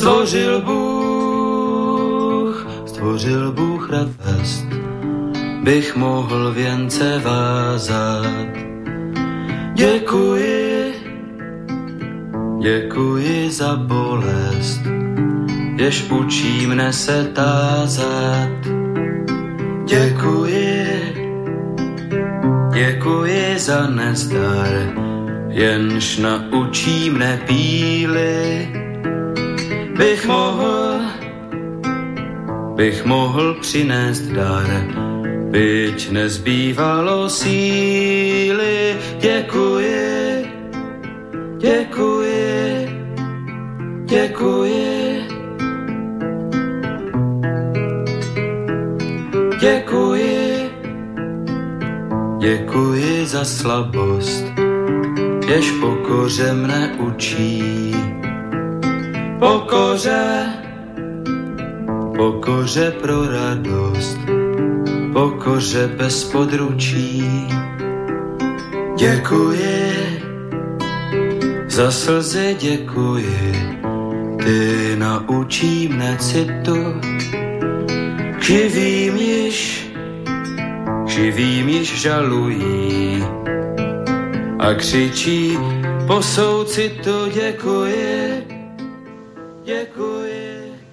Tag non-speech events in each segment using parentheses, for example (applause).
Stvořil Bůh, stvořil Bůh radost, bych mohl věnce vázat. Děkuji, děkuji za bolest, jež učí mne se tázat. Děkuji, děkuji za nezdar, jenž naučí mne píly. Bych mohl, bych mohl přinést dar, byť nezbývalo síly. Děkuji, děkuji, děkuji. Děkuji, děkuji za slabost, jež pokoře mne učí. Pokoře, pokoře pro radost, pokoře bez područí. Děkuji, za slzy děkuji, ty naučí mne citu, živým již, živým již žalují a křičí, po souci to děkuji.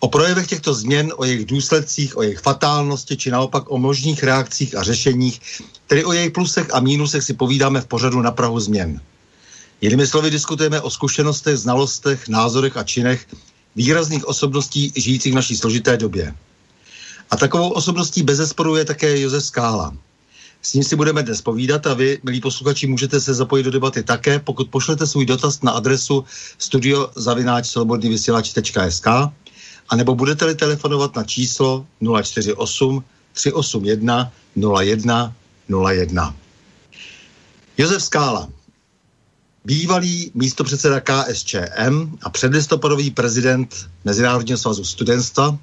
O projevech těchto změn, o jejich důsledcích, o jejich fatálnosti, či naopak o možných reakcích a řešeních, tedy o jejich plusech a mínusech si povídáme v pořadu na Prahu změn. Jinými slovy diskutujeme o zkušenostech, znalostech, názorech a činech výrazných osobností žijících v naší složité době. A takovou osobností bez zesporu je také Josef Skála. S ním si budeme dnes povídat a vy, milí posluchači, můžete se zapojit do debaty také, pokud pošlete svůj dotaz na adresu studiozavináčslobodnývysílač.sk a nebo budete-li telefonovat na číslo 048 381 01 01. Josef Skála, bývalý místopředseda KSČM a předlistopadový prezident Mezinárodního svazu studentstva,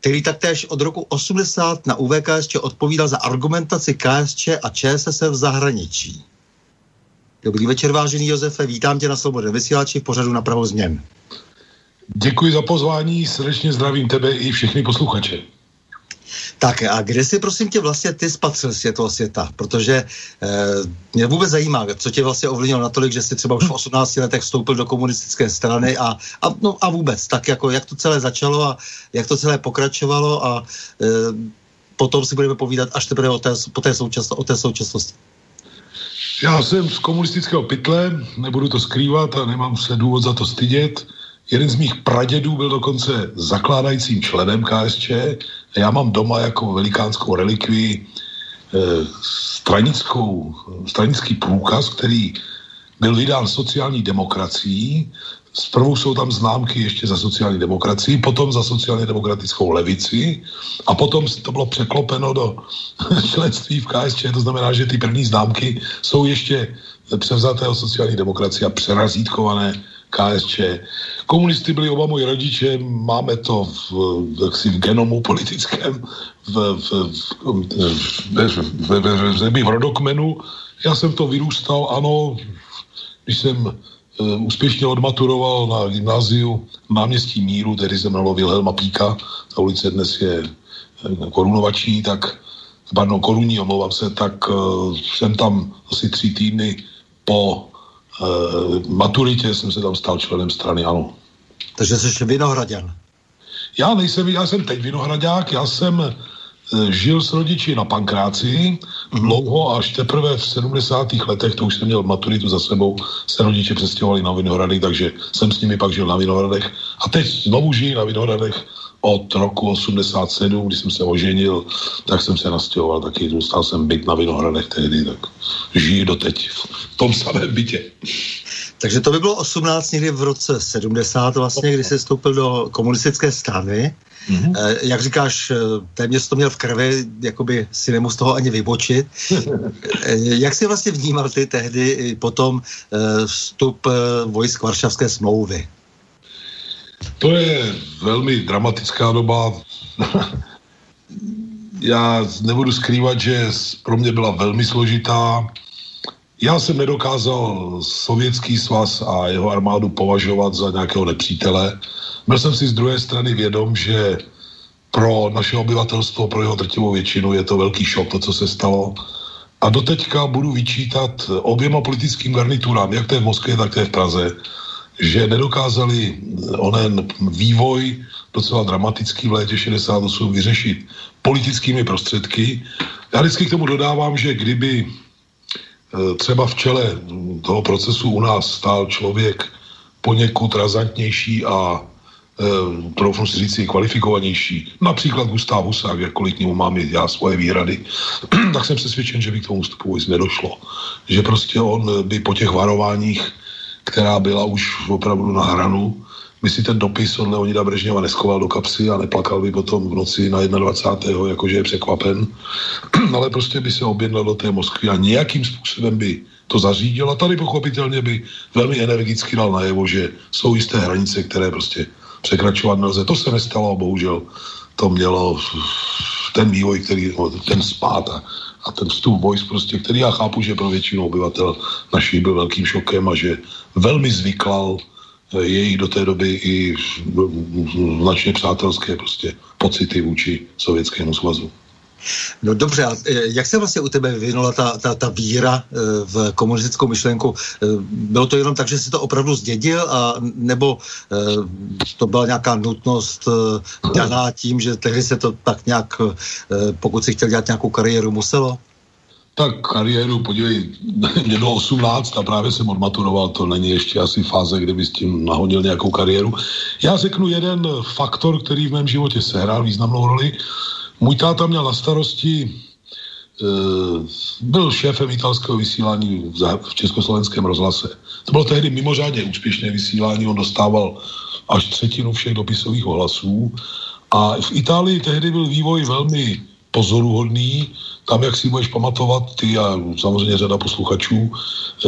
který taktéž od roku 80 na UVKSČ odpovídal za argumentaci KSČ a ČSSR v zahraničí. Dobrý večer, vážený Josefe, vítám tě na Svobodném vysílači v pořadu na Prahu změn. Děkuji za pozvání, srdečně zdravím tebe i všechny posluchače. Tak a kde si prosím tě vlastně ty spatřil světlo světa? Protože eh, mě vůbec zajímá, co tě vlastně ovlivnilo natolik, že jsi třeba už v 18 letech vstoupil do komunistické strany a, a, no, a vůbec, tak jako jak to celé začalo a jak to celé pokračovalo a eh, potom si budeme povídat až teprve o té, po té současno, o té současnosti. Já jsem z komunistického pytle, nebudu to skrývat a nemám se důvod za to stydět. Jeden z mých pradědů byl dokonce zakládajícím členem KSČ. Já mám doma jako velikánskou relikvii eh, stranickou, stranický průkaz, který byl vydán sociální demokracií. Zprvu jsou tam známky ještě za sociální demokracii, potom za sociálně demokratickou levici a potom to bylo překlopeno do (laughs) členství v KSČ, to znamená, že ty první známky jsou ještě převzatého sociální demokracie a přerazítkované KSČ. Komunisty byli oba moji rodiče, máme to v, jaksi v genomu politickém, v, v, v, v, v, v zemi v rodokmenu. Já jsem to vyrůstal, ano, když jsem uh, úspěšně odmaturoval na gymnáziu náměstí Míru, tedy se jmenovalo Vilhelma Píka, ta ulice dnes je uh, korunovační, tak pardon, korunní, omlouvám se, tak uh, jsem tam asi tři týdny po maturitě jsem se tam stal členem strany, ano. Takže jsi Vinohraděn. Já nejsem, já jsem teď Vinohradák, já jsem uh, žil s rodiči na Pankráci mm-hmm. dlouho, až teprve v 70. letech, to už jsem měl maturitu za sebou, se rodiče přestěhovali na Vinohrady, takže jsem s nimi pak žil na Vinohradech. A teď znovu žiji na Vinohradech od roku 87, kdy jsem se oženil, tak jsem se nastěhoval taky, dostal jsem byt na Vinohradech tehdy, tak žiji doteď v tom samém bytě. Takže to by bylo 18 někdy v roce 70 vlastně, kdy se vstoupil do komunistické strany. Mm-hmm. Jak říkáš, téměř to měl v krvi, jakoby si nemohl z toho ani vybočit. Jak jsi vlastně vnímal ty tehdy potom vstup vojsk Varšavské smlouvy? To je velmi dramatická doba. (laughs) Já nebudu skrývat, že pro mě byla velmi složitá. Já jsem nedokázal sovětský svaz a jeho armádu považovat za nějakého nepřítele. Byl jsem si z druhé strany vědom, že pro naše obyvatelstvo, pro jeho drtivou většinu je to velký šok, to, co se stalo. A doteďka budu vyčítat oběma politickým garniturám, jak je v Moskvě, tak je v Praze, že nedokázali onen vývoj docela dramatický v létě 68 vyřešit politickými prostředky. Já vždycky k tomu dodávám, že kdyby e, třeba v čele toho procesu u nás stál člověk poněkud razantnější a troufnu si říct, kvalifikovanější, například Gustav Husák, jakkoliv k němu mám já svoje výhrady, (clears throat) tak jsem přesvědčen, že by k tomu vstupu nedošlo. Že prostě on by po těch varováních která byla už opravdu na hranu, by si ten dopis od Leonida Brežněva neskoval do kapsy a neplakal by potom v noci na 21. jakože je překvapen, (clears throat) ale prostě by se objednal do té Moskvy a nějakým způsobem by to zařídil a tady pochopitelně by velmi energicky dal najevo, že jsou jisté hranice, které prostě překračovat nelze. To se nestalo a bohužel to mělo ten vývoj, který, ten spát a a ten vstup vojsk prostě, který já chápu, že pro většinu obyvatel naší byl velkým šokem a že velmi zvyklal eh, jejich do té doby i značně přátelské prostě pocity vůči Sovětskému svazu. No dobře, a e, jak se vlastně u tebe vyvinula ta, ta, ta víra e, v komunistickou myšlenku? E, bylo to jenom tak, že jsi to opravdu zdědil, a, nebo to byla nějaká nutnost daná tím, že tehdy se to tak nějak, pokud si chtěl dělat nějakou kariéru, muselo? Tak kariéru, podívej, (laughs) mě bylo 18 a právě jsem odmaturoval, to není ještě asi fáze, kde by s tím nahodil nějakou kariéru. Já řeknu jeden faktor, který v mém životě sehrál významnou roli. Můj táta měl na starosti, e, byl šéfem italského vysílání v, v československém rozhlase. To bylo tehdy mimořádně úspěšné vysílání, on dostával až třetinu všech dopisových ohlasů. A v Itálii tehdy byl vývoj velmi pozoruhodný. Tam, jak si budeš pamatovat, ty a samozřejmě řada posluchačů,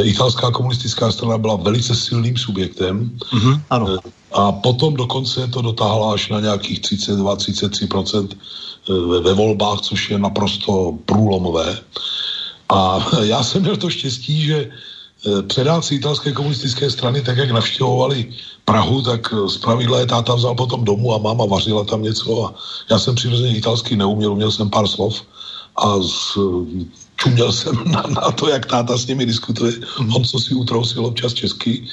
italská komunistická strana byla velice silným subjektem. Mm-hmm, ano. E, a potom dokonce to dotáhla až na nějakých 32-33% ve, ve volbách, což je naprosto průlomové. A (laughs) já jsem měl to štěstí, že e, předáci italské komunistické strany, tak jak navštěvovali Prahu, tak e, z pravidla je táta vzal potom domů a máma vařila tam něco a já jsem přirozeně italsky neuměl, uměl jsem pár slov a z, čuměl jsem (laughs) na, na to, jak táta s nimi diskutuje. On co si utrousil občas česky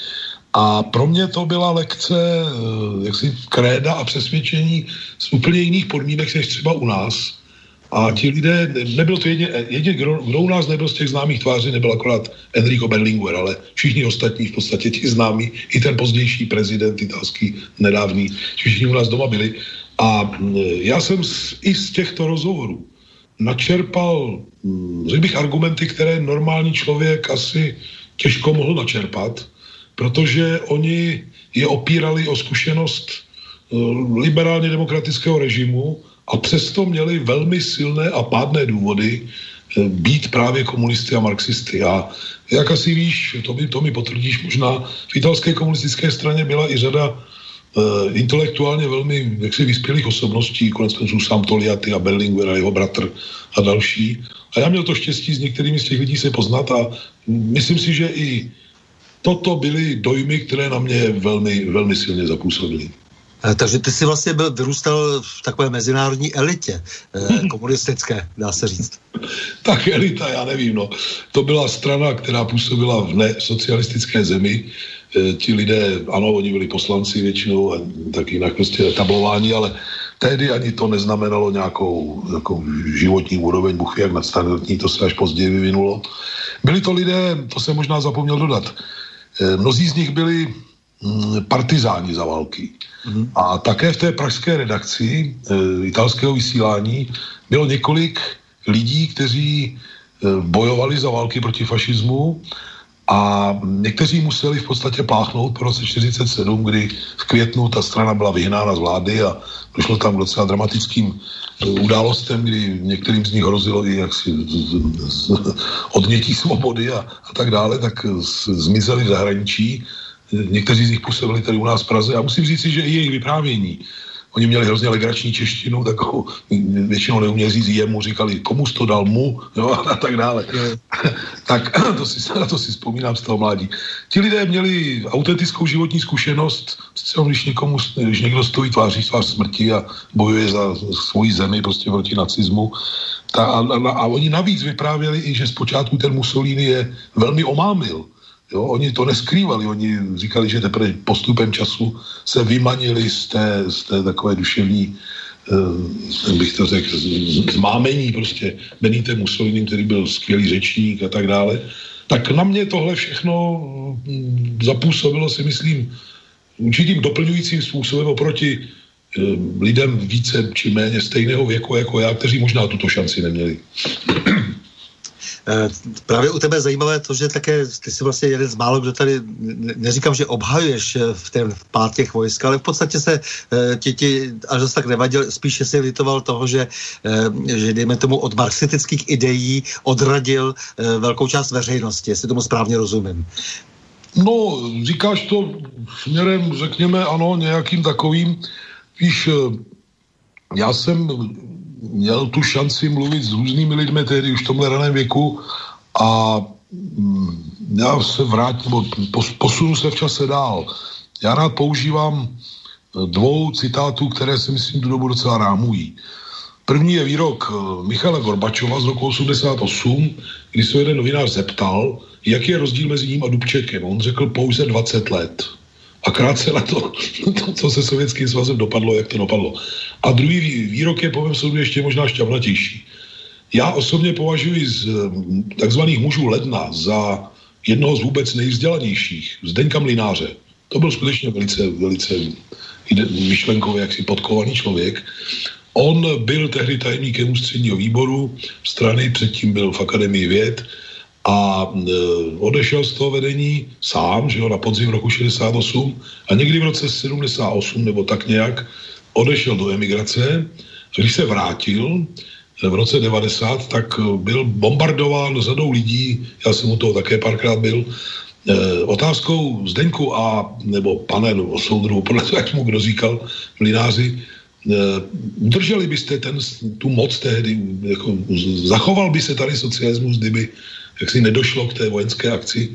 a pro mě to byla lekce eh, jaksi kréda a přesvědčení z úplně jiných podmínek, než třeba u nás. A ti lidé, nebyl to jedině, jedině kdo, kdo u nás nebyl z těch známých tváří, nebyl akorát Enrico Berlinguer, ale všichni ostatní, v podstatě ti známí, i ten pozdější prezident italský, nedávný, všichni u nás doma byli. A mm, já jsem z, i z těchto rozhovorů načerpal, mm, řekl bych, argumenty, které normální člověk asi těžko mohl načerpat, protože oni je opírali o zkušenost eh, liberálně demokratického režimu a přesto měli velmi silné a pádné důvody eh, být právě komunisty a marxisty. A jak asi víš, to, by, to mi potvrdíš možná, v italské komunistické straně byla i řada uh, intelektuálně velmi jaksi vyspělých osobností, konec konců sám Toliaty a Berlinguer a jeho bratr a další. A já měl to štěstí s některými z těch lidí se poznat a myslím si, že i toto byly dojmy, které na mě velmi, velmi silně zapůsobily. Eh, takže ty si vlastně byl, vyrůstal v takové mezinárodní elitě eh, (laughs) komunistické, dá se říct. tak elita, já nevím, no. To byla strana, která působila v nesocialistické zemi. E, ti lidé, ano, oni byli poslanci většinou, a tak jinak prostě tablování, ale tehdy ani to neznamenalo nějakou, nějakou životní úroveň, buchy jak nadstandardní, to se až později vyvinulo. Byli to lidé, to jsem možná zapomněl dodat, mnozí z nich byli mm, partizáni za války. Mm. A také v té pražské redakci e, italského vysílání bylo několik lidí, kteří e, bojovali za války proti fašismu A někteří museli v podstatě pláchnout po roce 47, kdy v květnu ta strana byla vyhnána z vlády a došlo tam k docela dramatickým eh, událostem, kdy některým z nich hrozilo i jaksi odnětí svobody a, a tak dále, tak zmizeli v zahraničí. Někteří z nich působili tady u nás v Praze a musím říct že i jejich vyprávění Oni měli hrozně legrační češtinu, takovou většinou neuměli říct jemu, říkali, komu to dal mu, (laughs) jo, a tak dále. (laughs) tak (clears throat) to si, na (clears throat) to si vzpomínám z toho mládí. Ti lidé měli autentickou životní zkušenost, když, někomu, když někdo stojí tváří tvář smrti a bojuje za svoji zemi prostě proti nacismu, ta, a, a, a oni navíc vyprávěli i, že zpočátku ten Mussolini je velmi omámil Jo, oni to neskrývali, oni říkali, že teprve postupem času se vymanili z té, z té takové duševní, eh, bych to řekl, zmámení prostě Benite Mussolini, který byl skvělý řečník a tak dále. Tak na mě tohle všechno hm, zapůsobilo si myslím určitým doplňujícím způsobem oproti eh, lidem více či méně stejného věku jako já, kteří možná tuto šanci neměli. Eh, právě u tebe zajímavé to, že také ty jsi vlastně jeden z málo, kdo tady, neříkám, že obhajuješ eh, v ten vpád těch vojsk, ale v podstatě se eh, ti, ti až zase tak nevadil, spíše si litoval toho, že, že dejme tomu od marxistických ideí odradil velkou část veřejnosti, jestli tomu správně rozumím. No, říkáš to směrem, řekněme, ano, nějakým takovým, víš, já jsem měl tu šanci mluvit s různými lidmi tehdy už v tomhle raném věku a mm, já se vrátím, posunu se v čase dál. Já rád používám eh, dvou citátů, které si myslím tu dobu docela rámují. První je výrok eh, Michala Gorbačova z roku 88, kdy se jeden novinář zeptal, jaký je rozdíl mezi ním a Dubčekem. On řekl pouze 20 let a krátce na to, (laughs) to, co se Sovětským svazem dopadlo, jak to dopadlo. A druhý výrok je po mém soudu ještě možná šťavnatější. Já osobně považuji z takzvaných mužů ledna za jednoho z vůbec nejvzdělanějších, Zdeňka Mlináře. To byl skutečně velice, velice myšlenkově jaksi podkovaný člověk. On byl tehdy tajemníkem ústředního výboru strany, předtím byl v Akademii věd, a e, odešel z toho vedení sám, že jo, na podzim roku 68 a někdy v roce 78 nebo tak nějak odešel do emigrace. Když se vrátil e, v roce 90, tak e, byl bombardován řadou lidí, já jsem u toho také párkrát byl, e, otázkou Zdeňku a, nebo pane, nebo soudru, podle toho, jak mu kdo říkal, mlináři, udrželi byste ten, tu moc tehdy, jako, zachoval by se tady socialismus, kdyby jak si nedošlo k té vojenské akci.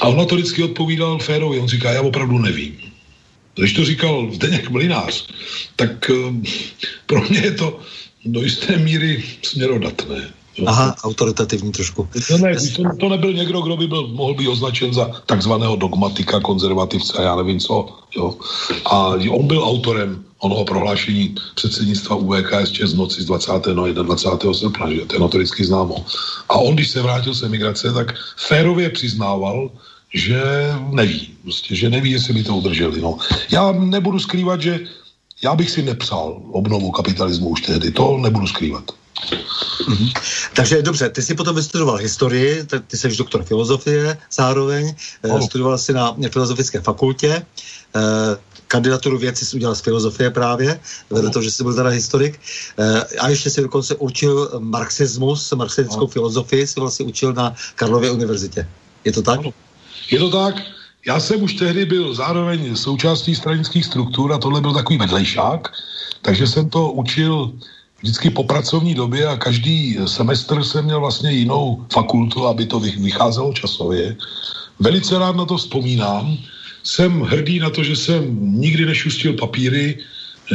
A on na to vždycky odpovídal férově, on říká, já opravdu nevím. Když to říkal Zdeněk Mlinář, tak uh, pro mě je to do jisté míry směrodatné. Aha, autoritativní trošku. To, ne, to, to nebyl někdo, kdo by byl, mohl být označen za takzvaného dogmatika, konzervativce a já nevím co. Jo. A on byl autorem onoho prohlášení předsednictva UVKSČ z noci z 20. no 21. srpna, že to je notoricky známo. A on, když se vrátil z emigrace, tak férově přiznával, že neví, prostě, že neví, jestli by to udrželi. No. Já nebudu skrývat, že já bych si nepsal obnovu kapitalismu už tehdy, to nebudu skrývat. Mm-hmm. Takže dobře, ty jsi potom vystudoval historii, ty jsi doktor filozofie zároveň, oh. studoval jsi na filozofické fakultě, eh, kandidaturu věci jsi udělal z filozofie právě, vedle toho, že jsi byl teda historik. Eh, a ještě si dokonce učil marxismus, marxistickou filozofii si vlastně učil na Karlově univerzitě. Je to tak? Je to tak. Já jsem už tehdy byl zároveň součástí stranických struktur a tohle byl takový vedlejšák, takže jsem to učil vždycky po pracovní době a každý semestr jsem měl vlastně jinou fakultu, aby to vycházelo časově. Velice rád na to vzpomínám, jsem hrdý na to, že jsem nikdy nešustil papíry,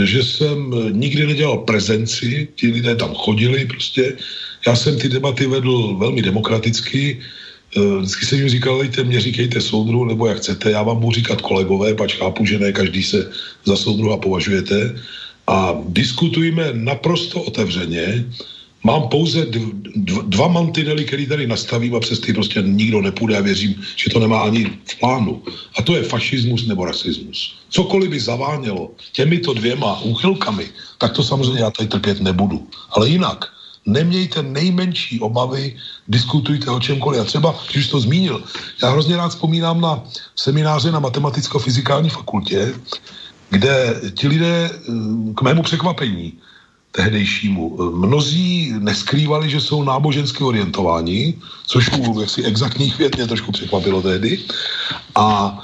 že jsem nikdy nedělal prezenci, ti lidé tam chodili prostě. Já jsem ty debaty vedl velmi demokraticky, eh, vždycky jsem jim říkal, dejte mě říkejte soudru, nebo jak chcete, já vám budu říkat kolegové, pač chápu, že ne každý se za soudruha považujete. A diskutujeme naprosto otevřeně, Mám pouze dv, dva mantinely, které tady nastavím a přes ty prostě nikdo nepůjde a věřím, že to nemá ani v plánu. A to je fašismus nebo rasismus. Cokoliv by zavánělo těmito dvěma úchylkami, tak to samozřejmě já tady trpět nebudu. Ale jinak, nemějte nejmenší obavy, diskutujte o čemkoliv. A třeba, když to zmínil, já hrozně rád vzpomínám na semináře na matematicko-fyzikální fakultě, kde ti lidé k mému překvapení tehdejšímu. Mnozí neskrývali, že jsou nábožensky orientováni, což u jaksi exaktních věd mě trošku překvapilo tehdy. A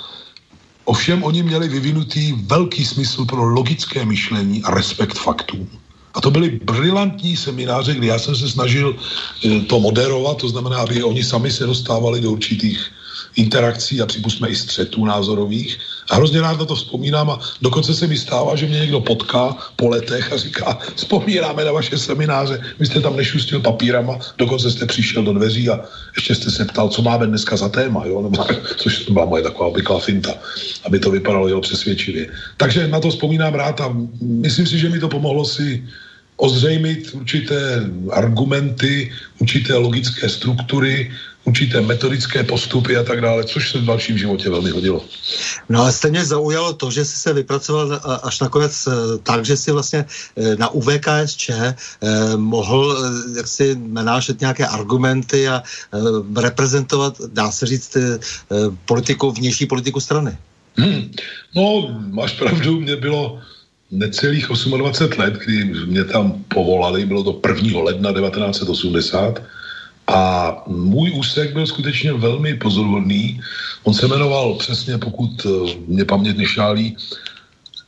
ovšem oni měli vyvinutý velký smysl pro logické myšlení a respekt faktům. A to byly brilantní semináře, kdy já jsem se snažil eh, to moderovat, to znamená, aby oni sami se dostávali do určitých interakcí a připustme i střetů názorových. A hrozně rád na to vzpomínám a dokonce se mi stává, že mě někdo potká po letech a říká, vzpomínáme na vaše semináře, vy jste tam nešustil papírama, dokonce jste přišel do dveří a ještě jste se ptal, co máme dneska za téma, jo? Nebo, (laughs) což byla moje taková obvyklá finta, aby to vypadalo jeho přesvědčivě. Takže na to vzpomínám rád a myslím si, že mi to pomohlo si ozřejmit určité argumenty, určité logické struktury, určité metodické postupy a tak dále, což se v dalším životě velmi hodilo. No ale stejně zaujalo to, že jsi se vypracoval až nakonec eh, tak, že si vlastně eh, na UVKSČ mohl jak si nanášet nějaké argumenty a reprezentovat, dá se říct, politiku, vnější politiku strany. Hmm. No, máš pravdu, mě bylo necelých 28 let, kdy mě tam povolali, bylo to 1. ledna 1980 a můj úsek byl skutečně velmi pozoruhodný. On se jmenoval přesně, pokud eh, mě paměť nešálí,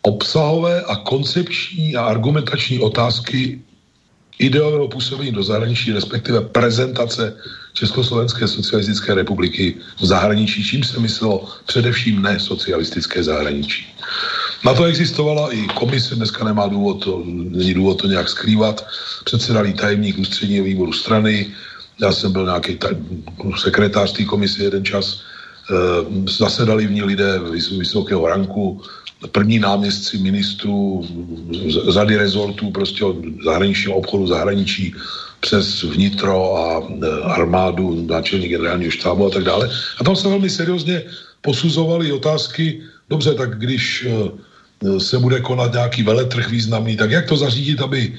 obsahové a koncepční a argumentační otázky ideového působení do zahraničí, respektive prezentace Československé socialistické republiky v zahraničí, čím se myslelo především ne socialistické zahraničí. Na to existovala i komise, dneska nemá důvod to, není důvod to nějak skrývat, předsedalý tajemník ústředního výboru strany, já jsem byl nějaký sekretář té komise jeden čas, e, zasedali v ní lidé vysokého ranku, první náměstci ministrů z řady rezortů, prostě od zahraničního obchodu, zahraničí, přes vnitro a e, armádu, náčelník generálního štábu a tak dále. A tam se velmi seriózně posuzovaly otázky, dobře, tak když e, se bude konat nějaký veletrh významný, tak jak to zařídit, aby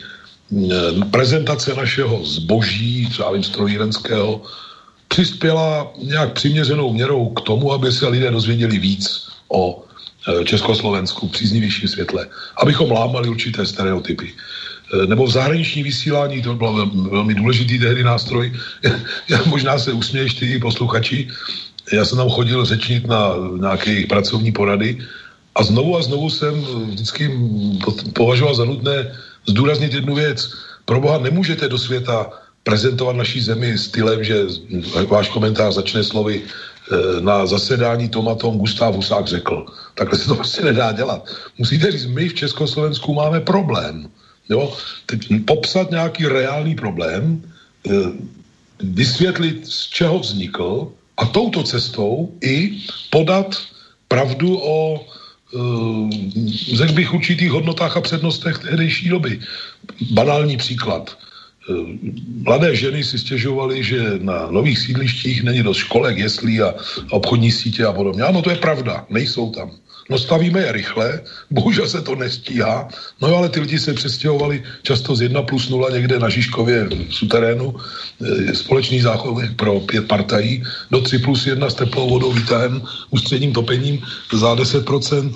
Eh, prezentace našeho zboží, třeba vím, strojírenského, přispěla nějak přiměřenou měrou k tomu, aby se lidé dozvěděli víc o eh, Československu v příznivějším světle, abychom lámali určité stereotypy. Eh, nebo v zahraniční vysílání, to byl velmi důležitý tehdy nástroj, (laughs) možná se usměješ ty posluchači, já jsem tam chodil řečnit na nějaké pracovní porady a znovu a znovu jsem vždycky považoval za nutné zdůraznit jednu věc. Pro boha nemůžete do světa prezentovat naší zemi stylem, že váš komentář začne slovy eh, na zasedání Tomatom Gustav Husák řekl. Takhle se to prostě nedá dělat. Musíte říct, my v Československu máme problém. Jo? Teď popsat nějaký reálný problém, eh, vysvětlit, z čeho vznikl a touto cestou i podat pravdu o řekl bych, určitých hodnotách a přednostech tehdejší doby. Banální příklad. Eh, mladé ženy si stěžovaly, že na nových sídlištích není dost školek, jeslí a obchodní sítě a podobně. Ano, to je pravda, nejsou tam. No stavíme je rychle, bohužel se to nestíhá, no ale ty lidi se přestěhovali často z 1 plus 0 někde na Žižkově v suterénu, e, společný záchod pro pět partají, do 3 plus 1 s teplou vodou, výtahem, ústředním topením za 10%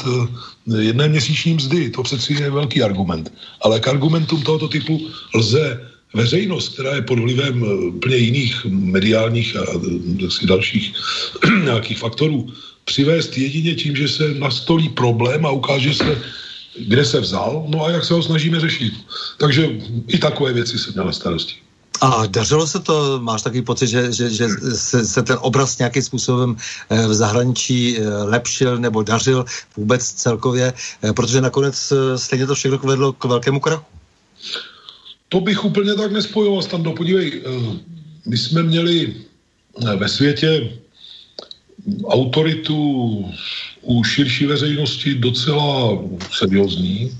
e, jedné měsíční mzdy. To přeci je velký argument. Ale k argumentům tohoto typu lze veřejnost, která je pod vlivem e, úplně jiných mediálních a dalších (clears throat) nějakých faktorů, přivést jedině tím, že se nastolí problém a ukáže se, kde se vzal, no a jak se ho snažíme řešit. Takže i takové věci se měl na starosti. A dařilo se to? Máš takový pocit, že, že, že se, se ten obraz nějakým způsobem eh, v zahraničí eh, lepšil nebo dařil vůbec celkově? Eh, protože nakonec stejně to všechno vedlo k velkému krachu. To bych úplně tak nespojoval, Stando. Podívej, my jsme měli ve světě autoritu u širší veřejnosti docela seriózní.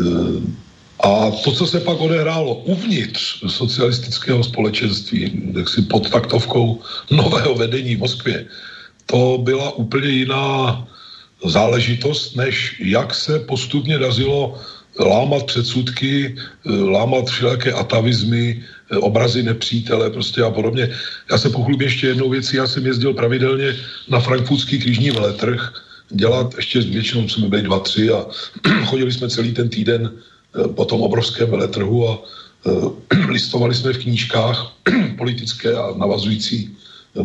Eh, a to, co se pak odehrálo uvnitř socialistického společenství, tak si pod taktovkou nového vedení v Moskvě, to byla úplně jiná záležitost, než jak se postupně dařilo lámat předsudky, lámat všelijaké atavizmy, obrazy nepřítele prostě a podobně. Já se pochlubím ještě jednou věcí, já jsem jezdil pravidelně na frankfurtský křížní veletrh, dělat, ještě většinou jsme byli dva, tři a (clears throat) chodili jsme celý ten týden po tom obrovském veletrhu a (clears throat) listovali jsme v knížkách (clears throat) politické a navazující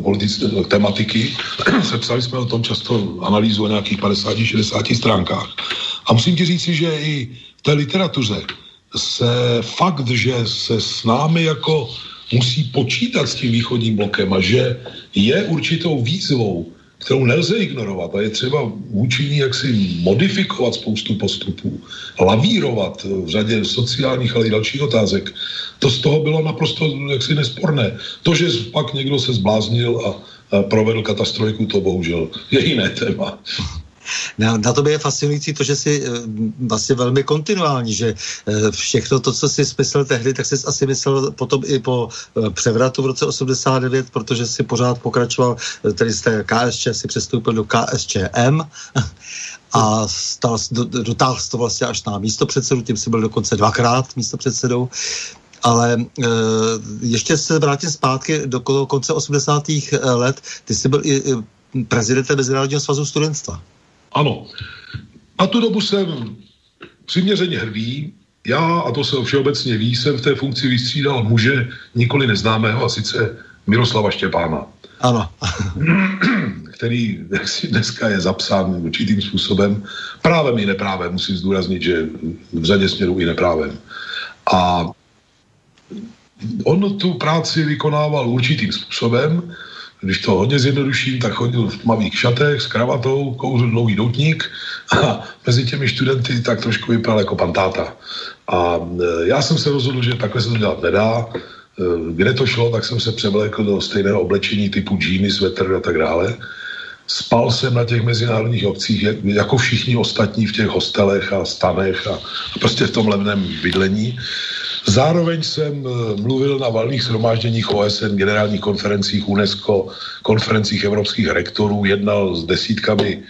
politické tematiky. Sepsali jsme o tom často analýzu o nějakých 50-60 stránkách. A musím ti říci, že i v té literatuře se fakt, že se s námi jako musí počítat s tím východním blokem a že je určitou výzvou kterou nelze ignorovat a je třeba vůči ní jaksi modifikovat spoustu postupů, lavírovat v řadě sociálních, ale i dalších otázek. To z toho bylo naprosto jaksi nesporné. To, že pak někdo se zbláznil a, provedl katastrojku, to bohužel je jiné téma. Na, na tobě je fascinující to, že jsi eh, vlastně velmi kontinuální, že eh, všechno to, co jsi smyslel tehdy, tak jsi asi myslel potom i po eh, převratu v roce 89, protože si pořád pokračoval, tedy z té KSČ si přestoupil do KSČM a stal, do, dotáhl to vlastně až na místo předsedu, tím si byl dokonce dvakrát místo předsedou. Ale e, ještě se vrátím zpátky do konce 80. let. Ty jsi byl i prezidentem Mezinárodního svazu studentstva. Ano. A tu dobu jsem přiměřeně hrdý. Já, a to se všeobecně ví, jsem v té funkci vystřídal muže nikoli neznámého, a sice Miroslava Štěpána. Ano. (clears throat) který dneska je zapsán určitým způsobem, právem i neprávem, musím zdůraznit, že v řadě směrů i neprávem. A on tu práci vykonával určitým způsobem, když to hodně zjednoduším, tak chodil v tmavých šatech s kravatou, kouřil dlouhý doutník (laughs) a mezi těmi studenty tak trošku vypadal jako pan táta. A e, já jsem se rozhodl, že takhle se to dělat nedá. E, kde to šlo, tak jsem se převlékl do stejného oblečení typu džíny, svetr a tak dále. Spal jsem na těch mezinárodních obcích jako všichni ostatní v těch hostelech a stanech a, a prostě v tom levném bydlení. Zároveň jsem eh, mluvil na valných shromážděních OSN, generálních konferencích UNESCO, konferencích evropských rektorů, jednal s desítkami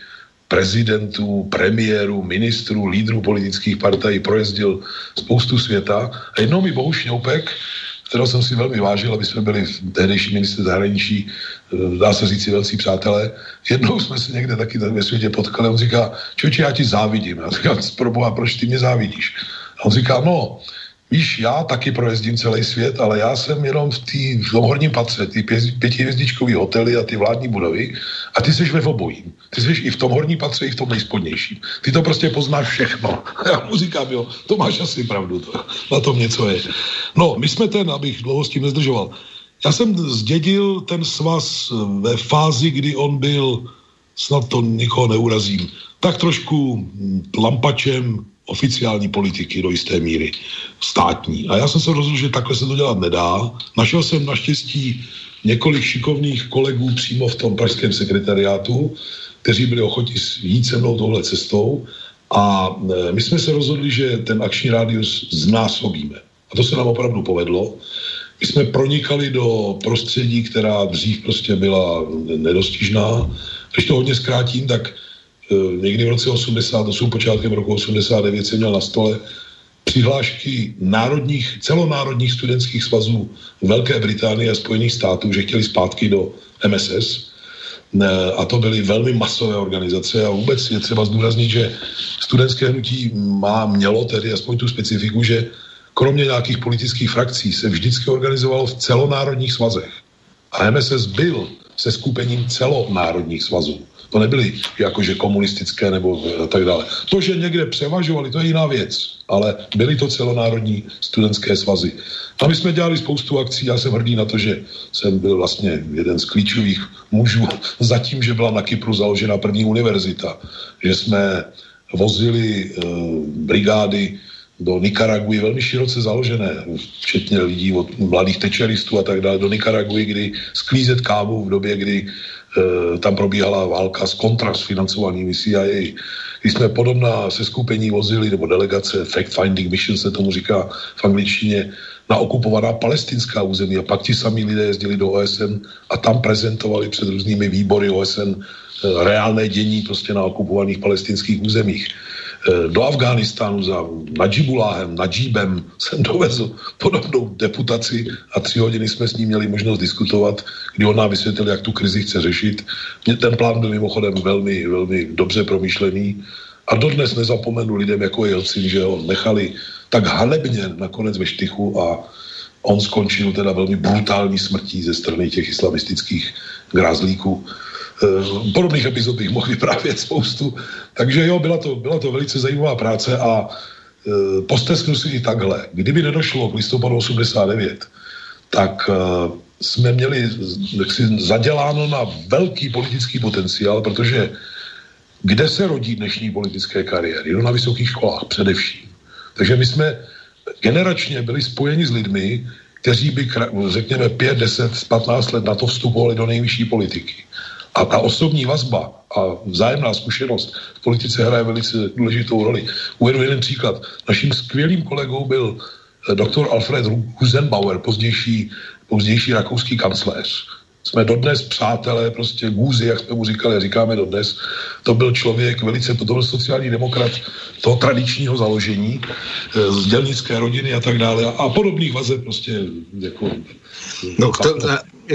prezidentů, premiérů, ministrů, lídrů politických partají, projezdil spoustu světa. A jednou mi Bohu Šňoupek, kterého jsem si velmi vážil, aby jsme byli tehdejší ministře zahraničí, eh, dá se říct velcí přátelé. Jednou jsme se někde taky ve světě potkali, on říká, čoči, já ti závidím. Já říkám, proboha, proč ty mě závidíš? A on říká, no, Víš, já taky projezdím celý svět, ale já jsem jenom v, tý, v horním patře, ty pětihvězdičkový hotely a ty vládní budovy a ty jsi ve obojím. Ty jsi i v tom horním patře, i v tom nejspodnějším. Ty to prostě poznáš všechno. (laughs) Já mu říkám, jo, to máš asi pravdu, to, na tom něco je. No, my jsme ten, abych dlouho s tím nezdržoval. Já jsem zdědil ten svaz ve fázi, kdy on byl, snad to nikoho neurazím, tak trošku lampačem oficiální politiky do jisté míry, státní. A já jsem se rozhodl, že takhle se to dělat nedá. Našel jsem naštěstí několik šikovných kolegů přímo v tom pražském sekretariátu, kteří byli ochotni jít se mnou touhle cestou a e, my jsme se rozhodli, že ten akční rádius znásobíme. A to se nám opravdu povedlo. My jsme pronikali do prostředí, která dřív prostě byla nedostižná. Když to hodně zkrátím, tak někdy v roce 88, počátkem roku 89 jsem měl na stole přihlášky národních, celonárodních studentských svazů Velké Británie a Spojených států, že chtěli zpátky do MSS. A to byly velmi masové organizace a vůbec je třeba zdůraznit, že studentské hnutí má, mělo tedy aspoň tu specifiku, že kromě nějakých politických frakcí se vždycky organizovalo v celonárodních svazech. A MSS byl se skupením celonárodních svazů. To nebyly jakože komunistické nebo tak dále. To, že někde převažovali, to je jiná věc, ale byly to celonárodní studentské svazy. A my jsme dělali spoustu akcí, já jsem hrdý na to, že jsem byl vlastně jeden z klíčových mužů (laughs) za tím, že byla na Kypru založena první univerzita, že jsme vozili e, brigády do Nikaraguji velmi široce založené, včetně lidí od mladých tečeristů a tak dále, do Nikaraguji, kdy sklízet kávu v době, kdy Eh, tam probíhala válka s kontra s financováním CIA. Když jsme podobná se skupení vozili, nebo delegace, fact-finding mission se tomu říká v angličtině, na okupovaná palestinská území a pak ti sami lidé jezdili do OSN a tam prezentovali před různými výbory OSN eh, reálné dění prostě na okupovaných palestinských územích. Do Afghánistánu za Najibuláhem, Najibem jsem dovezl podobnou deputaci a tři hodiny jsme s ním měli možnost diskutovat, kdy on nám vysvětlil, jak tu krizi chce řešit. Ten plán byl mimochodem velmi, velmi dobře promyšlený a dodnes nezapomenu lidem, jako Jelcin, že ho nechali tak halebně nakonec ve štychu a on skončil teda velmi brutální smrtí ze strany těch islamistických grázlíků. E, podobných epizod bych mohl vyprávět spoustu. Takže jo, byla to, byla to velice zajímavá práce a e, postesknu si i takhle. Kdyby nedošlo k listopadu 89, tak e, jsme měli jaksi, zaděláno na velký politický potenciál, protože kde se rodí dnešní politické kariéry? No na vysokých školách především. Takže my jsme generačně byli spojeni s lidmi, kteří by, řekněme, 5, 10, 15 let na to vstupovali do nejvyšší politiky. A ta osobní vazba a vzájemná zkušenost v politice hraje velice důležitou roli. Uvedu jeden příklad. Naším skvělým kolegou byl eh, doktor Alfred Husenbauer, pozdější, pozdější rakouský kancléř jsme dodnes přátelé, prostě gůzy, jak jsme mu říkali, říkáme dodnes. To byl člověk velice, to byl sociální demokrat toho tradičního založení, eh, z dělnické rodiny a tak dále a podobných vazeb prostě jako... No, to,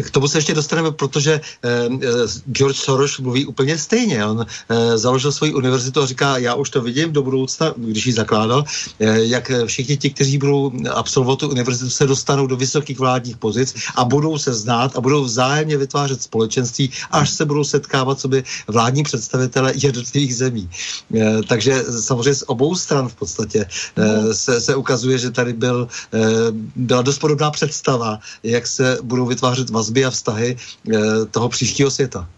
k tomu se ještě dostaneme, protože eh, eh, George Soros mluví úplně stejně. On eh, založil svoji univerzitu a říká, já už to vidím do budoucna, když ji zakládal, eh, jak všichni ti, kteří budou absolvovat tu univerzitu, se dostanou do vysokých vládních pozic a budou se znát a budou vzájemně vytvářet společenství, až se budou setkávat sobě vládní představitele jednotlivých zemí. Eh, takže samozřejmě z obou stran v podstatě eh, se, se ukazuje, že tady byl, eh, byla dost podobná představa, jak se budou vytvářet vazby a vztahy eh, toho příštího světa.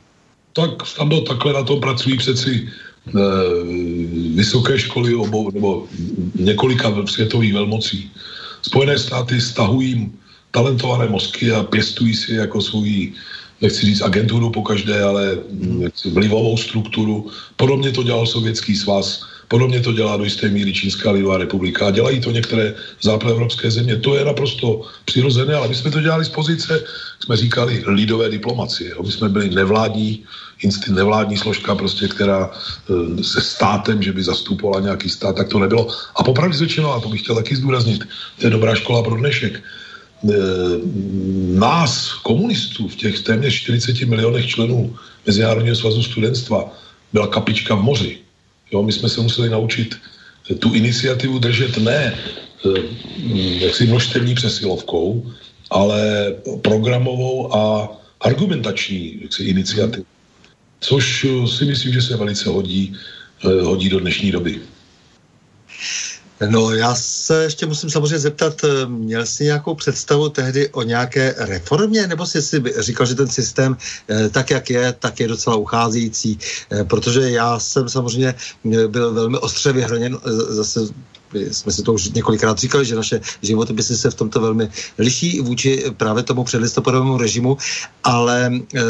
Tak tam to takhle na tom pracují přeci eh, vysoké školy obou, nebo několika světových velmocí. Spojené státy stahují talentované mozky a pěstují si jako svůj, nechci říct agenturu po každé, ale vlivovou strukturu. Podobně to dělal Sovětský svaz Podobně to dělá do jisté míry Čínská lidová republika dělají to některé západoevropské země. To je naprosto přirozené, ale my jsme to dělali z pozice, jsme říkali, lidové diplomacie. My jsme byli nevládní, instinkt, nevládní složka, prostě, která e, se státem, že by zastupovala nějaký stát, tak to nebylo. A popravdě řečeno, a to bych chtěl taky zdůraznit, to je dobrá škola pro dnešek, e, nás, komunistů, v těch téměř 40 milionech členů Mezinárodního svazu studentstva, byla kapička v moři. Jo, my jsme se museli naučit tu iniciativu držet ne eh, jaksi množstevní přesilovkou, ale programovou a argumentační jaksi, iniciativu. Což eh, si myslím, že se velice hodí, eh, hodí do dnešní doby. No já se ještě musím samozřejmě zeptat, eh, měl jsi nějakou představu tehdy o nějaké reformě, nebo jsi si říkal, že ten systém eh, tak, jak je, tak je docela ucházející, eh, protože já jsem samozřejmě byl velmi ostře vyhraněn zase jsme si to už několikrát říkali, že naše životopisy se v tomto velmi liší vůči právě tomu předlistopadovému režimu, ale e,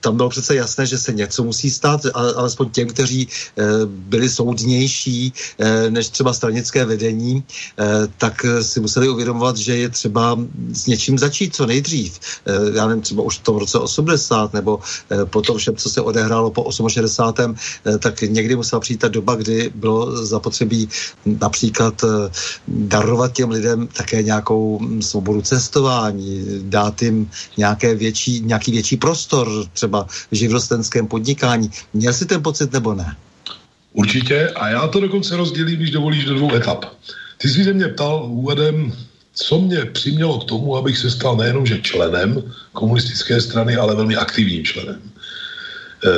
tam bylo přece jasné, že se něco musí stát, ale, alespoň těm, kteří e, byli soudnější e, než třeba stranické vedení, e, tak si museli uvědomovat, že je třeba s něčím začít co nejdřív. E, já nevím, třeba už v tom roce 80 nebo e, po tom všem, co se odehrálo po 68. E, tak někdy musela přijít ta doba, kdy bylo zapotřebí například například eh, darovat těm lidem také nějakou hm, svobodu cestování, dát jim nějaké větší, nějaký větší prostor, třeba v živnostenském podnikání. Měl jsi ten pocit nebo ne? Určitě a já to dokonce rozdělím, když dovolíš, do dvou etap. Ty jsi se mě ptal úvodem, co mě přimělo k tomu, abych se stal nejenom že členem komunistické strany, ale velmi aktivním členem. E,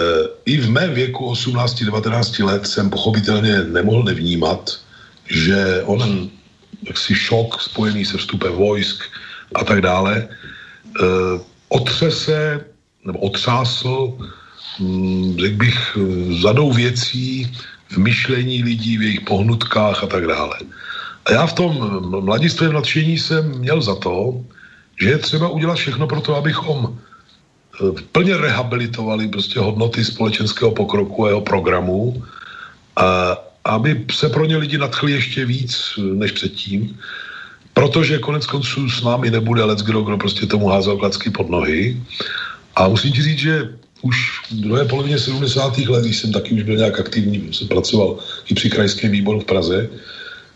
I v mém věku 18-19 let jsem pochopitelně nemohl nevnímat, že onen jaksi šok spojený se vstupem vojsk a tak dále, e, otřese nebo otřásl, hm, řekl bych, zadou věcí v myšlení lidí, v jejich pohnutkách a tak dále. A já v tom mladistvém nadšení jsem měl za to, že je třeba udělat všechno pro to, abychom e, plně rehabilitovali prostě hodnoty společenského pokroku a jeho programu a, aby se pro ně lidi nadchli ještě víc eh, než předtím, protože konec konců s námi nebude lec kdo, kdo prostě tomu házel klacky pod nohy. A musím ti říct, že už v druhé polovině 70. let, když jsem taky už byl nějak aktivní, jsem pracoval i při krajském výboru v Praze,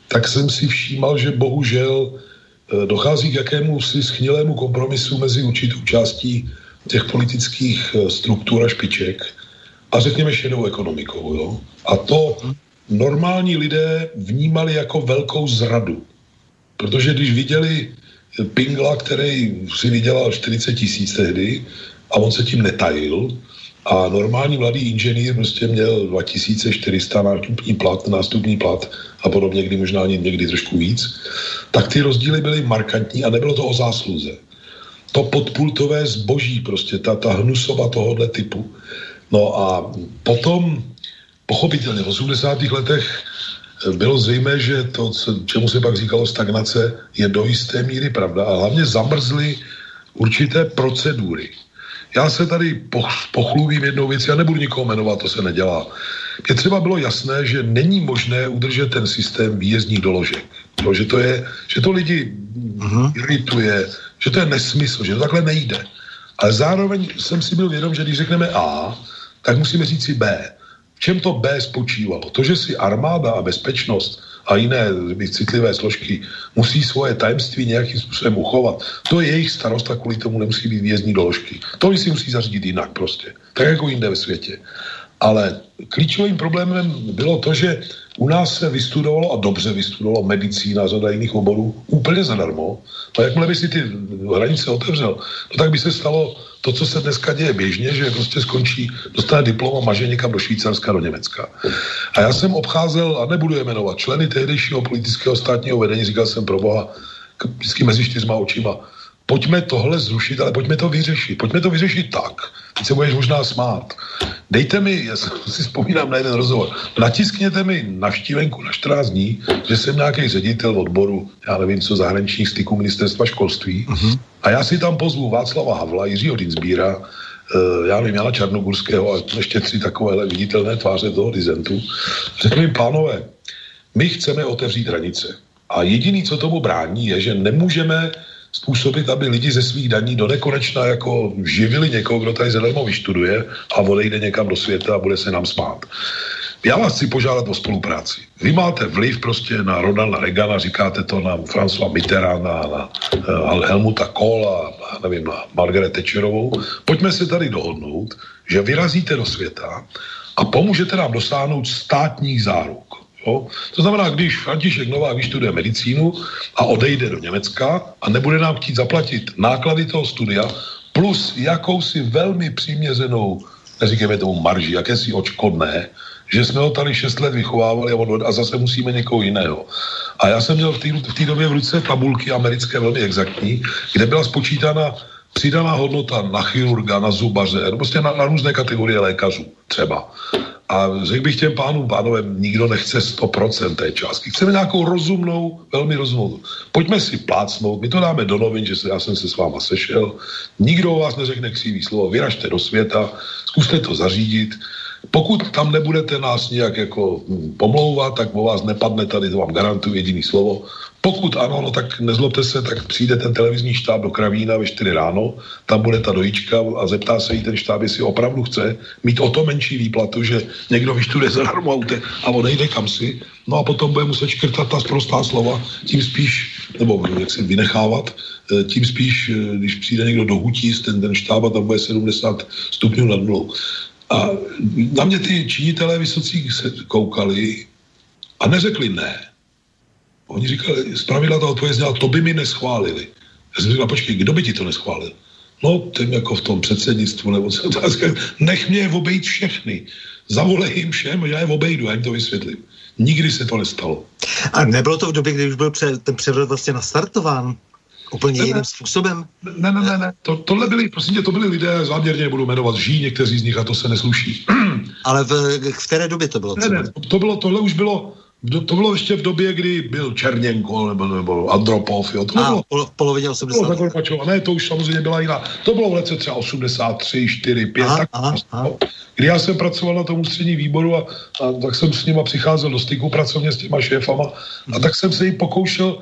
tak jsem si všímal, že bohužel eh, dochází k jakému si schnilému kompromisu mezi určitou částí těch politických eh, struktur a špiček a řekněme šedou ekonomikou. Jo? A to normální lidé vnímali jako velkou zradu. Protože když viděli Pingla, který si vydělal 40 tisíc tehdy a on se tím netajil, a normální mladý inženýr prostě měl 2400 nástupní plat, nástupní plat a podobně, kdy možná někdy trošku víc, tak ty rozdíly byly markantní a nebylo to o zásluze. To podpultové zboží, prostě ta, ta hnusova tohohle typu. No a potom, pochopitelně, v 80. letech bylo zřejmé, že to, čemu se pak říkalo stagnace, je do jisté míry pravda a hlavně zamrzly určité procedury. Já se tady pochlubím jednou věc, já nebudu nikoho jmenovat, to se nedělá. Je třeba bylo jasné, že není možné udržet ten systém výjezdních doložek. No, že, to je, že to lidi uh-huh. irituje, že to je nesmysl, že to takhle nejde. Ale zároveň jsem si byl vědom, že když řekneme A, tak musíme říct si B. V čem to B spočívalo? To, že si armáda a bezpečnost a jiné citlivé složky musí svoje tajemství nějakým způsobem uchovat, to je jejich starost a kvůli tomu nemusí být vězní doložky. To si musí zařídit jinak prostě. Tak jako jinde ve světě. Ale klíčovým problémem bylo to, že u nás se vystudovalo a dobře vystudovalo medicína a řada jiných oborů úplně zadarmo. No jakmile by si ty hranice otevřel, no tak by se stalo to, co se dneska děje běžně, že prostě skončí, dostane diplom a maže někam do Švýcarska, do Německa. A já jsem obcházel, a nebudu je jmenovat, členy tehdejšího politického státního vedení, říkal jsem pro boha, vždycky mezi čtyřma očima, pojďme tohle zrušit, ale pojďme to vyřešit. Pojďme to vyřešit tak, se budeš možná smát. Dejte mi, já si vzpomínám na jeden rozhovor, natiskněte mi navštívenku na 14 dní, že jsem nějaký ředitel odboru, já nevím co, zahraničních styků ministerstva školství uh-huh. a já si tam pozvu Václava Havla, Jiřího Dinsbíra, uh, já nevím, Jana Čarnogurského a ještě tři takovéhle viditelné tváře toho dizentu. Řeknu jim, pánové, my chceme otevřít hranice. A jediný, co tomu brání, je, že nemůžeme způsobit, aby lidi ze svých daní do nekonečna jako živili někoho, kdo tady zadarmo vyštuduje a odejde někam do světa a bude se nám smát. Já vás chci požádat o spolupráci. Vy máte vliv prostě na Ronalda Reagana, říkáte to na François Mitterranda, na uh, Helmuta Kohla, a nevím, na Margaret Thatcherovou. Pojďme se tady dohodnout, že vyrazíte do světa a pomůžete nám dosáhnout státních záruk. Jo? To znamená, když František Novák vyštuduje medicínu a odejde do Německa a nebude nám chtít zaplatit náklady toho studia plus jakousi velmi přiměřenou, neříkejme tomu marži, jakési očkodné, že jsme ho tady 6 let vychovávali a, on, a zase musíme někoho jiného. A já jsem měl v té době v ruce tabulky americké velmi exaktní, kde byla spočítána přidaná hodnota na chirurga, na zubaře, prostě na, na různé kategorie lékařů třeba. A řekl bych těm pánům, pánové, nikdo nechce 100% té částky. Chceme nějakou rozumnou, velmi rozumnou. Pojďme si plácnout, my to dáme do novin, že se, já jsem se s váma sešel, nikdo o vás neřekne křivý slovo, vyražte do světa, zkuste to zařídit. Pokud tam nebudete nás nějak jako hm, pomlouvat, tak o vás nepadne tady, to vám garantuju jediný slovo, pokud ano, no tak nezlobte se, tak přijde ten televizní štáb do Kravína ve 4 ráno, tam bude ta dojička a zeptá se jí ten štáb, jestli opravdu chce mít o to menší výplatu, že někdo vyštuduje zadarmo aute a odejde kam si, no a potom bude muset škrtat ta sprostá slova, tím spíš, nebo jak si vynechávat, eh, tím spíš, eh, když přijde někdo do hutí, ten, ten štáb a tam bude 70 stupňů nad nulou. A na mě ty činitelé vysocí se koukali a neřekli ne Oni říkali, zpravidla ta odpověď zněla, to by mi neschválili. Já jsem říkal, počkej, kdo by ti to neschválil? No, tím jako v tom předsednictvu, nebo co to nech mě je obejít všechny. Zavolej jim všem, já je obejdu, já jim to vysvětlím. Nikdy se to nestalo. A nebylo to v době, kdy už byl pře- ten převrat vlastně nastartován? Úplně ne, jiným způsobem? Ne, ne, ne, ne. To, tohle byli, prosím tě, to byli lidé, záměrně nebudu jmenovat, žijí někteří z nich a to se nesluší. Ale v, v které době to bylo? Ne, ne, to bylo, tohle už bylo to bylo ještě v době, kdy byl Černěnko nebo, nebo Andropov. Jo. To A, bylo, pol, polovině 80. To bylo ne, to už samozřejmě byla jiná. To bylo v lece třeba 83, 4, 5, aha, tak, aha, aha. Kdy já jsem pracoval na tom ústřední výboru a, a tak jsem s nima přicházel do styku pracovně s těma šéfama a tak jsem se jí pokoušel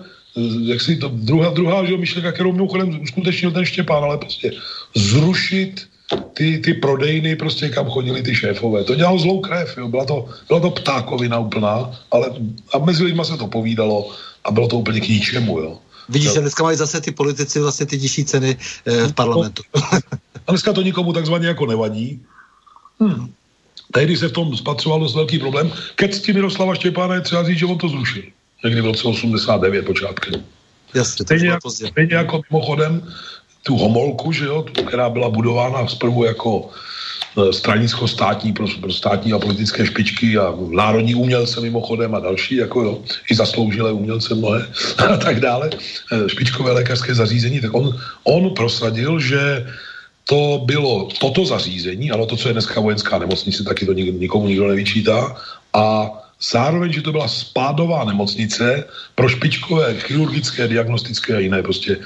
jak si to druhá, druhá že myšlenka, kterou mimochodem uskutečnil ten Štěpán, ale prostě zrušit ty, ty prodejny, prostě kam chodili ty šéfové. To dělalo zlou krev, jo. Byla, to, byla to ptákovina úplná, ale a mezi lidma se to povídalo a bylo to úplně k ničemu, jo. Vidíš, že dneska mají zase ty politici vlastně ty nižší ceny eh, v parlamentu. a dneska to nikomu takzvaně jako nevadí. Hmm. Tehdy se v tom spatřoval dost velký problém. Ke cti Miroslava Štěpána je třeba říct, že on to zrušil. Někdy v roce 89 počátkem. Jasně, to jako, stejně jako mimochodem tu homolku, že jo, která byla budována zprvu jako e, stranicko-státní pro, pro státní a politické špičky a národní umělce mimochodem a další, jako jo, i zasloužilé umělce mnohé (laughs) a tak dále, e, špičkové lékařské zařízení, tak on, on prosadil, že to bylo toto zařízení, ano, to, co je dneska vojenská nemocnice, taky to nikomu nikdo nevyčítá, a zároveň, že to byla spádová nemocnice pro špičkové chirurgické, diagnostické a jiné prostě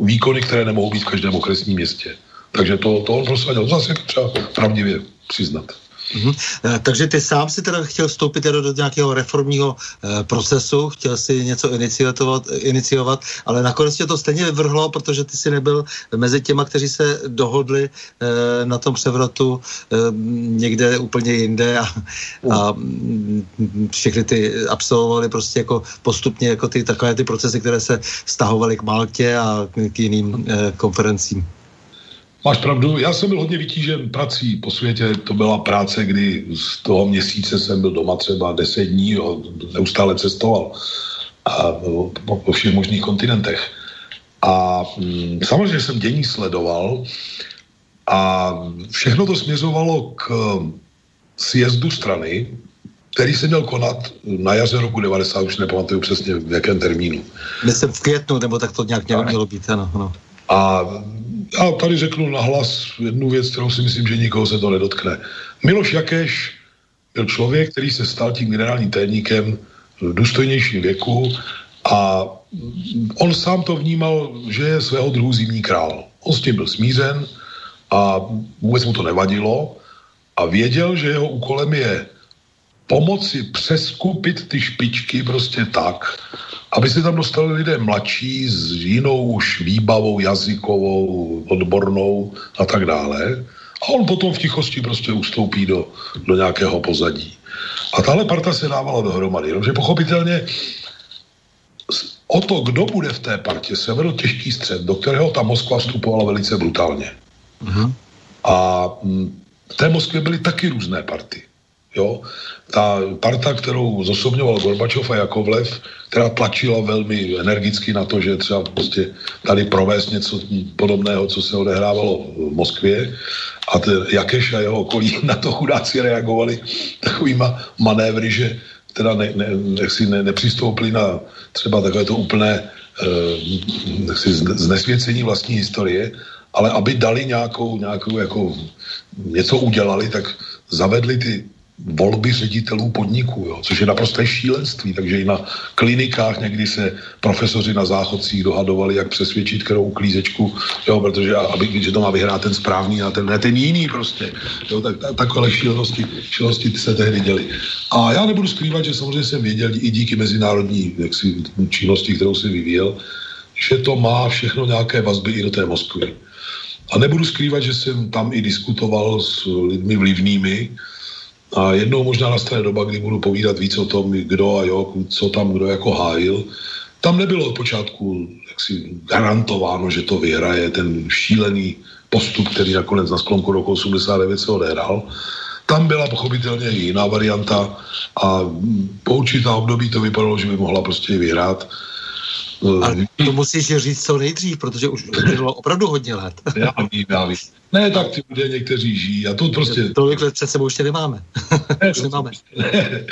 výkony, které nemohou být v každém okresním městě. Takže to, to on prosadil. Zase třeba pravdivě přiznat. Mm-hmm. Takže ty sám si teda chtěl vstoupit teda do nějakého reformního e, procesu, chtěl si něco iniciovat, iniciovat, ale nakonec tě to stejně vyvrhlo, protože ty si nebyl mezi těma, kteří se dohodli e, na tom převratu e, někde úplně jinde a, a všechny ty absolvovali prostě jako postupně jako ty takové ty procesy, které se stahovaly k Maltě a k jiným e, konferencím. Máš pravdu, já jsem byl hodně vytížen prací po světě, to byla práce, kdy z toho měsíce jsem byl doma třeba deset dní, jo, neustále cestoval a, po, po všech možných kontinentech. A hm, samozřejmě jsem dění sledoval a všechno to směřovalo k sjezdu strany, který se měl konat na jaře roku 90, už nepamatuju přesně v jakém termínu. Myslím v květnu, nebo tak to nějak mělo být, ano. ano. A já tady řeknu nahlas jednu věc, kterou si myslím, že nikoho se to nedotkne. Miloš Jakeš byl člověk, který se stal tím generálním tajemníkem v důstojnějším věku a on sám to vnímal, že je svého druhu zimní král. On s tím byl smířen a vůbec mu to nevadilo a věděl, že jeho úkolem je pomoci přeskupit ty špičky prostě tak, aby se tam dostali lidé mladší s jinou už výbavou jazykovou, odbornou a tak dále. A on potom v tichosti prostě ustoupí do, do nějakého pozadí. A tahle parta se dávala dohromady. Jenomže pochopitelně o to, kdo bude v té partě, se vedl těžký střed, do kterého ta Moskva vstupovala velice brutálně. Uh-huh. A mm, v té Moskvě byly taky různé party. Jo? Ta parta, kterou zosobňoval Gorbačov a Jakovlev, která tlačila velmi energicky na to, že třeba prostě tady provést něco podobného, co se odehrávalo v Moskvě. A te, Jakeš a jeho okolí (laughs) na to chudáci reagovali takovýma manévry, že teda ne, ne, nechci ne, nepřistoupili na třeba takové to úplné eh, znesvěcení vlastní historie, ale aby dali nějakou, nějakou jako něco udělali, tak zavedli ty volby ředitelů podniků, jo, což je naprosté šílenství. Takže i na klinikách někdy se profesoři na záchodcích dohadovali, jak přesvědčit kterou uklízečku, jo, protože aby, že to má vyhrát ten správný a ten, ne ten jiný prostě. Jo, tak, tak, takové šílenosti, šílenosti se tehdy děli. A já nebudu skrývat, že samozřejmě jsem věděl i díky mezinárodní jaksi, činnosti, kterou jsem vyvíjel, že to má všechno nějaké vazby i do té Moskvy. A nebudu skrývat, že jsem tam i diskutoval s lidmi vlivnými, a jednou možná nastane doba, kdy budu povídat víc o tom, kdo a jo, co tam kdo jako hájil. Tam nebylo od počátku jaksi garantováno, že to vyhraje ten šílený postup, který nakonec na sklonku roku 89 se odehrál. Tam byla pochopitelně jiná varianta a po určitá období to vypadalo, že by mohla prostě vyhrát. A to musíš říct co nejdřív, protože už bylo opravdu hodně let. (laughs) já vím, já vím. Ne, tak ty lidé někteří žijí a to prostě... Tolik let před sebou ještě nemáme. Ne, (laughs) už nemáme. Ne,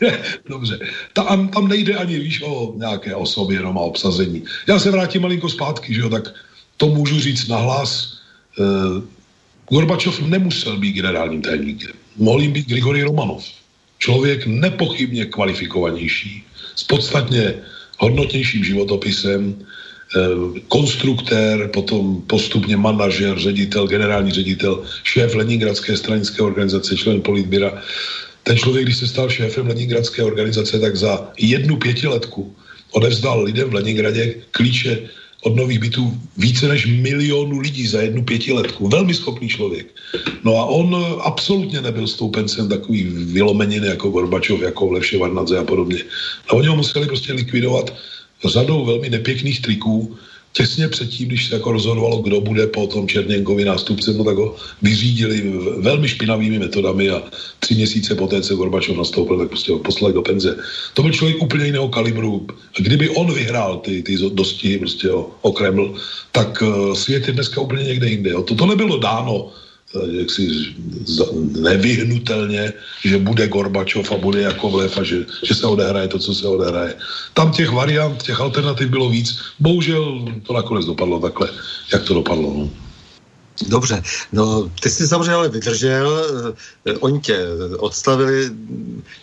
(laughs) Dobře. Tam, tam nejde ani, víš, o nějaké osoby, jenom o obsazení. Já se vrátím malinko zpátky, že jo, tak to můžu říct nahlas. Uh, Gorbačov nemusel být generálním tajemníkem. Mohl jim být Grigory Romanov. Člověk nepochybně kvalifikovanější, s podstatně hodnotnějším životopisem, eh, konstruktér, potom postupně manažer, ředitel, generální ředitel, šéf Leningradské stranické organizace, člen politběra. Ten člověk, když se stal šéfem Leningradské organizace, tak za jednu pětiletku odevzdal lidem v Leningradě klíče od nových bytů více než milionu lidí za jednu pětiletku. Velmi schopný člověk. No a on absolutně nebyl stoupencem takový vylomeniny jako Gorbačov, jako Levše Varnadze a podobně. A oni ho museli prostě likvidovat řadou velmi nepěkných triků, těsně předtím, když se jako rozhodovalo, kdo bude po tom Černěnkovi nástupcem, no tak ho vyřídili velmi špinavými metodami a tři měsíce poté, co Gorbačov nastoupil, tak prostě ho poslali do penze. To byl člověk úplně jiného kalibru. Kdyby on vyhrál ty, ty dosti prostě o, o Kreml, tak uh, svět je dneska úplně někde jinde. To, to nebylo dáno Eh, jaksi nevyhnutelně, že bude Gorbačov a bude jako vlev a že, že se odehraje to, co se odehraje. Tam těch variant, těch alternativ bylo víc. Bohužel to nakonec dopadlo takhle, jak to dopadlo. No. Dobře, no ty jsi samozřejmě ale vydržel, eh, oni tě odstavili,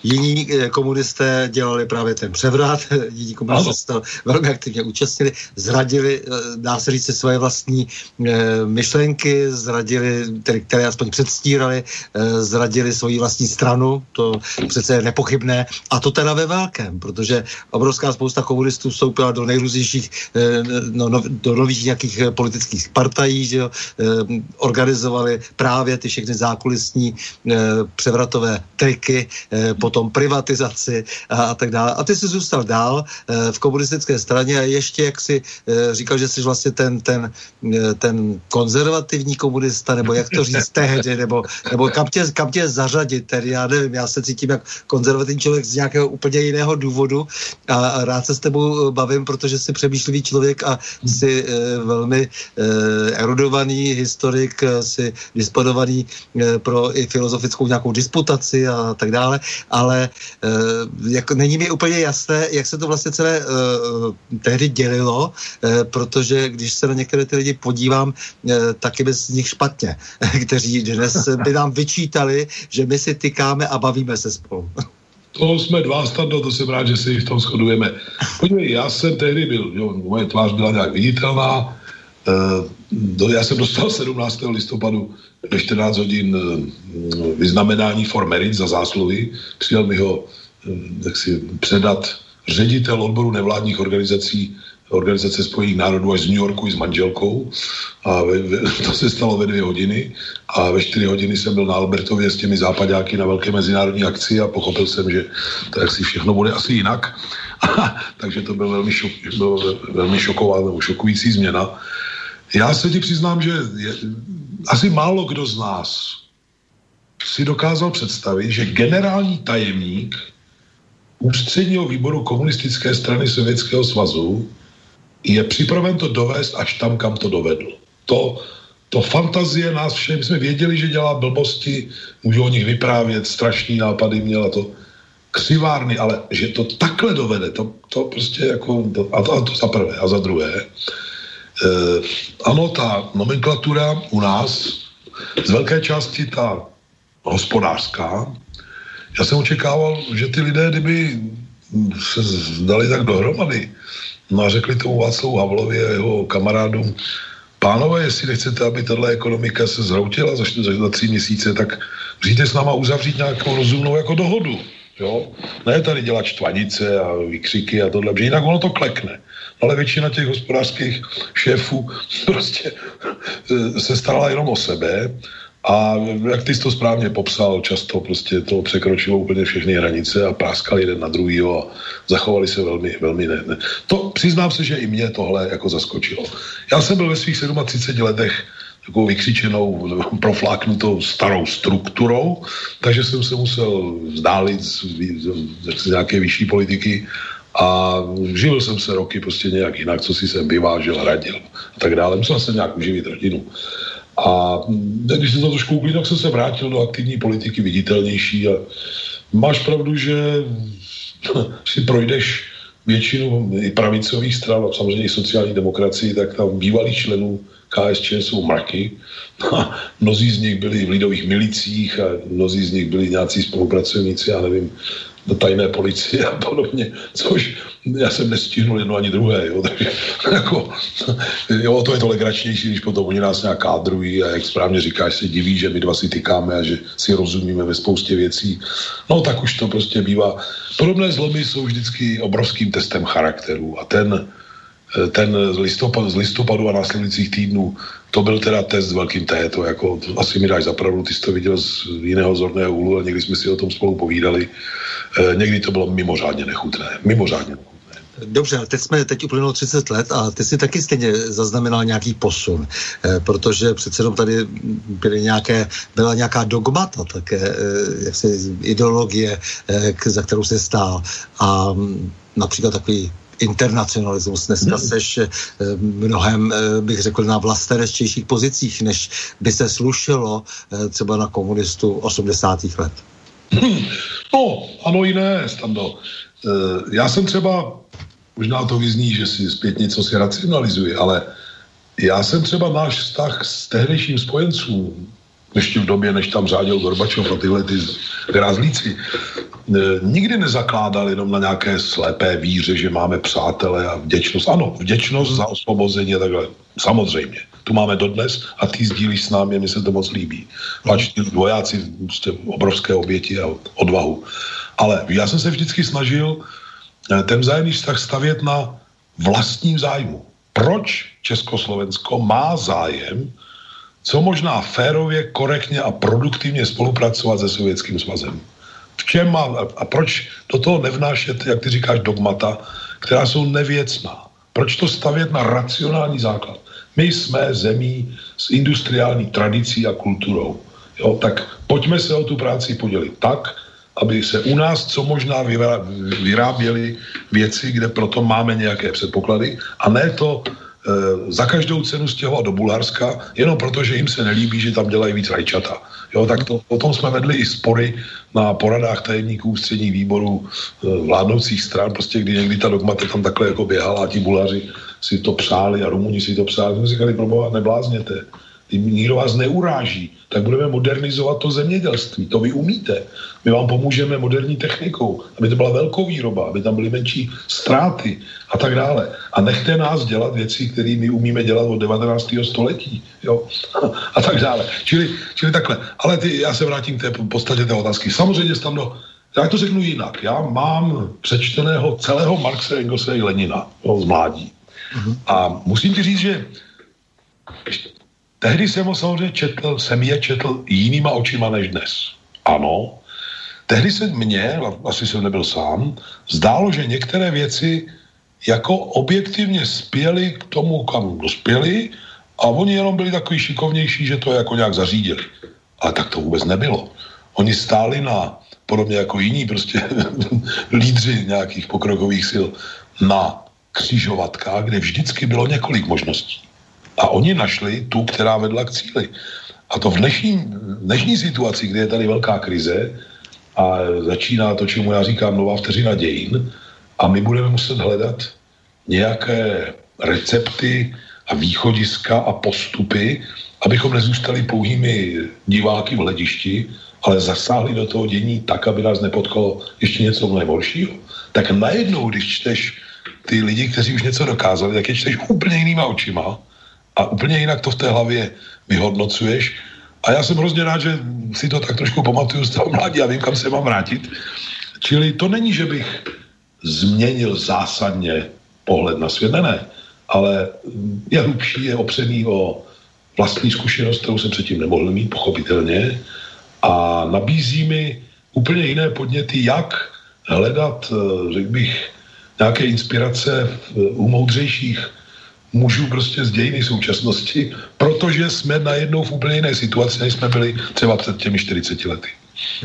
jiní eh, komunisté dělali právě ten převrat, (laughs) jiní komunisté se tam velmi aktivně účastnili, zradili, eh, dá se říct, svoje vlastní myšlenky, zradili, tedy, které aspoň předstírali, zradili svoji vlastní stranu, to přece je nepochybné, a to teda ve velkém, protože obrovská spousta komunistů vstoupila do nejrůznějších, no, no, do nových nějakých politických partají, že jo, organizovali právě ty všechny zákulisní eh, převratové triky, eh, potom privatizaci a, a tak dále. A ty jsi zůstal dál eh, v komunistické straně a ještě, jak si říkal, že jsi vlastně ten, ten, ten konzervativní komunista, nebo jak to říct (laughs) tehdy, nebo, nebo kam, tě, kam tě zařadit, tedy já nevím, já se cítím jak konzervativní člověk z nějakého úplně jiného důvodu a rád se s tebou bavím, protože jsi přemýšlivý člověk a jsi velmi erudovaný historik, eh, si disponovaný eh, pro i filozofickou nějakou disputaci a tak dále, ale jako není mi úplně jasné, jak se to vlastně celé tehdy dělilo, protože když se na některé ty lidi podívám, taky bez nich špatně, (laughs) kteří dnes by nám vyčítali, že my si tykáme a bavíme se spolu. To jsme dva snadno, to jsem rád, že si v tom shodujeme. Podívej, já jsem tehdy byl, jo, moje tvář byla nějak viditelná, já jsem dostal 17. listopadu ve 14 hodin eh, vyznamenání for merit za zásluhy. Přijel mi ho tak eh, si předat ředitel odboru nevládních organizací Organizace spojených národů až z New Yorku i s manželkou. A ve, ve, (laughs) to se stalo ve dvě hodiny. A ve čtyři hodiny jsem byl na Albertově s těmi západáky na velké mezinárodní akci a pochopil jsem, že to si všechno bude asi jinak. (laughs) Takže to byl velmi, šok, byl velmi šoková šokující změna. Já se ti přiznám, že je, asi málo kdo z nás si dokázal představit, že generální tajemník ústředního výboru komunistické strany Sovětského svazu je připraven to dovést až tam, kam to dovedl. To, to fantazie nás všem, jsme věděli, že dělá blbosti, můžu o nich vyprávět, strašný nápady měl a to křivárny, ale že to takhle dovede, to, to prostě jako, a, to, a to za prvé. A za druhé, ano, ta nomenklatura u nás, z velké části ta hospodářská, já jsem očekával, že ty lidé, kdyby se dali tak dohromady, no a řekli tomu Václavu Havlovi a jeho kamarádům, pánové, jestli nechcete, aby tato ekonomika se zhroutila za, za, za tři měsíce, tak přijďte s náma uzavřít nějakou rozumnou jako dohodu. Jo? Ne tady dělat štvanice a výkřiky a tohle, protože jinak ono to klekne ale většina těch hospodářských šéfů prostě eh, se starala jenom o sebe a jak ty jsi to správně popsal, často prostě to překročilo úplně všechny hranice a práskali jeden na druhý a zachovali se velmi, velmi ne, ne. To přiznám se, že i mě tohle jako zaskočilo. Já jsem byl ve svých 37 letech takovou vykřičenou, profláknutou starou strukturou, takže jsem se musel vzdálit z, z, z, nějaké vyšší politiky a živil jsem se roky prostě nějak jinak, co si jsem vyvážel, hradil a tak dále. Musel jsem nějak uživit rodinu. A když se to trošku uklidil, tak jsem se vrátil do aktivní politiky viditelnější a máš pravdu, že (laughs) si projdeš většinu i pravicových stran a samozřejmě i sociální demokracii, tak tam bývalých členů KSČ jsou mraky. A mnozí z nich byli v lidových milicích a mnozí z nich byli nějací spolupracovníci, já nevím, do tajné policie a podobně, což já jsem nestihnul jedno ani druhé, jo, takže jako, jo, to je to legračnější, když potom oni nás nějak kádrují a jak správně říkáš, se diví, že my dva si tykáme a že si rozumíme ve spoustě věcí. No tak už to prostě bývá. Podobné zlomy jsou vždycky obrovským testem charakteru a ten ten z listopadu, z listopadu a následujících týdnů, to byl teda test velkým T, to jako, asi mi dáš zapravdu, ty jsi to viděl z jiného zorného úhlu a někdy jsme si o tom spolu povídali. E, někdy to bylo mimořádně nechutné, mimořádně Dobře, ale teď jsme teď uplynulo 30 let a ty si taky stejně zaznamenal nějaký posun, e, protože přece jenom tady byly nějaké, byla nějaká dogmata, také e, jak se, ideologie, e, k, za kterou se stál a m, například takový internacionalismus. Dneska hmm. seš eh, mnohem, eh, bych řekl, na vlastenečtějších pozicích, než by se slušilo eh, třeba na komunistu 80. let. No, ano i ne, Stando. Já jsem třeba, možná to vyzní, že si zpět něco si racionalizuje, ale já jsem třeba náš vztah s tehdejším spojencům, ještě v době, než tam řádil Gorbačov a tyhle ty grázlíci, nikdy nezakládal jenom na nějaké slepé víře, že máme přátele a vděčnost. Ano, vděčnost za osvobození a takhle. Samozřejmě. Tu máme dodnes a ty sdílíš s námi, mně se to moc líbí. Ty vojáci, prostě obrovské oběti a odvahu. Ale já jsem se vždycky snažil eh, ten vzájemný vztah stavět na vlastním zájmu. Proč Československo má zájem co možná férově, korektně a produktivně spolupracovat se Sovětským svazem. V čem má, a proč do toho nevnášet, jak ty říkáš, dogmata, která jsou nevěcná? Proč to stavět na racionální základ? My jsme zemí s industriální tradicí a kulturou. Jo, tak pojďme se o tu práci podělit tak, aby se u nás co možná vyráběly věci, kde proto máme nějaké předpoklady a ne to za každou cenu stěhovat do Bulharska, jenom proto, že jim se nelíbí, že tam dělají víc rajčata. Jo, tak to, o tom jsme vedli i spory na poradách tajemníků středních výborů e, vládnoucích stran, prostě kdy někdy ta dogmata tam takhle jako běhala a ti Bulhaři si to přáli a Rumuni si to přáli. My říkali, proboha, neblázněte nikdo vás neuráží, tak budeme modernizovat to zemědělství. To vy umíte. My vám pomůžeme moderní technikou, aby to byla velkou výroba, aby tam byly menší ztráty a tak dále. A nechte nás dělat věci, které my umíme dělat od 19. století. Jo? (laughs) A tak dále. Čili, čili takhle. Ale ty, já se vrátím k té podstatě té otázky. Samozřejmě tam do, já to řeknu jinak. Já mám přečteného celého Marxe, Engelse i Lenina jo, z mládí. Uh-huh. A musím ti říct, že Tehdy jsem ho samozřejmě četl, jsem je četl jinýma očima než dnes. Ano, tehdy se mně, asi jsem nebyl sám, zdálo, že některé věci jako objektivně spěly k tomu, kam dospěli a oni jenom byli takový šikovnější, že to jako nějak zařídili. Ale tak to vůbec nebylo. Oni stáli na, podobně jako jiní prostě (laughs) lídři nějakých pokrokových sil, na křižovatkách, kde vždycky bylo několik možností. A oni našli tu, která vedla k cíli. A to v dnešní, dnešní situaci, kdy je tady velká krize a začíná to, čemu já říkám nová vteřina dějin, a my budeme muset hledat nějaké recepty a východiska a postupy, abychom nezůstali pouhými diváky v hledišti, ale zasáhli do toho dění tak, aby nás nepotkalo ještě něco mnohem horšího. Tak najednou, když čteš ty lidi, kteří už něco dokázali, tak je čteš úplně jinýma očima a úplně jinak to v té hlavě vyhodnocuješ. A já jsem hrozně rád, že si to tak trošku pamatuju z toho mládí a vím, kam se mám vrátit. Čili to není, že bych změnil zásadně pohled na svět, ne, ne. Ale je hlubší, je opřený o vlastní zkušenost, kterou jsem předtím nemohl mít, pochopitelně. A nabízí mi úplně jiné podněty, jak hledat, eh, řekl bych, nějaké inspirace u moudřejších mužů prostě z dějiny současnosti, protože jsme najednou v úplně jiné situaci, než jsme byli třeba před těmi 40 lety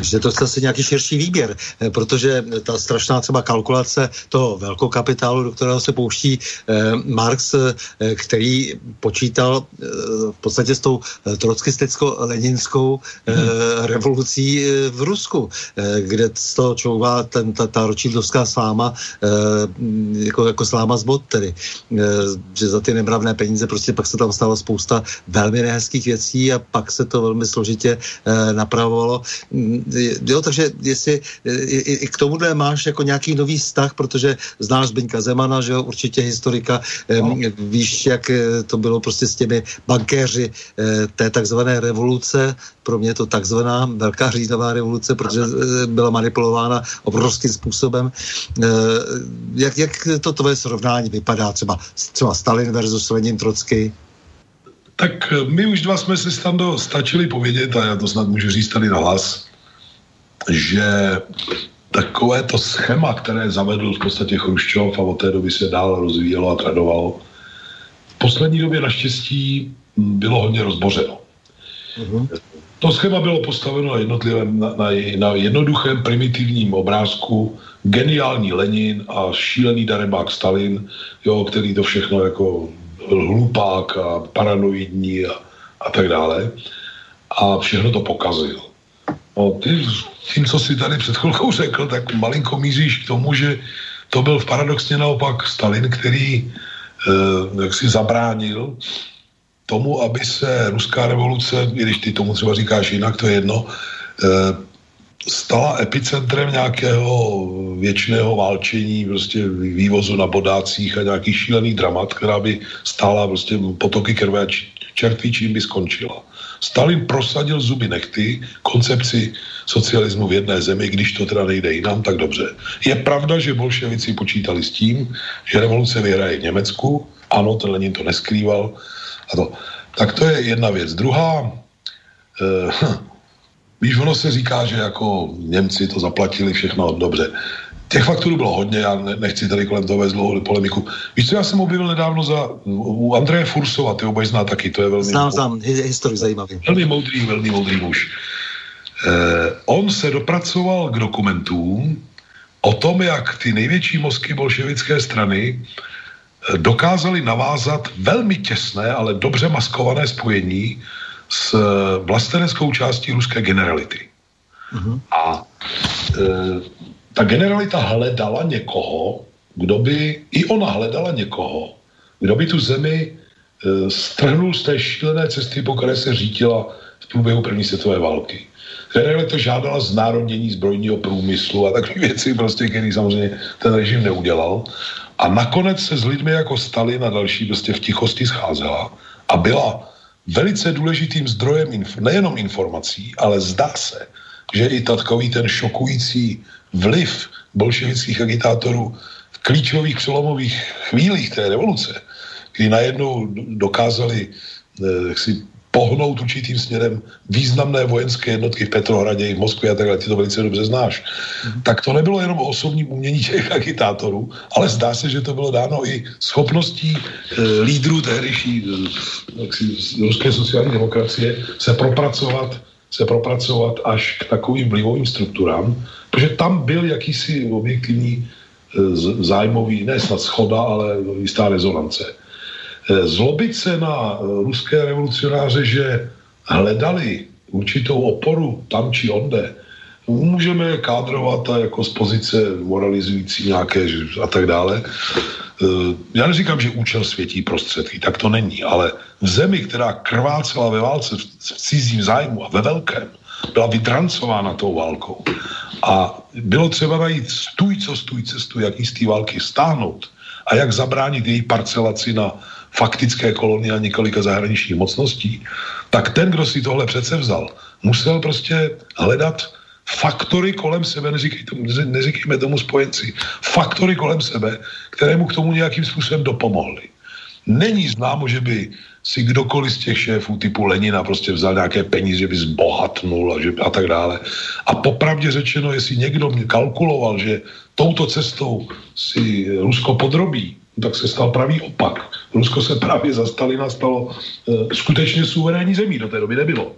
že to zase nějaký širší výběr, eh, protože ta strašná třeba kalkulace toho velkou kapitálu, do kterého se pouští eh, Marx, eh, který počítal eh, v podstatě s tou eh, trockisticko-leninskou eh, hmm. revolucí eh, v Rusku, eh, kde z toho čouvá ten, ta, ta ročíldovská sláma eh, jako, jako sláma z bod tedy, eh, že za ty nemravné peníze prostě pak se tam stalo spousta velmi nehezkých věcí a pak se to velmi složitě eh, napravovalo jo, takže jestli i, i k tomuhle máš jako nějaký nový vztah, protože znáš Zbyňka Zemana, že jo, určitě historika, no. víš, jak to bylo prostě s těmi bankéři té takzvané revoluce, pro mě je to takzvaná velká říjnová revoluce, protože byla manipulována obrovským způsobem. Jak, jak to tvoje srovnání vypadá třeba, třeba Stalin versus Lenin Trocky? Tak eh, my už dva jsme si stando stačili povědět, a já to snad můžu říct tady na hlas, že takové to schéma, které zavedl v podstatě Chruščov a od té doby se dál rozvíjelo a tradovalo, v poslední době naštěstí bylo hodně rozbořeno. Uh-huh. To schéma bylo postaveno na, jednotlivém, na, na, na jednoduchém primitivním obrázku geniální Lenin a šílený darebák Stalin, jo, který to všechno jako hlupák a paranoidní a, a tak dále. A všechno to pokazil. No, ty tím, co si tady před chvilkou řekl, tak malinko míříš k tomu, že to byl paradoxně naopak Stalin, který eh, jak si zabránil tomu, aby se ruská revoluce, i když ty tomu třeba říkáš jinak, to je jedno, eh, stala epicentrem nějakého věčného válčení, prostě vývozu na bodácích a nějakých šílených dramat, která by stála prostě potoky krve a čertví čím by skončila. Stalin prosadil zuby nechty koncepci socialismu v jedné zemi, když to teda nejde jinam, tak dobře. Je pravda, že bolševici počítali s tím, že revoluce vyhraje v Německu, ano, ten Lenin to neskrýval, a to. Tak to je jedna věc. Druhá, eh, Víš, ono se říká, že jako Němci to zaplatili všechno dobře. Těch fakturů bylo hodně, já nechci tady kolem toho vést dlouhou polemiku. Víš, co já jsem objevil nedávno za, u Andreje Fursova, ty ho zná taky, to je velmi... Znám, znám, historik zajímavý. Velmi moudrý, velmi moudrý muž. Eh, on se dopracoval k dokumentům o tom, jak ty největší mozky bolševické strany eh, dokázali navázat velmi těsné, ale dobře maskované spojení s eh, vlasteneckou částí ruské generality. Uh-huh. A e, ta generalita hledala někoho, kdo by, i ona hledala někoho, kdo by tu zemi e, strhnul z té šílené cesty, po které se řítila v průběhu první světové války. Generalita žádala znárodnění zbrojního průmyslu a takové (laughs) věci, prostě, který samozřejmě ten režim neudělal. A nakonec se s lidmi jako Stalin a další prostě v tichosti scházela a byla velice důležitým zdrojem inf- nejenom informací, ale zdá se, že i takový ten šokující vliv bolševických agitátorů v klíčových přelomových chvílích té revoluce, kdy najednou dokázali eh, si pohnout určitým směrem významné vojenské jednotky v Petrohradě i v Moskvě a takhle, ty to velice dobře znáš, mm. tak to nebylo jenom o osobním umění těch agitátorů, ale zdá se, že to bylo dáno i schopností e, lídrů tehdejší e, ruské sociální demokracie se propracovat se propracovat až k takovým vlivovým strukturám, protože tam byl jakýsi objektivní e, zájmový, ne snad schoda, ale jistá rezonance. Eh, zlobit se na eh, ruské revolucionáře, že hledali určitou oporu tam či onde, můžeme kádrovat a jako z pozice moralizující nějaké a tak dále. Eh, já neříkám, že účel světí prostředky, tak to není, ale v zemi, která krvácela ve válce v cizím zájmu a ve velkém, byla vydrancována tou válkou. A bylo třeba najít stůj, co stůj cestu, jak z té války stáhnout a jak zabránit její parcelaci na faktické kolonie a několika zahraničních mocností, tak ten, kdo si tohle přece vzal, musel prostě hledat faktory kolem sebe, neříkejme, neříkejme tomu spojenci, faktory kolem sebe, které mu k tomu nějakým způsobem dopomohly. Není známo, že by si kdokoliv z těch šéfů typu Lenina prostě vzal nějaké peníze, že by zbohatnul a, že, a tak dále. A popravdě řečeno, jestli někdo kalkuloval, že touto cestou si Rusko podrobí, tak se stal pravý opak. Rusko se právě za Stalina stalo e, skutečně suverénní zemí, do té doby nebylo.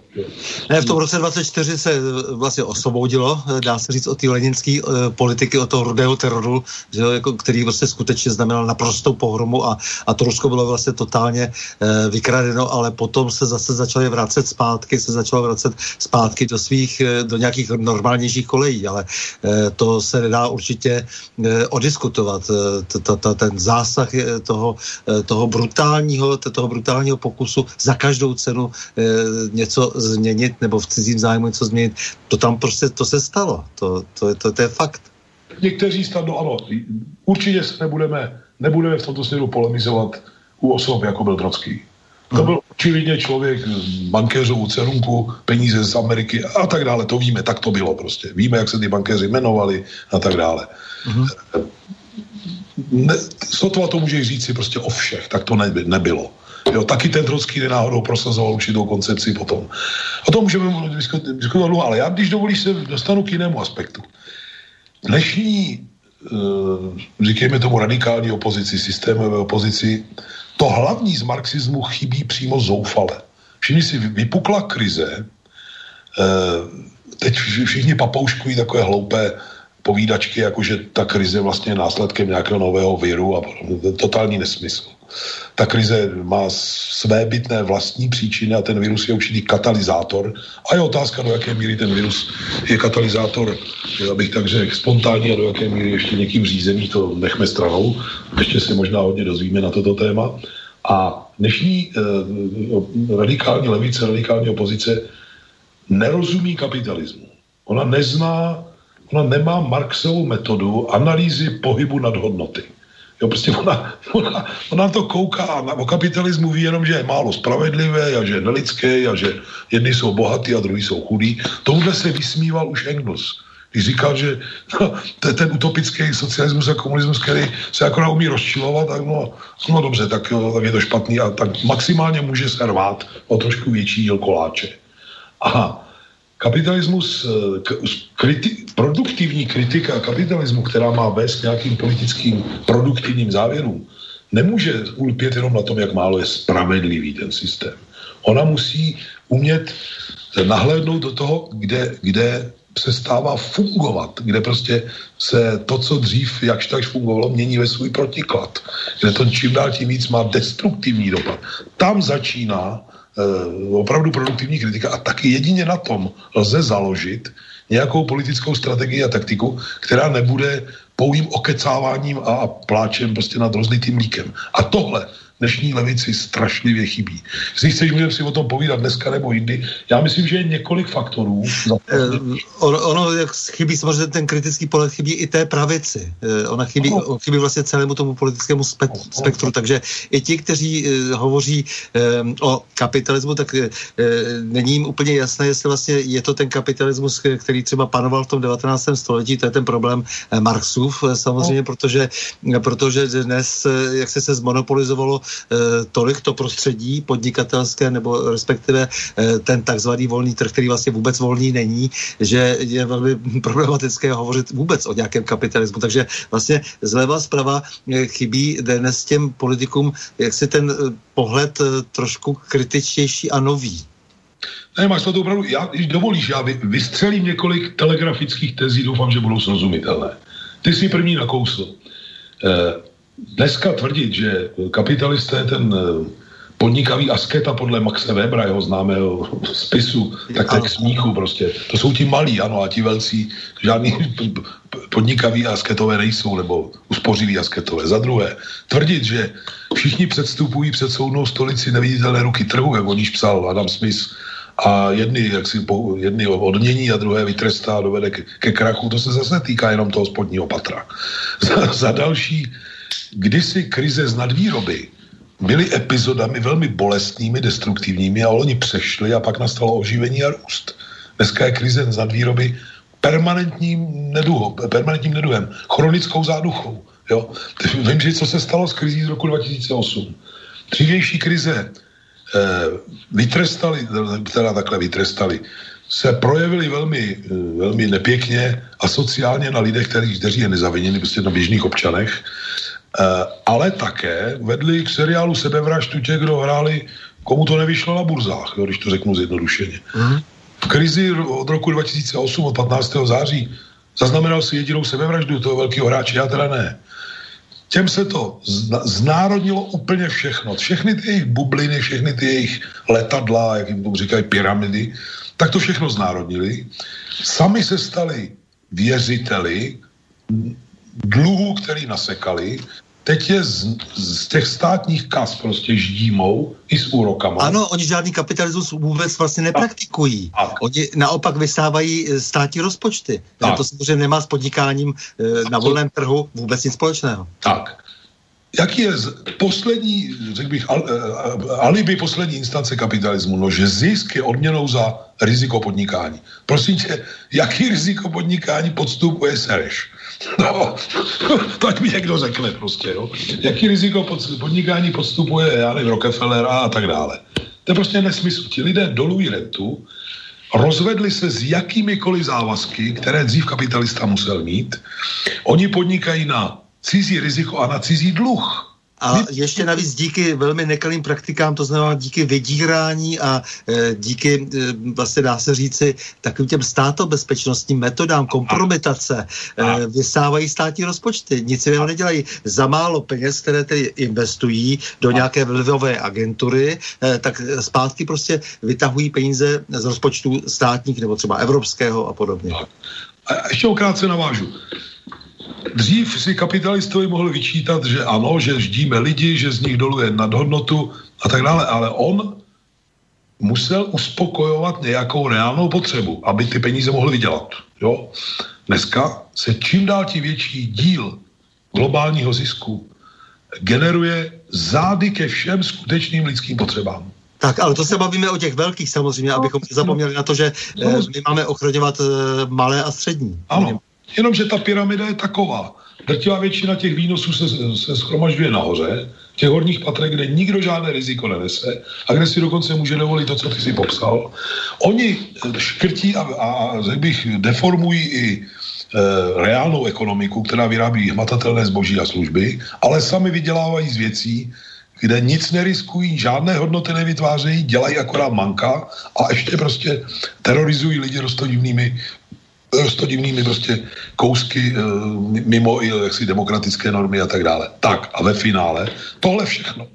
Ne, v tom roce 24 se eh, vlastně osvobodilo, eh, dá se říct, o té leninské e, politiky, o toho rudého teroru, že, jako, který vlastně skutečně znamenal naprostou pohromu a, a to Rusko bylo vlastně totálně e, vykradeno, ale potom se zase začaly vracet zpátky, se začalo vracet zpátky do svých, e, do nějakých normálnějších kolejí, ale e, to se nedá určitě e, odiskutovat. E, ten zásah toho, toho brutálního, toho brutálního pokusu za každou cenu něco změnit nebo v cizím zájmu něco změnit. To tam prostě, to se stalo. To, to, to, to je fakt. Někteří snad, no ano, určitě se nebudeme, nebudeme v tomto směru polemizovat u osob, jako byl Trocký. To hmm. byl očividně člověk bankéřovou celunku, peníze z Ameriky a tak dále. To víme, tak to bylo prostě. Víme, jak se ty bankéři jmenovali a tak dále. Mm-hmm. Ne, sotva to může říct si prostě o všech, tak to neby, nebylo. Jo, taky ten Trocký nenáhodou prosazoval určitou koncepci potom. O tom můžeme diskutovat dlouho, ale já, když dovolíš, se dostanu k jinému aspektu. Dnešní, eh, říkejme tomu radikální opozici, systémové opozici, to hlavní z marxismu chybí přímo zoufale. Všichni si vypukla krize, eh, teď všichni papouškují takové hloupé povídačky, jako že ta krize vlastně je následkem nějakého nového viru a totální nesmysl ta krize má své bytné vlastní příčiny a ten virus je určitý katalyzátor. A je otázka, do jaké míry ten virus je katalyzátor, abych tak řekl, spontánní a do jaké míry ještě někým řízený, to nechme stranou. Ještě se možná hodně dozvíme na toto téma. A dnešní eh, radikální levice, radikální opozice nerozumí kapitalismu. Ona nezná, ona nemá Marxovou metodu analýzy pohybu nad hodnoty. Jo, prostě ona, ona, ona to kouká a o kapitalismu ví jenom, že je málo spravedlivé a že je nelidské a že jedni jsou bohatí a druhý jsou chudí. Tomuhle se vysmíval už Engels. Když říkal, že (laughs) no, to ten utopický socialismus a komunismus, který se akorát umí rozčilovat, tak no, no dobře, tak, tak je to špatný a tak maximálně může se rvát o trošku větší díl koláče. Aha, kapitalismus, eh, kriti, produktivní kritika kapitalismu, která má vést k nějakým politickým produktivním závěrům, nemůže ulpět jenom na tom, jak málo je spravedlivý ten systém. Ona musí umět nahlédnout do toho, kde, kde se stává fungovat, kde prostě se to, co dřív jakž takž fungovalo, mění ve svůj protiklad. Kde to čím dál tím víc má destruktivní dopad. Tam začíná opravdu produktivní kritika a taky jedině na tom lze založit nějakou politickou strategii a taktiku, která nebude pouhým okecáváním a pláčem prostě nad rozlitým líkem. A tohle dnešní levici strašlivě chybí. Jestli chceš, můžeme si o tom povídat dneska nebo jindy. Já myslím, že je několik faktorů. Eh, ono, ono, jak chybí samozřejmě ten kritický pohled, chybí i té pravici. Eh, ona chybí, no. chybí vlastně celému tomu politickému spe, no. spektru. Takže i ti, kteří uh, hovoří o kapitalismu, tak není jim úplně jasné, jestli vlastně je to ten kapitalismus, který třeba panoval v tom 19. století, to je ten problém Marxův samozřejmě, no. protože, protože dnes, jak se se zmonopolizovalo Eh, tolik to prostředí podnikatelské nebo respektive eh, ten takzvaný volný trh, který vlastně vůbec volný není, že je velmi (laughs) problematické hovořit vůbec o nějakém kapitalismu. Takže vlastně zleva zprava eh, chybí dnes těm politikům jak si ten pohled trošku kritičtější a nový. Ne, máš to opravdu, já, když dovolíš, já vystřelím několik telegrafických tezí, doufám, že budou srozumitelné. Ty jsi první nakousl. Eh, dneska tvrdit, že kapitalista je ten eh, podnikavý asketa podle Maxe Webera, jeho známého (laughs) spisu, tak tak smíchu prostě. To jsou ti malí, ano, a ti velcí žádný (laughs) podnikaví asketové nejsou, nebo uspořiví asketové. Za druhé, tvrdit, že všichni předstupují před soudnou stolici neviditelné ruky trhu, jak o níž psal Adam Smith, a jedny, jak si po, jedny odmění a druhé vytrestá a dovede ke, ke krachu, to se zase týká jenom toho spodního patra. (laughs) Za, za další, kdysi krize z nadvýroby byly epizodami velmi bolestnými, destruktivními a oni přešli a pak nastalo oživení a růst. Dneska je krize z nadvýroby permanentním, neduho, permanentním neduhem, chronickou záduchou. Jo? (laughs) Vím, že co se stalo s krizí z roku 2008. Dřívější krize eh, vytrestali, teda takhle vytrestali, se projevily velmi, eh, velmi nepěkně a sociálně na lidech, kteří, kteří je nezaviněni, prostě na běžných občanech. Eh, ale také vedli k seriálu sebevraždu těch, kdo hráli, komu to nevyšlo na burzách, jo, když to řeknu zjednodušeně. Mm. V krizi od roku 2008, od 15. září, zaznamenal si jedinou sebevraždu toho velkého hráče, já teda ne. Těm se to znárodnilo úplně všechno. Všechny ty jejich bubliny, všechny ty jejich letadla, jak jim tomu říkají pyramidy, tak to všechno znárodnili. Sami se stali věřiteli dluhů, který nasekali, teď je z, z těch státních kas prostě ždímou i s úrokama. Ano, oni žádný kapitalismus vůbec vlastně nepraktikují. Tak. Oni naopak vysávají eh, státní rozpočty. Tak. To samozřejmě nemá s podnikáním e, na volném trhu vůbec nic společného. Tak. Jaký je poslední, řekl bych, al, alibi poslední instance kapitalismu? No, že zisk je odměnou za riziko podnikání. Prosím tě, jaký riziko podnikání podstupuje Sereš? No, to ať mi někdo řekne prostě, jo. Jaký riziko podnikání podstupuje, já nevím, Rockefeller a tak dále. To je prostě nesmysl. Ti lidé dolují rentu, rozvedli se s jakýmikoliv závazky, které dřív kapitalista musel mít. Oni podnikají na cizí riziko a na cizí dluh. A ještě navíc díky velmi nekalým praktikám, to znamená díky vydírání a e, díky, e, vlastně dá se říci, takovým těm státobezpečnostním metodám kompromitace e, vysávají státní rozpočty. Nic jiného nedělají. Za málo peněz, které tedy investují do nějaké vlivové agentury, e, tak zpátky prostě vytahují peníze z rozpočtu státních nebo třeba evropského a podobně. A ještě okrátce navážu. Dřív si kapitalistovi mohli vyčítat, že ano, že ždíme lidi, že z nich doluje nadhodnotu a tak dále, ale on musel uspokojovat nějakou reálnou potřebu, aby ty peníze mohly vydělat. Jo? Dneska se čím dál tím větší díl globálního zisku generuje zády ke všem skutečným lidským potřebám. Tak, ale to se bavíme o těch velkých samozřejmě, abychom zapomněli na to, že eh, my máme ochraňovat eh, malé a střední. Ano, Jenomže ta pyramida je taková. Drtivá většina těch výnosů se, se schromažďuje nahoře, v těch horních patrech, kde nikdo žádné riziko nenese a kde si dokonce může dovolit to, co ty si popsal. Oni škrtí a, a řekl bych, deformují i e, reálnou ekonomiku, která vyrábí hmatatelné zboží a služby, ale sami vydělávají z věcí, kde nic neriskují, žádné hodnoty nevytvářejí, dělají akorát manka a ještě prostě terorizují lidi rostodivnými divnými prostě kousky eh, mimo i jaksi demokratické normy a tak dále. Tak a ve finále tohle všechno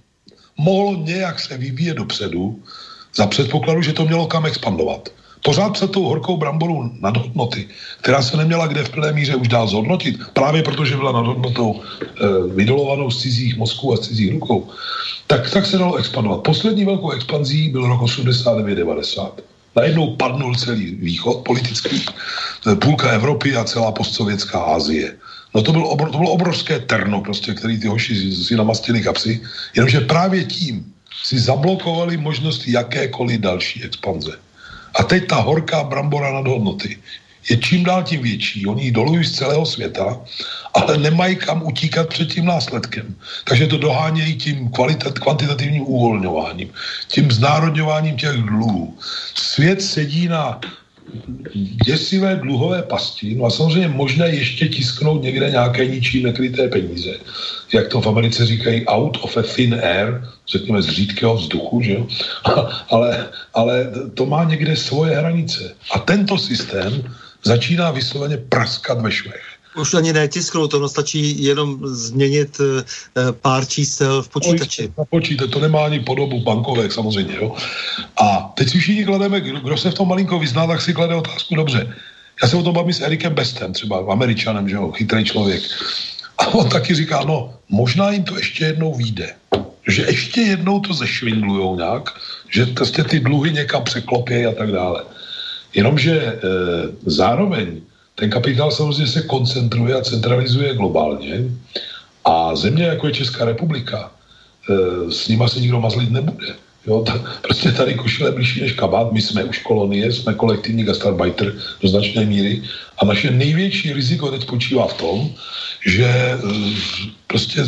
mohlo nějak se vyvíjet dopředu za předpokladu, že to mělo kam expandovat. Pořád se tou horkou bramboru nadhodnoty, která se neměla kde v plné míře už dál zhodnotit, právě protože byla nadhodnotou e, vydolovanou z cizích mozků a z cizích rukou, tak, tak se dalo expandovat. Poslední velkou expanzí byl rok 89-90 najednou padnul celý východ politický, půlka Evropy a celá postsovětská Asie. No to, byl obro, to bylo obrovské terno, prostě, který ty hoši si namastili kapsy, jenomže právě tím si zablokovali možnosti jakékoliv další expanze. A teď ta horká brambora nad hodnoty je čím dál tím větší. Oni ji dolují z celého světa, ale nemají kam utíkat před tím následkem. Takže to dohánějí tím kvalitat, kvantitativním uvolňováním, tím znárodňováním těch dluhů. Svět sedí na děsivé dluhové pasti, no a samozřejmě možné ještě tisknout někde nějaké ničí nekryté peníze. Jak to v Americe říkají, out of a thin air, řekněme z řídkého vzduchu, že jo? (laughs) ale, ale to má někde svoje hranice. A tento systém začíná vysloveně praskat ve švech. Už ani netisknout, to stačí jenom změnit e, pár čísel v počítači. Na počítač, to nemá ani podobu bankovek samozřejmě. Jo? A teď si všichni klademe, kdo, kdo se v tom malinko vyzná, tak si klade otázku dobře. Já se o tom bavím s Erikem Bestem, třeba američanem, že jo, chytrý člověk. A on taky říká, no, možná jim to ještě jednou vyjde. Že ještě jednou to zešvindlujou nějak, že prostě ty dluhy někam překlopějí a tak dále. Jenomže e, zároveň ten kapitál samozřejmě se koncentruje a centralizuje globálně a země, jako je Česká republika, e, s nima se nikdo mazlit nebude. Jo, ta, prostě tady košile blížší než kabát, my jsme už kolonie, jsme kolektivní gastarbeiter do značné míry a naše největší riziko teď spočívá v tom, že e, prostě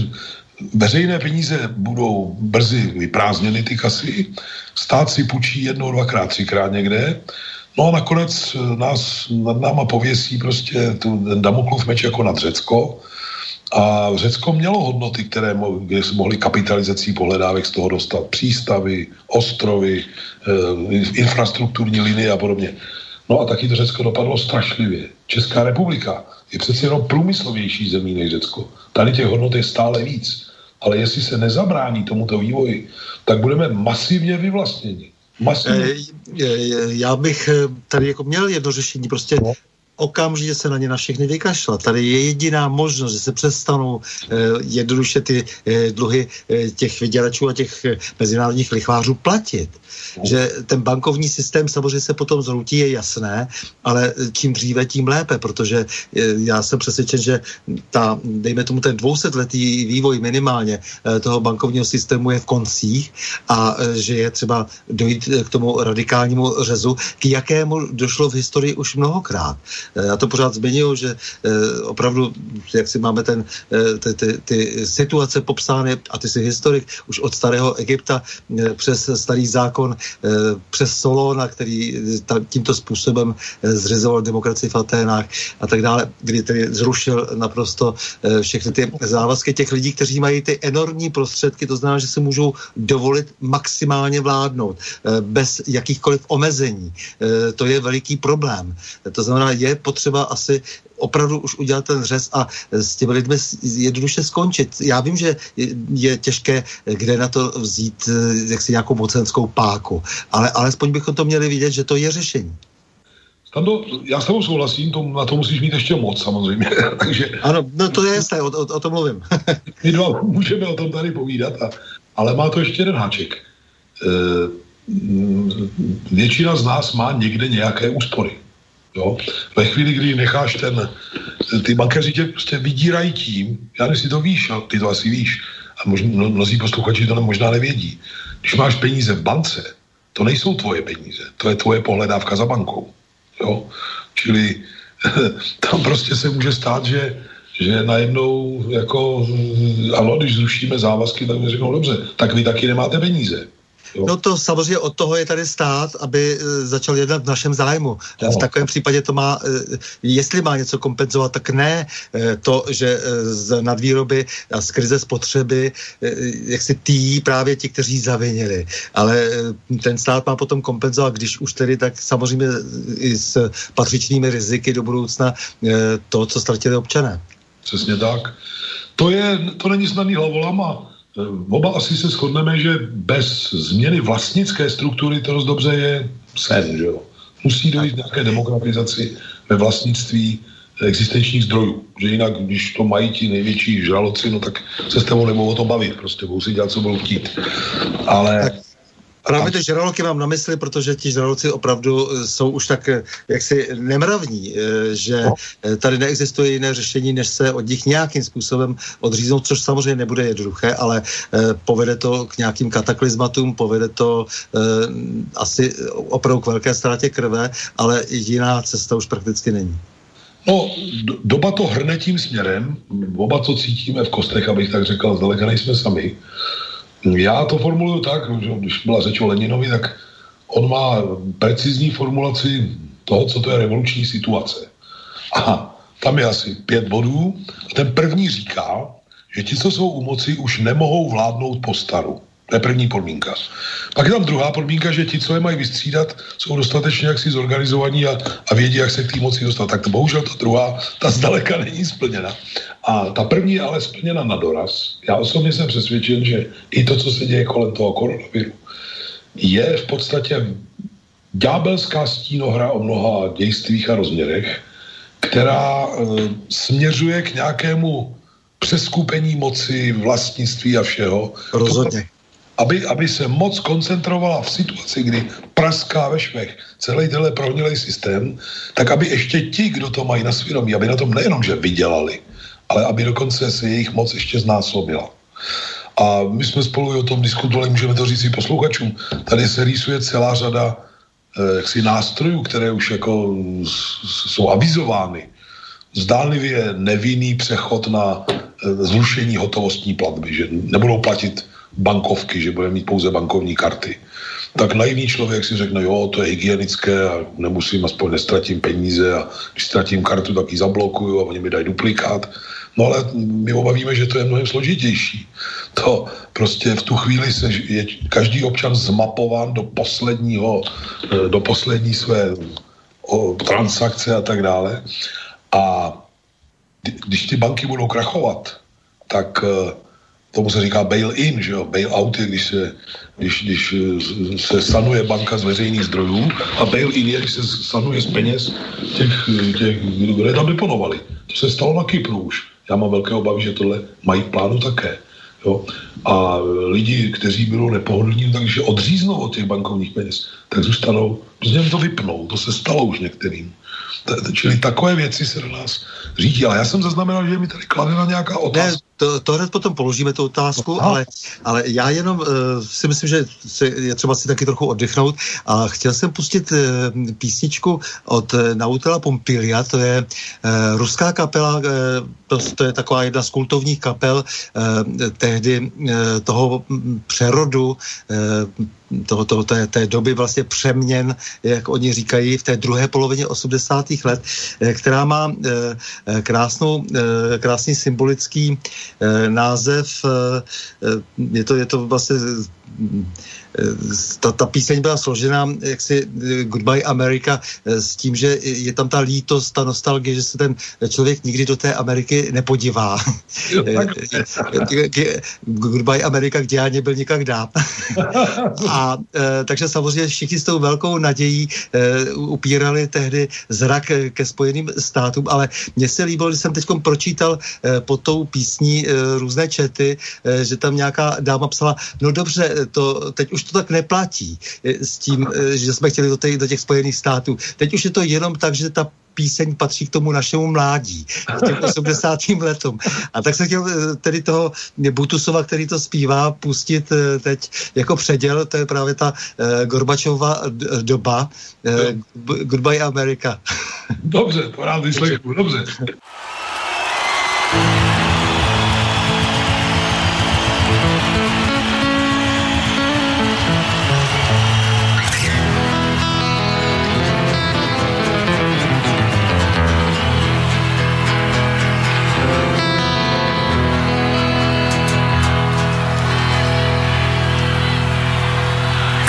veřejné peníze budou brzy vyprázdněny ty kasy, stát si půjčí jednou, dvakrát, třikrát někde No a nakonec eh, nás nad náma pověsí prostě ten Damoklův meč jako nad Řecko. A Řecko mělo hodnoty, které mo- kde se mohly kapitalizací pohledávek z toho dostat. Přístavy, ostrovy, e, infrastrukturní linie a podobně. No a taky to Řecko dopadlo strašlivě. Česká republika je přece jenom průmyslovější zemí než Řecko. Tady těch hodnot je stále víc. Ale jestli se nezabrání tomuto vývoji, tak budeme masivně vyvlastněni. Masivně. Já bych eh, tady jako měl jedno řešení, prostě no. okamžitě se na ně na všechny vykašlat. Tady je jediná možnost, že se přestanou eh, jednoduše ty eh, dluhy eh, těch vyděračů a těch eh, mezinárodních lichvářů platit. Že ten bankovní systém samozřejmě se potom zhroutí, je jasné, ale čím dříve, tím lépe, protože eh, já jsem přesvědčen, že ta, dejme tomu ten dvousetletý vývoj minimálně eh, toho bankovního systému je v koncích a eh, že je třeba dojít k tomu radikálnímu řezu, k jakému došlo v historii už mnohokrát. Já to pořád zmiňuji, že opravdu, jak si máme ten, ty, ty, ty situace popsány, a ty si historik, už od starého Egypta přes starý zákon, přes Solona, který tímto způsobem zřizoval demokracii v Aténách a tak dále, kdy tedy zrušil naprosto všechny ty závazky těch lidí, kteří mají ty enormní prostředky, to znamená, že se můžou dovolit maximálně vládnout bez jakýchkoliv omezení. To je veliký problém. To znamená, je potřeba asi opravdu už udělat ten řez a s těmi lidmi jednoduše skončit. Já vím, že je těžké, kde na to vzít jaksi nějakou mocenskou páku, ale alespoň bychom to měli vidět, že to je řešení. Stando, já s tebou souhlasím, to, na to musíš mít ještě moc samozřejmě. (laughs) Takže, ano, no to je jasné, o, o, o tom mluvím. (laughs) my dva můžeme o tom tady povídat, a, ale má to ještě jeden háček. E, většina z nás má někde nějaké úspory. Jo? Ve chvíli, kdy necháš ten, ty bankéři tě prostě vydírají tím, já nevím, si to víš, a ty to asi víš, a možná, mnozí posluchači to možná nevědí. Když máš peníze v bance, to nejsou tvoje peníze, to je tvoje pohledávka za bankou. Jo? Čili (laughs) tam prostě se může stát, že, že najednou jako, ano, když zrušíme závazky, tak mi řeknou, dobře, tak vy taky nemáte peníze. No to samozřejmě od toho je tady stát, aby uh, začal jednat v našem zájmu. V takovém případě to má, uh, jestli má něco kompenzovat, tak ne uh, to, že z nadvýroby a z krize spotřeby, jak si tý právě ti, kteří zavinili. Ale ten stát má potom kompenzovat, když už tedy, tak samozřejmě i s patřičnými riziky do budoucna to, co ztratili občané. Přesně tak. To, je, to není snadný hlavolama Eh, oba asi se shodneme, že bez změny vlastnické struktury to dost dobře je sen, že jo. Musí dojít nějaké demokratizaci ve vlastnictví existenčních zdrojů. Že jinak, když to mají ti největší žraloci, no tak se s tebou nebudou o tom bavit. Prostě budou si dělat, co budou chtít. Ale... Tak Právě ty žraloky mám na mysli, protože ti žraloci opravdu eh, jsou už tak eh, jaksi nemravní, eh, že no. tady neexistuje jiné řešení, než se od nich nějakým způsobem odříznout, což samozřejmě nebude jednoduché, ale povede to k nějakým kataklizmatům, povede to asi opravdu k velké ztrátě krve, ale jiná cesta už prakticky není. No, doba to hrne tím směrem, oba to cítíme v kostech, abych tak řekl, zdaleka nejsme sami. Já to formuluju tak, že když byla řeč o Leninovi, tak on má precizní formulaci toho, co to je revoluční situace. A tam je asi pět bodů. A ten první říká, že ti, co jsou u moci, už nemohou vládnout po staru. To je první podmínka. Pak je tam druhá podmínka, že ti, co je mají vystřídat, jsou dostatečně jaksi zorganizovaní a, a vědí, jak se k té moci dostat. Tak to bohužel ta druhá, ta zdaleka není splněna. A ta první je ale splněna na doraz. Já osobně jsem přesvědčen, že i to, co se děje kolem toho koronaviru, je v podstatě ďábelská stínohra o mnoha dějstvích a rozměrech, která e, směřuje k nějakému přeskupení moci, vlastnictví a všeho. Rozhodně. Aby, aby se moc koncentrovala v situaci, kdy praská ve švech celý tenhle prohnilý systém, tak aby ještě ti, kdo to mají na svědomí, aby na tom nejenom, že vydělali, ale aby dokonce se jejich moc ještě znásobila. A my jsme spolu o tom diskutovali, můžeme to říct i posluchačům. Tady se rýsuje celá řada eh, jaksi nástrojů, které už jako jsou avizovány. Zdánlivě nevinný přechod na eh, zrušení hotovostní platby, že nebudou platit bankovky, že bude mít pouze bankovní karty. Tak naivní člověk si řekne, jo, to je hygienické a nemusím, aspoň nestratím peníze a když ztratím kartu, tak ji zablokuju a oni mi dají duplikát. No ale my obavíme, že to je mnohem složitější. To prostě v tu chvíli se je každý občan zmapován do posledního, do poslední své transakce a tak dále. A když ty banky budou krachovat, tak uh, tomu se říká bail-in, že jo, bail-out je, když se, když, když se sanuje banka z veřejných zdrojů a bail-in je, když se sanuje z peněz těch, těch kdo je tam deponovali. To se stalo na Kypru už. Já mám velké obavy, že tohle mají plánu také. Jo? A lidi, kteří budou nepohodlní, takže odříznou od těch bankovních peněz, tak zůstanou, prostě to vypnou. To se stalo už některým. Čili takové věci se do nás řídí. Ale já jsem zaznamenal, že mi tady kladena nějaká otázka. To, to hned potom položíme tu otázku, ale, ale já jenom uh, si myslím, že si, je třeba si taky trochu oddychnout a chtěl jsem pustit uh, písničku od uh, Nautela Pompilia, to je uh, ruská kapela, uh, to, to je taková jedna z kultovních kapel uh, tehdy uh, toho přerodu uh, toho, toho, té, té doby vlastně přeměn, jak oni říkají, v té druhé polovině 80. let, která má krásnou, krásný symbolický název, je to, je to vlastně ta, ta píseň byla složena jaksi Goodbye America s tím, že je tam ta lítost, ta nostalgie, že se ten člověk nikdy do té Ameriky nepodívá. (laughs) Goodbye America, kde já nebyl nikak dám. (laughs) A takže samozřejmě všichni s tou velkou nadějí upírali tehdy zrak ke Spojeným státům, ale mně se líbilo, že jsem teď pročítal pod tou písní různé čety, že tam nějaká dáma psala, no dobře, to teď už to tak neplatí s tím, že jsme chtěli do, těch, do těch Spojených států. Teď už je to jenom tak, že ta píseň patří k tomu našemu mládí, k těm (laughs) 80. letům. A tak se chtěl tedy toho Butusova, který to zpívá, pustit teď jako předěl, to je právě ta uh, Gorbačová doba. Uh, goodbye America. Dobře, to rád (laughs) vyslechnu, dobře.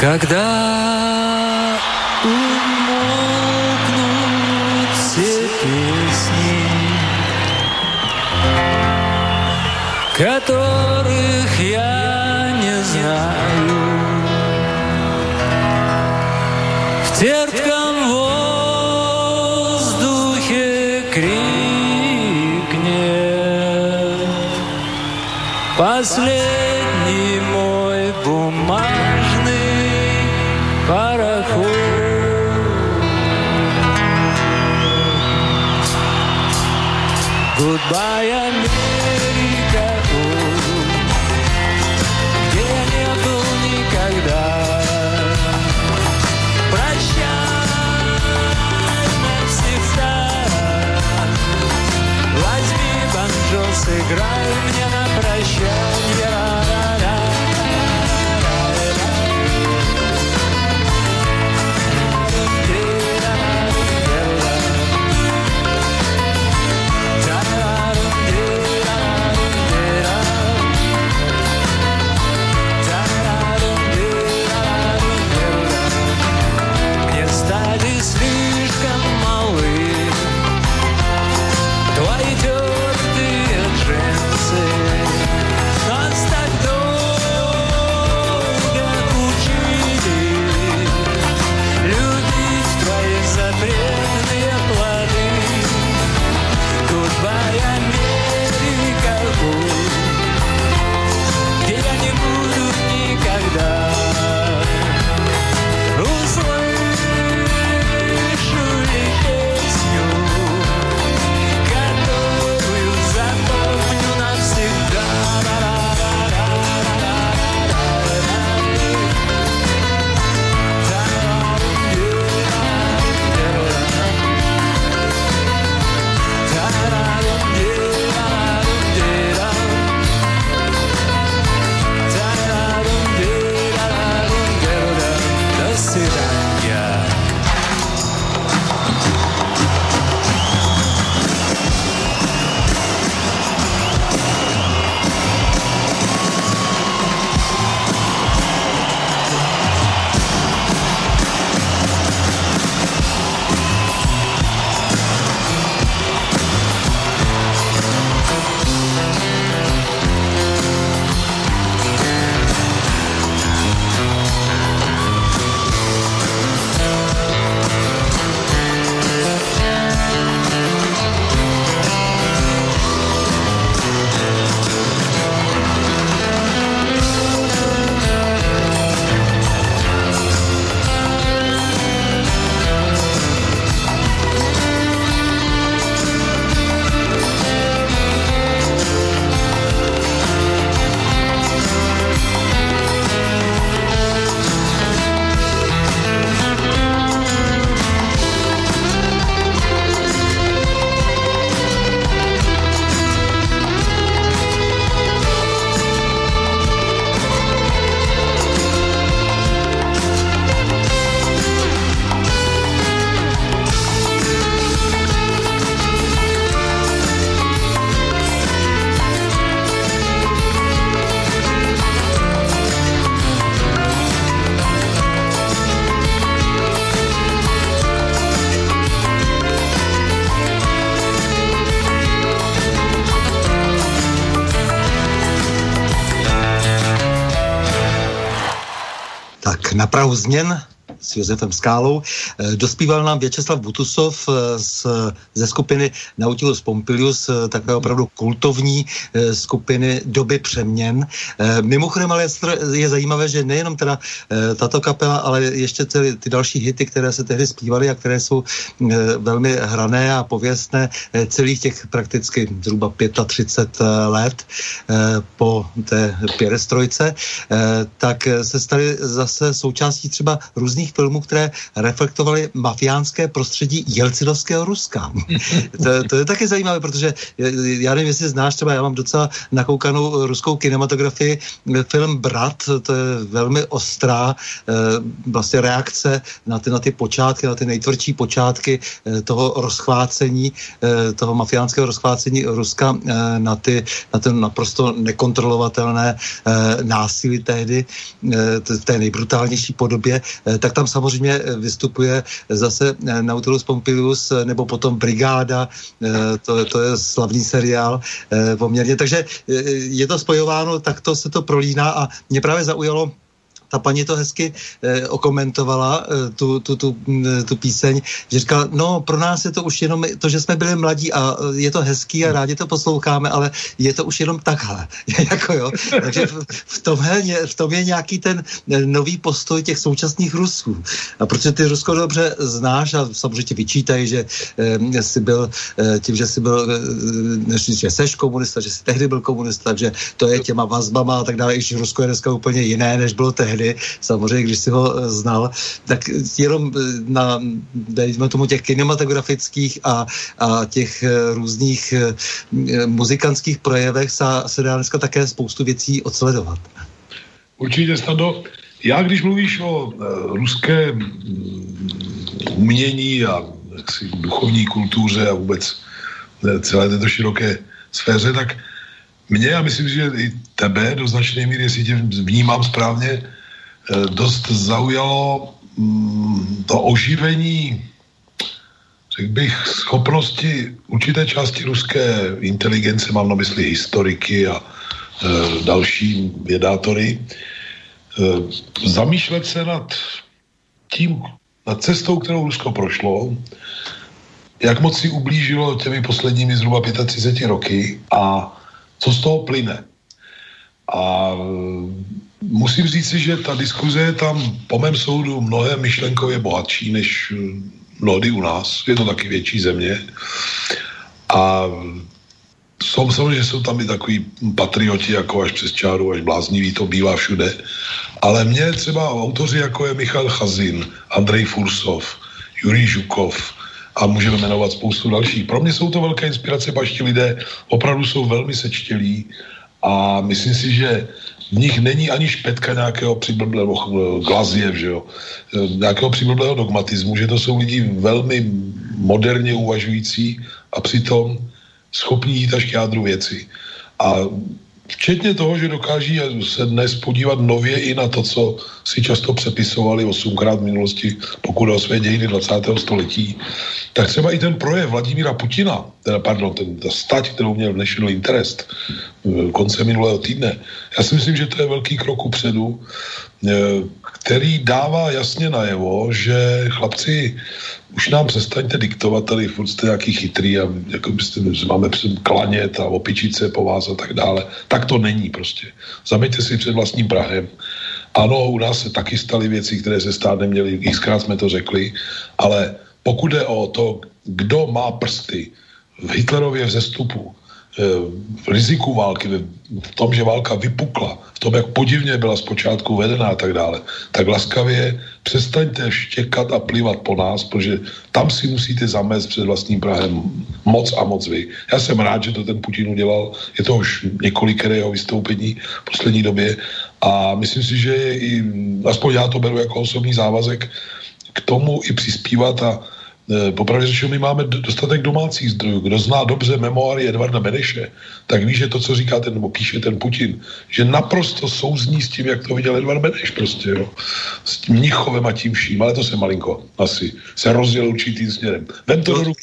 Когда умолкнут все песни, которых я не знаю, в терпком воздухе крикнет последний играй мне на прощание. Na Prahu změn s Josefem Skálou. Eh, dospíval nám Věčeslav Butusov eh, z, ze skupiny Nautilus Pompilius, eh, takové opravdu kultovní skupiny doby přeměn. Mimochodem ale je zajímavé, že nejenom teda tato kapela, ale ještě ty, ty další hity, které se tehdy zpívaly a které jsou velmi hrané a pověstné celých těch prakticky zhruba 35 let po té pěrestrojce, tak se staly zase součástí třeba různých filmů, které reflektovaly mafiánské prostředí jelcinovského Ruska. (laughs) to, to je taky zajímavé, protože já nevím, jestli znáš, třeba já mám docela nakoukanou ruskou kinematografii, film Brat, to je velmi ostrá eh, vlastně reakce na ty, na ty počátky, na ty nejtvrdší počátky eh, toho rozchvácení, eh, toho mafiánského rozchvácení Ruska na, ty, na ten naprosto nekontrolovatelné násilí tehdy, v té nejbrutálnější podobě, tak tam samozřejmě eh, vystupuje zase eh, Nautilus Pompilius eh, nebo potom Brigáda, to, to je slavný seriál poměrně, takže je to spojováno, takto se to prolíná a mě právě zaujalo ta paní to hezky eh, okomentovala, eh, tu, tu, tu, mm, tu píseň, že říkala, no pro nás je to už jenom to, že jsme byli mladí a eh, je to hezký a rádi to posloucháme, ale je to už jenom takhle. (laughs) jako jo. Takže v, v, tomhle, v tom je nějaký ten eh, nový postoj těch současných Rusů. A protože ty Rusko dobře znáš a samozřejmě ti vyčítají, že eh, jsi byl eh, tím, že jsi byl, eh, že seš komunista, že jsi tehdy byl komunista, takže to je těma vazbama a tak dále, i když Rusko je dneska úplně jiné, než bylo tehdy tehdy, samozřejmě, když si ho eh, znal, tak jenom eh, na, dejme tomu, těch kinematografických a, a těch eh, různých muzikantských projevech se, se dá dneska také spoustu věcí odsledovat. Určitě, Stado. Já, když mluvíš o uh, ruské mm, umění a jaksi, duchovní kultuře a vůbec celé této široké sféře, tak mě, a myslím, že i tebe do značné míry, jestli tě vnímám správně, dost zaujalo mm, to oživení, řekl bych, schopnosti určité části ruské inteligence, mám na mysli historiky a e, další vědátory, e, zamýšlet se nad tím, nad cestou, kterou Rusko prošlo, jak moc si ublížilo těmi posledními zhruba 35 roky a co z toho plyne. A musím říct si, že ta diskuze je tam po mém soudu mnohem myšlenkově bohatší než mnohdy u nás. Je to taky větší země. A jsou samozřejmě, jsou tam i takový patrioti, jako až přes čáru, až blázniví, to bývá všude. Ale mě třeba autoři, jako je Michal Chazin, Andrej Fursov, Jurij Žukov, a můžeme jmenovat spoustu dalších. Pro mě jsou to velké inspirace, pašti lidé opravdu jsou velmi sečtělí a myslím si, že v nich není ani špetka nějakého přiblblého glaziev, že jo, nějakého přiblblého dogmatismu, že to jsou lidi velmi moderně uvažující a přitom schopní jít až k jádru věci. A Včetně toho, že dokáží se dnes podívat nově i na to, co si často přepisovali osmkrát v minulosti, pokud o své dějiny 20. století, tak třeba i ten projev Vladimíra Putina, teda, pardon, ten, ta stať, kterou měl National Interest v konce minulého týdne, já si myslím, že to je velký krok upředu, eh, který dává jasně najevo, že chlapci už nám přestaňte diktovat, tady furt jste nějaký chytrý a jako byste, máme klanět a opičit se po vás a tak dále. Tak to není prostě. Zameďte si před vlastním Prahem. Ano, u nás se taky staly věci, které se stát neměly, xkrát jsme to řekli, ale pokud jde o to, kdo má prsty v Hitlerově vzestupu, riziku války, v tom, že válka vypukla, v tom, jak podivně byla zpočátku vedená a tak dále, tak laskavě přestaňte štěkat a plivat po nás, protože tam si musíte zamést před vlastním Prahem moc a moc vy. Já jsem rád, že to ten Putin udělal, je to už několikeré jeho vystoupení v poslední době a myslím si, že i, aspoň já to beru jako osobní závazek, k tomu i přispívat a Eh, popravdě řečeno, my máme dostatek domácích zdrojů. Kdo zná dobře memoáry Edvarda Beneše, tak ví, že to, co říká ten, nebo píše ten Putin, že naprosto souzní s tím, jak to viděl Edvard Beneš prostě, jo. S tím Mnichovem a tím vším, ale to se malinko asi se rozděl určitým směrem. Vem to, to, do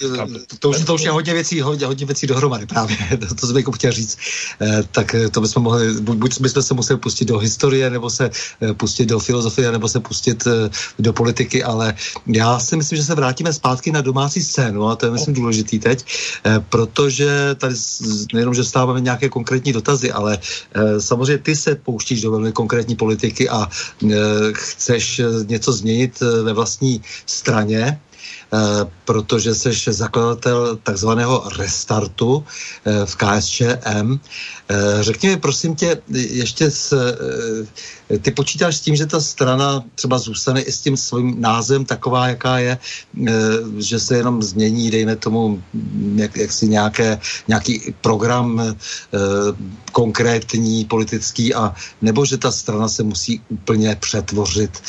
to, to, už, to už je hodně věcí, hodně, hodně věcí dohromady právě, (laughs) to, to jsem jako chtěl říct. Eh, tak eh, to bychom mohli, buď bychom se museli pustit do historie, nebo se eh, pustit do filozofie, nebo se pustit eh, do politiky, ale já si myslím, že se vrátíme zpátky na domácí scénu a to je myslím důležitý teď, eh, protože tady nejenom, že stáváme nějaké konkrétní dotazy, ale samozřejmě ty se pouštíš do velmi konkrétní politiky a chceš něco změnit ve vlastní straně, Eh, protože jsi zakladatel takzvaného restartu eh, v KSČM. Eh, řekni mi, prosím tě, ještě s, ty počítáš s tím, že ta strana třeba zůstane i s tím svým názvem taková, jaká je, že se jenom změní, dejme tomu, jak, jak si nějaké, nějaký program konkrétní, politický, a nebo že ta strana se musí úplně přetvořit,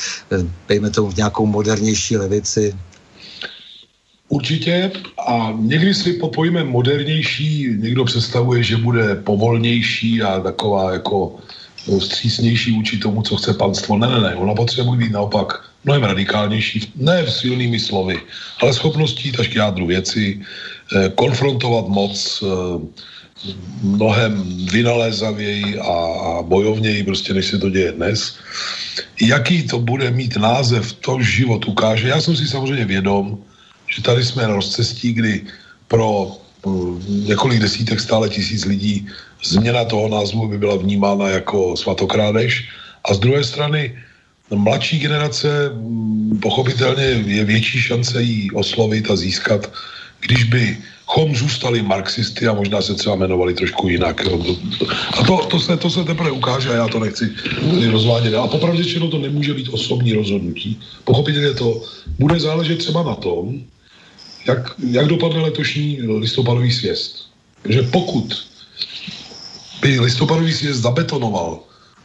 dejme tomu v nějakou modernější levici, Určitě a někdy si po pojmem modernější někdo představuje, že bude povolnější a taková jako střísnější vůči tomu, co chce panstvo. Ne, ne, ne, ona potřebuje být naopak mnohem radikálnější, ne v silnými slovy, ale schopností taky jádru věci, eh, konfrontovat moc eh, mnohem vynalézavěji a bojovněji, prostě než se to děje dnes. Jaký to bude mít název, to život ukáže. Já jsem si samozřejmě vědom, že tady jsme na rozcestí, kdy pro několik desítek, stále tisíc lidí změna toho názvu by byla vnímána jako svatokrádež. A z druhé strany mladší generace pochopitelně je větší šance jí oslovit a získat, když by chom zůstali marxisty a možná se třeba jmenovali trošku jinak. A to, to, se, to se teprve ukáže a já to nechci rozvádět. A popravdě to nemůže být osobní rozhodnutí. Pochopitelně to bude záležet třeba na tom, jak, jak dopadne letošní listopadový sjezd. Protože pokud by listopadový sjezd zabetonoval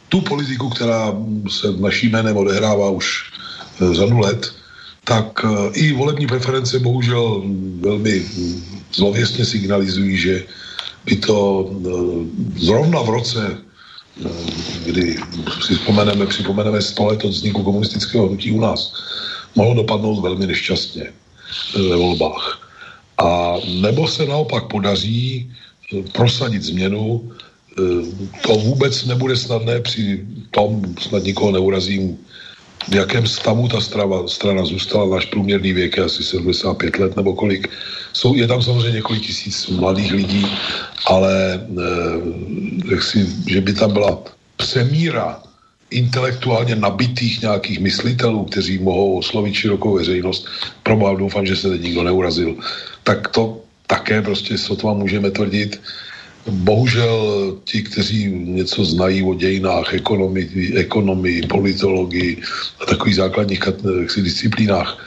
tu politiku, která se naší jménem odehrává už e, řadu let, tak e, i volební preference bohužel velmi zlověstně signalizují, že by to zrovna v roce, kdy si vzpomeneme, připomeneme 100 let od vzniku komunistického hnutí u nás, mohlo dopadnout velmi nešťastně ve volbách. A nebo se naopak podaří eh, prosadit změnu, eh, to vůbec nebude snadné při tom, snad nikoho neurazím, v jakém stavu ta strava, strana zůstala, náš průměrný věk je asi 75 let nebo kolik. Jsou, je tam samozřejmě několik tisíc mladých lidí, ale eh, si, že by tam byla přemíra intelektuálně nabitých nějakých myslitelů, kteří mohou oslovit širokou veřejnost, proboha doufám, že se teď nikdo neurazil, tak to také prostě sotva můžeme tvrdit. Bohužel ti, kteří něco znají o dějinách, ekonomii, ekonomii politologii a takových základních disciplínách,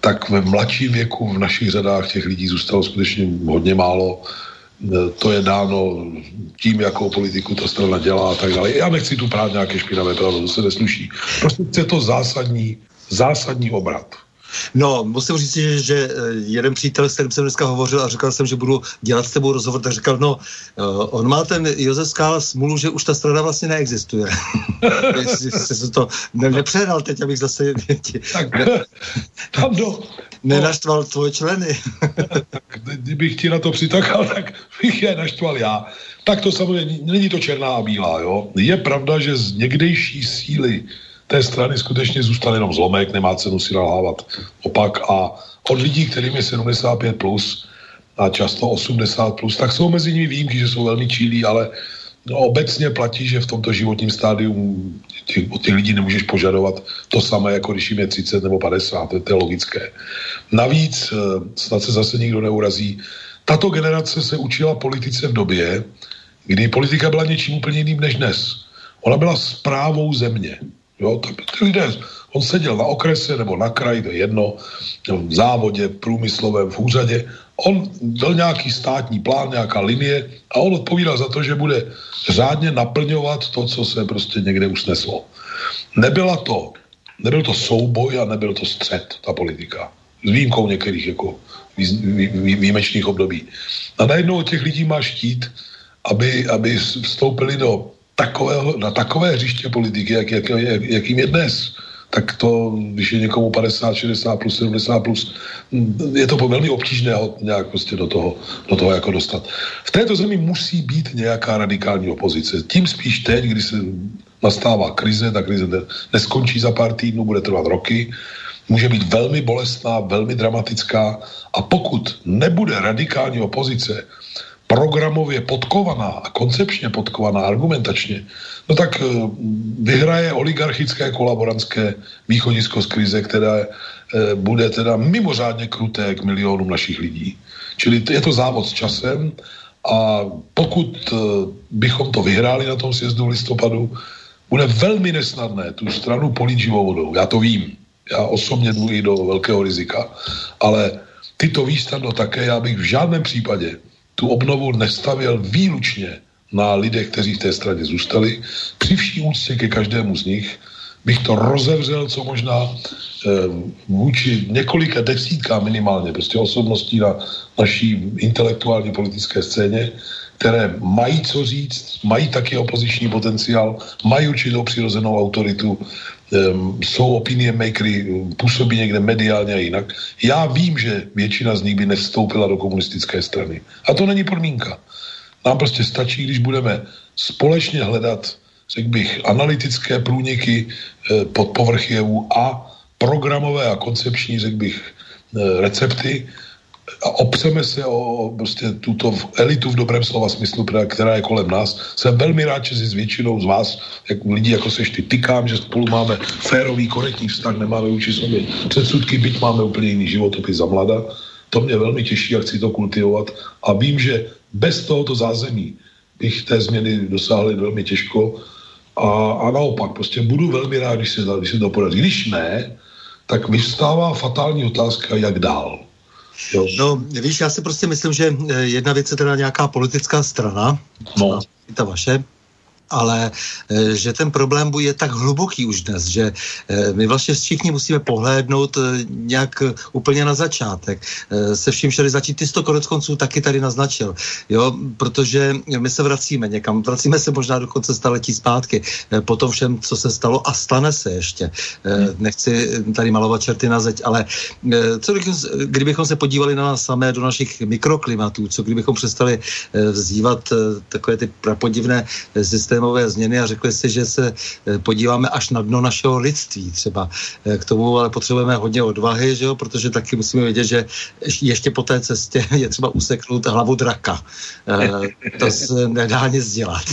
tak ve mladším věku v našich řadách těch lidí zůstalo skutečně hodně málo to je dáno tím, jakou politiku ta strana dělá a tak dále. Já nechci tu prát nějaké špinavé pravdu, to se nesluší. Prostě chce to zásadní, zásadní obrat. No, musím říct, že, že eh, jeden přítel, s kterým jsem dneska hovořil a říkal jsem, že budu dělat s tebou rozhovor, tak říkal, no, uh, on má ten Josef Skála smůlu, že už ta strana vlastně neexistuje. (laughs) Jestli se to ne, nepředal teď, abych zase... tak (laughs) tam do... Nenaštval tvoje členy. (laughs) kdybych ti na to přitakal, tak bych je naštval já. Tak to samozřejmě není to černá a bílá, jo. Je pravda, že z někdejší síly té strany skutečně zůstal jenom zlomek, nemá cenu si nalhávat opak a od lidí, kterým je 75 plus a často 80 plus, tak jsou mezi nimi výjimky, že jsou velmi čílí, ale no, obecně platí, že v tomto životním stádiu těch, od těch lidí nemůžeš požadovat to samé, jako když jim je 30 nebo 50, to je, to je logické. Navíc, eh, snad se zase nikdo neurazí, tato generace se učila politice v době, kdy politika byla něčím úplně jiným než dnes. Ona byla zprávou země. Jo, to, ty lidé, on seděl na okrese nebo na kraji, to je jedno, v závodě, průmyslovém, v úřadě. On byl nějaký státní plán, nějaká linie a on odpovídal za to, že bude řádně naplňovat to, co se prostě někde usneslo. Nebyla to, nebyl to souboj a nebyl to střed, ta politika. S výjimkou některých jako výjimečných období. A najednou od těch lidí má štít, aby, aby vstoupili do takového, na takové hřiště politiky, jak, jak, jak, jakým je dnes tak to, když je někomu 50, 60 plus, 70 plus, je to velmi obtížné ho nějak prostě do toho, do toho jako dostat. V této zemi musí být nějaká radikální opozice. Tím spíš teď, kdy se nastává krize, ta krize neskončí za pár týdnů, bude trvat roky, může být velmi bolestná, velmi dramatická a pokud nebude radikální opozice, programově podkovaná a koncepčně podkovaná, argumentačně, no tak eh, vyhraje oligarchické kolaborantské východisko z krize, které eh, bude teda mimořádně kruté k milionům našich lidí. Čili je to závod s časem a pokud eh, bychom to vyhráli na tom sjezdu v listopadu, bude velmi nesnadné tu stranu polít živou vodou. Já to vím. Já osobně jdu i do velkého rizika. Ale ty to také, já bych v žádném případě tu obnovu nestavil výlučně na lidech, kteří v té straně zůstali. Při vší úctě ke každému z nich bych to rozevřel, co možná e, vůči několika desítkám minimálně, prostě osobností na naší intelektuální politické scéně, které mají co říct, mají taky opoziční potenciál, mají určitou přirozenou autoritu, jsou opinion makery, působí někde mediálně a jinak. Já vím, že většina z nich by nevstoupila do komunistické strany. A to není podmínka. Nám prostě stačí, když budeme společně hledat, řekl bych, analytické průniky e, pod povrchy EU a programové a koncepční, řekl bych, e, recepty, a opřeme se o prostě tuto elitu v dobrém slova smyslu, která je kolem nás. Jsem velmi rád, že si s většinou z vás, jak lidí jako seš ty, tykám, že spolu máme férový, korektní vztah, nemáme vůči sobě předsudky, byť máme úplně jiný životopis za mlada. To mě velmi těší a chci to kultivovat. A vím, že bez tohoto zázemí bych té změny dosáhli velmi těžko. A, a naopak, prostě budu velmi rád, když se, když se to podaří. Když ne, tak vyvstává fatální otázka, jak dál. Jo. No, víš, já si prostě myslím, že eh, jedna věc je teda nějaká politická strana, no. ta vaše, ale eh, že ten problém je tak hluboký už dnes, že eh, my vlastně všichni musíme pohlédnout eh, nějak úplně na začátek. Se vším šeli začít, ty to konec konců taky tady naznačil, jo, protože my se vracíme někam, vracíme se možná do konce staletí zpátky, po tom všem, co se stalo a stane se ještě. Nechci tady malovat čerty na zeď, ale co kdybychom se podívali na nás samé, do našich mikroklimatů, co kdybychom přestali vzývat takové ty prapodivné systémy systémové změny a řekli si, že se eh, podíváme až na dno našeho lidství třeba. Eh, k tomu ale potřebujeme hodně odvahy, že jo? protože taky musíme vědět, že ještě po té cestě (laughs) je třeba useknout hlavu draka. Eh, to se nedá nic dělat.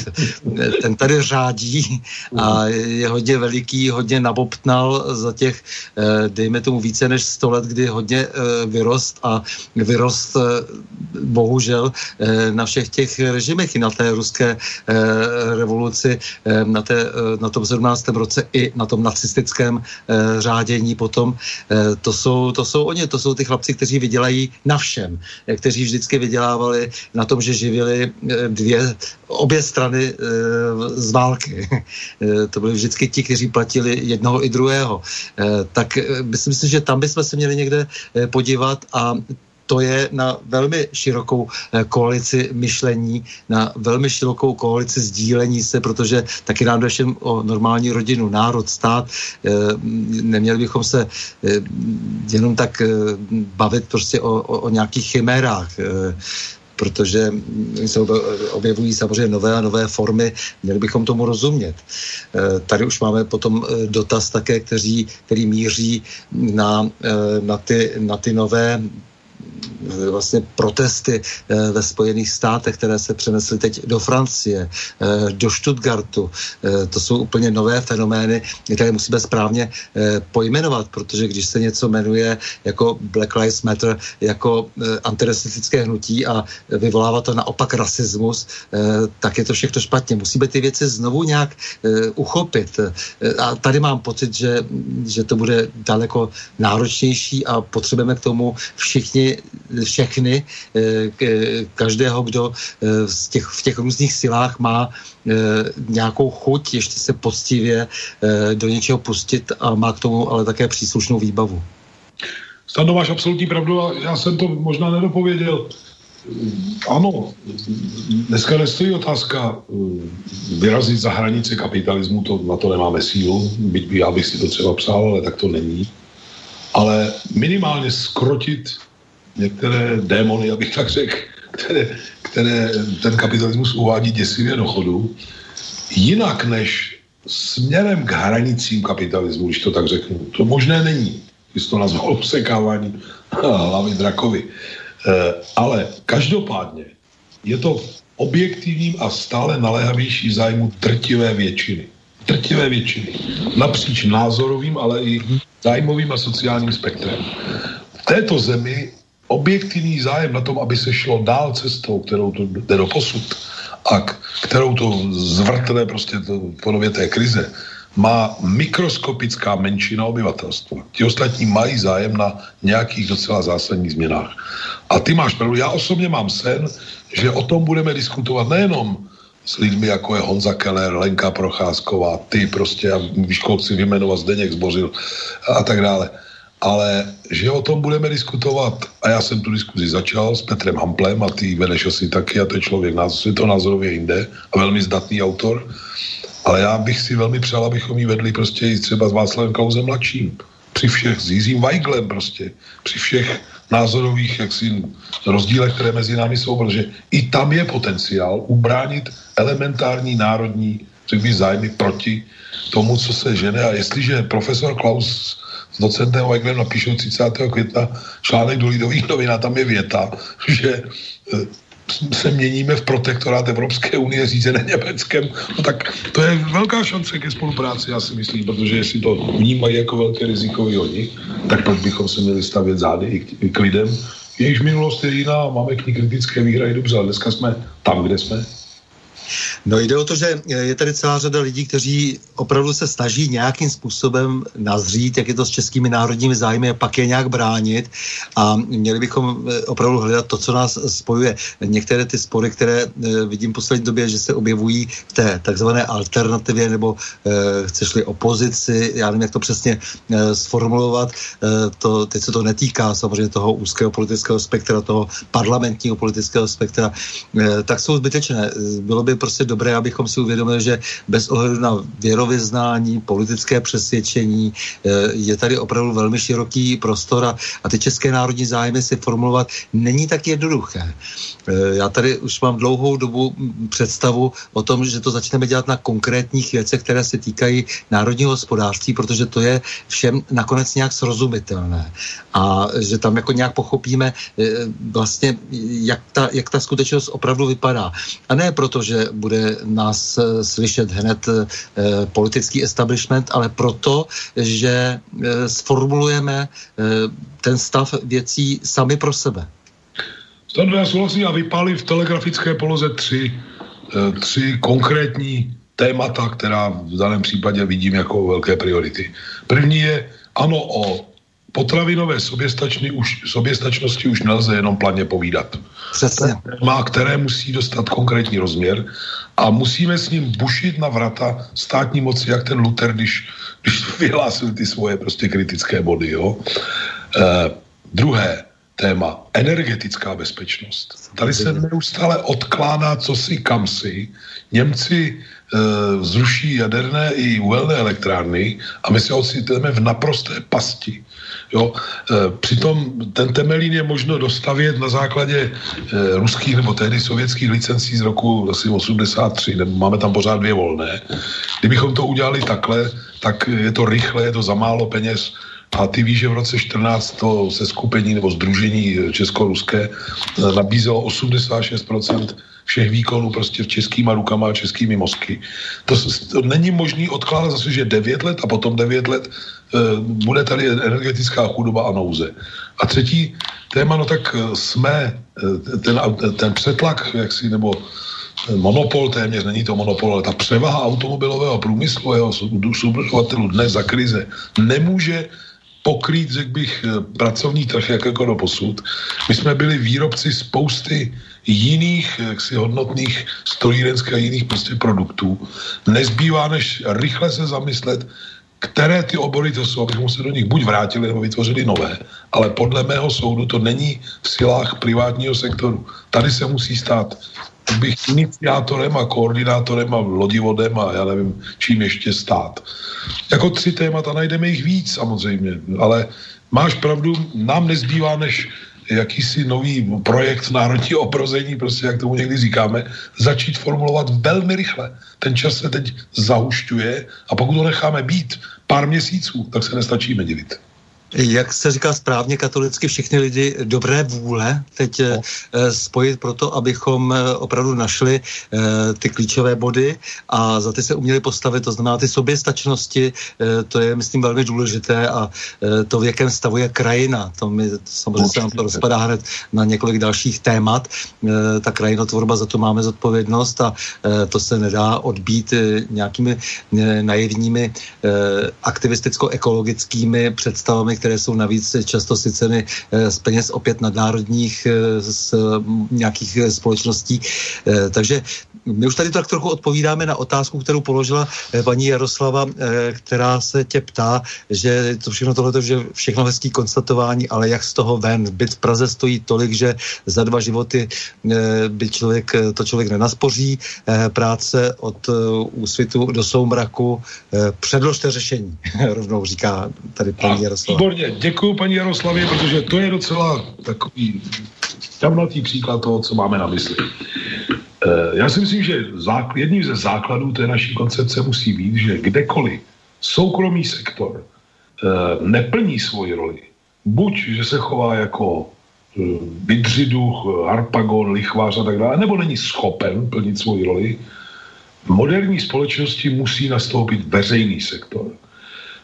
Ten tady řádí a je hodně veliký, hodně nabobtnal za těch, dejme tomu více než 100 let, kdy hodně vyrost a vyrost bohužel na všech těch režimech i na té ruské revoluci eh, na, té, eh, na tom 17. roce i na tom nacistickém eh, řádění potom. To jsou, to jsou oni, to jsou ty chlapci, kteří vydělají na všem, kteří vždycky vydělávali na tom, že živili dvě, obě strany z války. (laughs) To byli vždycky ti, kteří platili jednoho i druhého. Tak myslím si, že tam bychom se měli někde podívat a to je na velmi širokou eh, koalici myšlení, na velmi širokou koalici sdílení se, protože taky nám jde o normální rodinu, národ, stát. Eh, neměli bychom se eh, jenom tak bavit prostě o, o, o nějakých chimérách protože se objevují samozřejmě nové a nové formy, měli bychom tomu rozumět. Tady už máme potom dotaz také, kteří, který míří na, na, ty, na ty nové vlastně protesty eh, ve Spojených státech, které se přenesly teď do Francie, eh, do Stuttgartu. Eh, to jsou úplně nové fenomény, které musíme správně pojmenovat, protože když se něco jmenuje jako Black Lives Matter, jako antirasistické hnutí a vyvolává to naopak rasismus, tak je to všechno špatně. Musíme ty věci znovu nějak uchopit. A tady mám pocit, že, že to bude daleko náročnější a potřebujeme k tomu všichni všechny, eh, každého, kdo eh, v těch, v těch různých silách má eh, nějakou chuť ještě se poctivě do něčeho pustit a má k tomu ale také příslušnou výbavu. Stando, máš absolutní pravdu a já jsem to možná nedopověděl. Ano, dneska nestojí otázka vyrazit za hranice kapitalismu, to, na to nemáme sílu, byť by já bych si to třeba přál, ale tak to není. Ale minimálně skrotit některé démony, abych tak řekl, které, které ten kapitalismus uvádí děsivě do chodu, jinak než směrem k hranicím kapitalismu, když to tak řeknu. To možné není, když to nazval usekávání hlavy drakovi. E, ale každopádně je to v objektivním a stále naléhavější zájmu drtivé většiny. Drtivé většiny. Napříč názorovým, ale i zájmovým a sociálním spektrem. V této zemi objektivní zájem na tom, aby se šlo dál cestou, kterou to jde do posud a kterou to zvrtne prostě to, podobě té krize, má mikroskopická menšina obyvatelstva. Ti ostatní mají zájem na nějakých docela zásadních změnách. A ty máš pravdu. Já osobně mám sen, že o tom budeme diskutovat nejenom s lidmi, jako je Honza Keller, Lenka Procházková, ty prostě, a víš, chci vyjmenovat Zdeněk Zbořil a tak dále ale že o tom budeme diskutovat, a já jsem tu diskuzi začal s Petrem Hamplem a ty vedeš asi taky a to je člověk světonázorově jinde a velmi zdatný autor, ale já bych si velmi přál, abychom ji vedli prostě i třeba s Václavem Klausem mladším. Při všech, s Jiřím Weiglem prostě, při všech názorových jaksi, rozdílech, které mezi námi jsou, protože i tam je potenciál ubránit elementární národní řekl zájmy proti tomu, co se žene. A jestliže profesor Klaus docentem Weiglem napíšou 30. května článek do Lidových novin a tam je věta, že eh, se měníme v protektorát Evropské unie řízené Německem, no tak to je velká šance ke spolupráci, já si myslím, protože jestli to vnímají jako velké riziko oni, tak proč bychom se měli stavět zády i i k lidem, jejichž minulost je jiná, máme k ní kritické výhrady, dobře, ale dneska jsme tam, kde jsme. No jde o to, že je tady celá řada lidí, kteří opravdu se snaží nějakým způsobem nazřít, jak je to s českými národními zájmy a pak je nějak bránit a měli bychom eh, opravdu hledat to, co nás spojuje. Některé ty spory, které eh, vidím v poslední době, že se objevují v té takzvané alternativě nebo chceš-li opozici, já nevím, jak to přesně sformulovat, to, teď se to netýká samozřejmě toho úzkého politického spektra, toho parlamentního politického spektra, tak jsou zbytečné. Bylo by prostě dobré, abychom si uvědomili, že bez ohledu na věrovyznání, politické přesvědčení eh, je tady opravdu velmi široký prostor a, a ty české národní zájmy si formulovat není tak jednoduché. Eh, já tady už mám dlouhou dobu představu o tom, že to začneme dělat na konkrétních věcech, které se týkají národního hospodářství, protože to je všem nakonec nějak srozumitelné. A že tam jako nějak pochopíme eh, vlastně, jak ta, jak ta skutečnost opravdu vypadá. A ne proto, že bude nás eh, slyšet hned eh, politický establishment, ale proto, že eh, sformulujeme ten stav věcí sami pro sebe. Stanu, já souhlasím a vypálí v telegrafické poloze tři, tři konkrétní témata, která v daném případě vidím jako velké priority. První je, ano, o potravinové soběstačny už, soběstačnosti už nelze jenom planě povídat. Přesně. Má, které musí dostat konkrétní rozměr a musíme s ním bušit na vrata státní moci, jak ten Luther, když, když (laughs) vyhlásil ty svoje prostě kritické body. Jo? E, druhé téma, energetická bezpečnost. Tady se neustále odkládá co si kam si. Němci e, zruší jaderné i uhelné elektrárny a my se ocitneme v naprosté pasti. Jo? E, přitom ten Temelín je možno dostavět na základě e, ruských nebo tehdy sovětských licencí z roku asi 83, nebo máme tam pořád dvě volné. Kdybychom to udělali takhle, tak je to rychle, je to za málo peněz, a ty víš, že v roce 14 to seskupení nebo združení česko-ruské nabízelo 86% všech výkonů prostě českýma rukama a českými mozky. To, to není možný odkládat zase, že 9 let a potom 9 let e, bude tady energetická chudoba a nouze. A třetí téma, no tak eh, jsme, eh, ten, ten přetlak, jak si, nebo monopol téměř, není to monopol, ale ta převaha automobilového průmyslu, jeho subdodavatelů dnes za krize, nemůže pokrýt, řekl bych, pracovní trh jak jako do posud. My jsme byli výrobci spousty jiných jaksi hodnotných strojírenských a jiných prostě produktů. Nezbývá, než rychle se zamyslet, které ty obory to jsou, abychom se do nich buď vrátili nebo vytvořili nové. Ale podle mého soudu to není v silách privátního sektoru. Tady se musí stát bych iniciátorem a koordinátorem a lodivodem a já nevím, čím ještě stát. Jako tři témata najdeme jich víc samozřejmě, ale máš pravdu, nám nezbývá než jakýsi nový projekt národní oprození, prostě jak tomu někdy říkáme, začít formulovat velmi rychle. Ten čas se teď zahušťuje a pokud ho necháme být pár měsíců, tak se nestačíme divit jak se říká správně katolicky, všechny lidi dobré vůle teď no. spojit proto, abychom eh, opravdu našli ty klíčové body a za ty se uměli postavit, to znamená ty soběstačnosti, to je, myslím, velmi důležité a to, v jakém stavu je krajina, to mi samozřejmě se nám to rozpadá hned na několik dalších témat. Ta krajinotvorba, za to máme zodpovědnost a to se nedá odbít nějakými naivními aktivisticko-ekologickými představami, které jsou navíc často syceny eh, z peněz opět nadnárodních eh, z nějakých eh, společností. Takže my už tady tak trochu odpovídáme na otázku, kterou položila paní Jaroslava, která se tě ptá, že to všechno tohle, že všechno hezký konstatování, ale jak z toho ven? Byt v Praze stojí tolik, že za dva životy by člověk, to člověk nenaspoří. Práce od úsvitu do soumraku. Předložte řešení, (laughs) rovnou říká tady paní Jaroslava. Výborně, děkuji paní Jaroslavě, protože to je docela takový stavnatý příklad toho, co máme na mysli. Eh, já si myslím, že jedním ze základů té naší koncepce musí být, že kdekoliv soukromý sektor eh, neplní svoji roli, buď, že se chová jako eh, vydřiduch, harpagon, lichvář a tak dále, nebo není schopen plnit svoji roli, v moderní společnosti musí nastoupit veřejný sektor.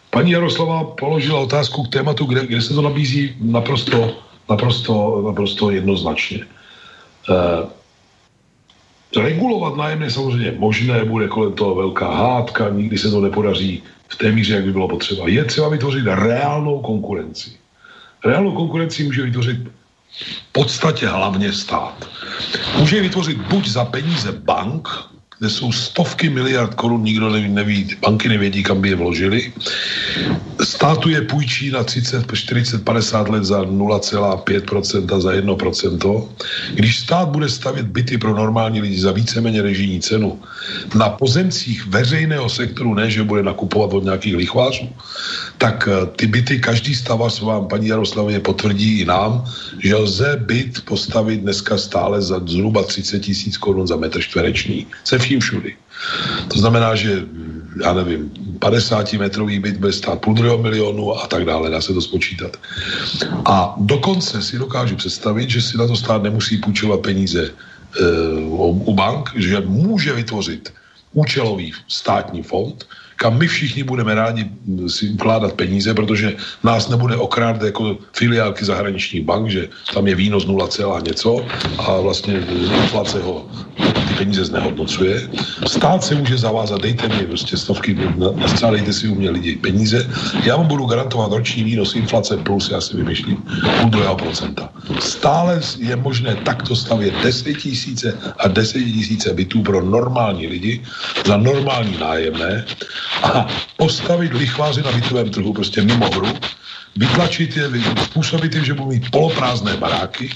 Paní Jaroslava položila otázku k tématu, kde, kde se to nabízí naprosto, naprosto, naprosto jednoznačně. Regulovat nájem je samozřejmě možné, bude kolem toho velká hádka, nikdy se to nepodaří v té míře, jak by bylo potřeba. Je třeba vytvořit reálnou konkurenci. Reálnou konkurenci může vytvořit v podstatě hlavně stát. Může vytvořit buď za peníze bank, kde jsou stovky miliard korun, nikdo neví, neví, banky nevědí, kam by je vložili. Státu je půjčí na 30, 40, 50 let za 0,5% za 1%. Když stát bude stavět byty pro normální lidi za víceméně režijní cenu na pozemcích veřejného sektoru, ne, že bude nakupovat od nějakých lichvářů, tak eh, ty byty, každý stavař vám, paní Jaroslavě, potvrdí i nám, že lze byt postavit dneska stále za zhruba 30 tisíc korun za metr čtvereční. Se vším všudy. To znamená, že já nevím, 50 metrový byt bude stát půl druhého milionu a tak dále, dá se to spočítat. A dokonce si dokážu představit, že si na to stát nemusí půjčovat peníze e, u bank, že může vytvořit účelový státní fond, kam my všichni budeme rádi si ukládat peníze, protože nás nebude okrádat jako filiálky zahraničních bank, že tam je výnos 0, něco a vlastně inflace ho peníze znehodnocuje. Stát se může zavázat, dejte mi prostě stovky, nastřádejte si u mě lidi peníze, já vám budu garantovat roční výnos inflace plus, já si vymyšlím, půl druhého procenta. Stále je možné takto stavět 10 tisíce a 10 tisíce bytů pro normální lidi za normální nájemné a postavit lichváři na bytovém trhu prostě mimo hru, vytlačit je, způsobit jim, že budou mít poloprázdné baráky.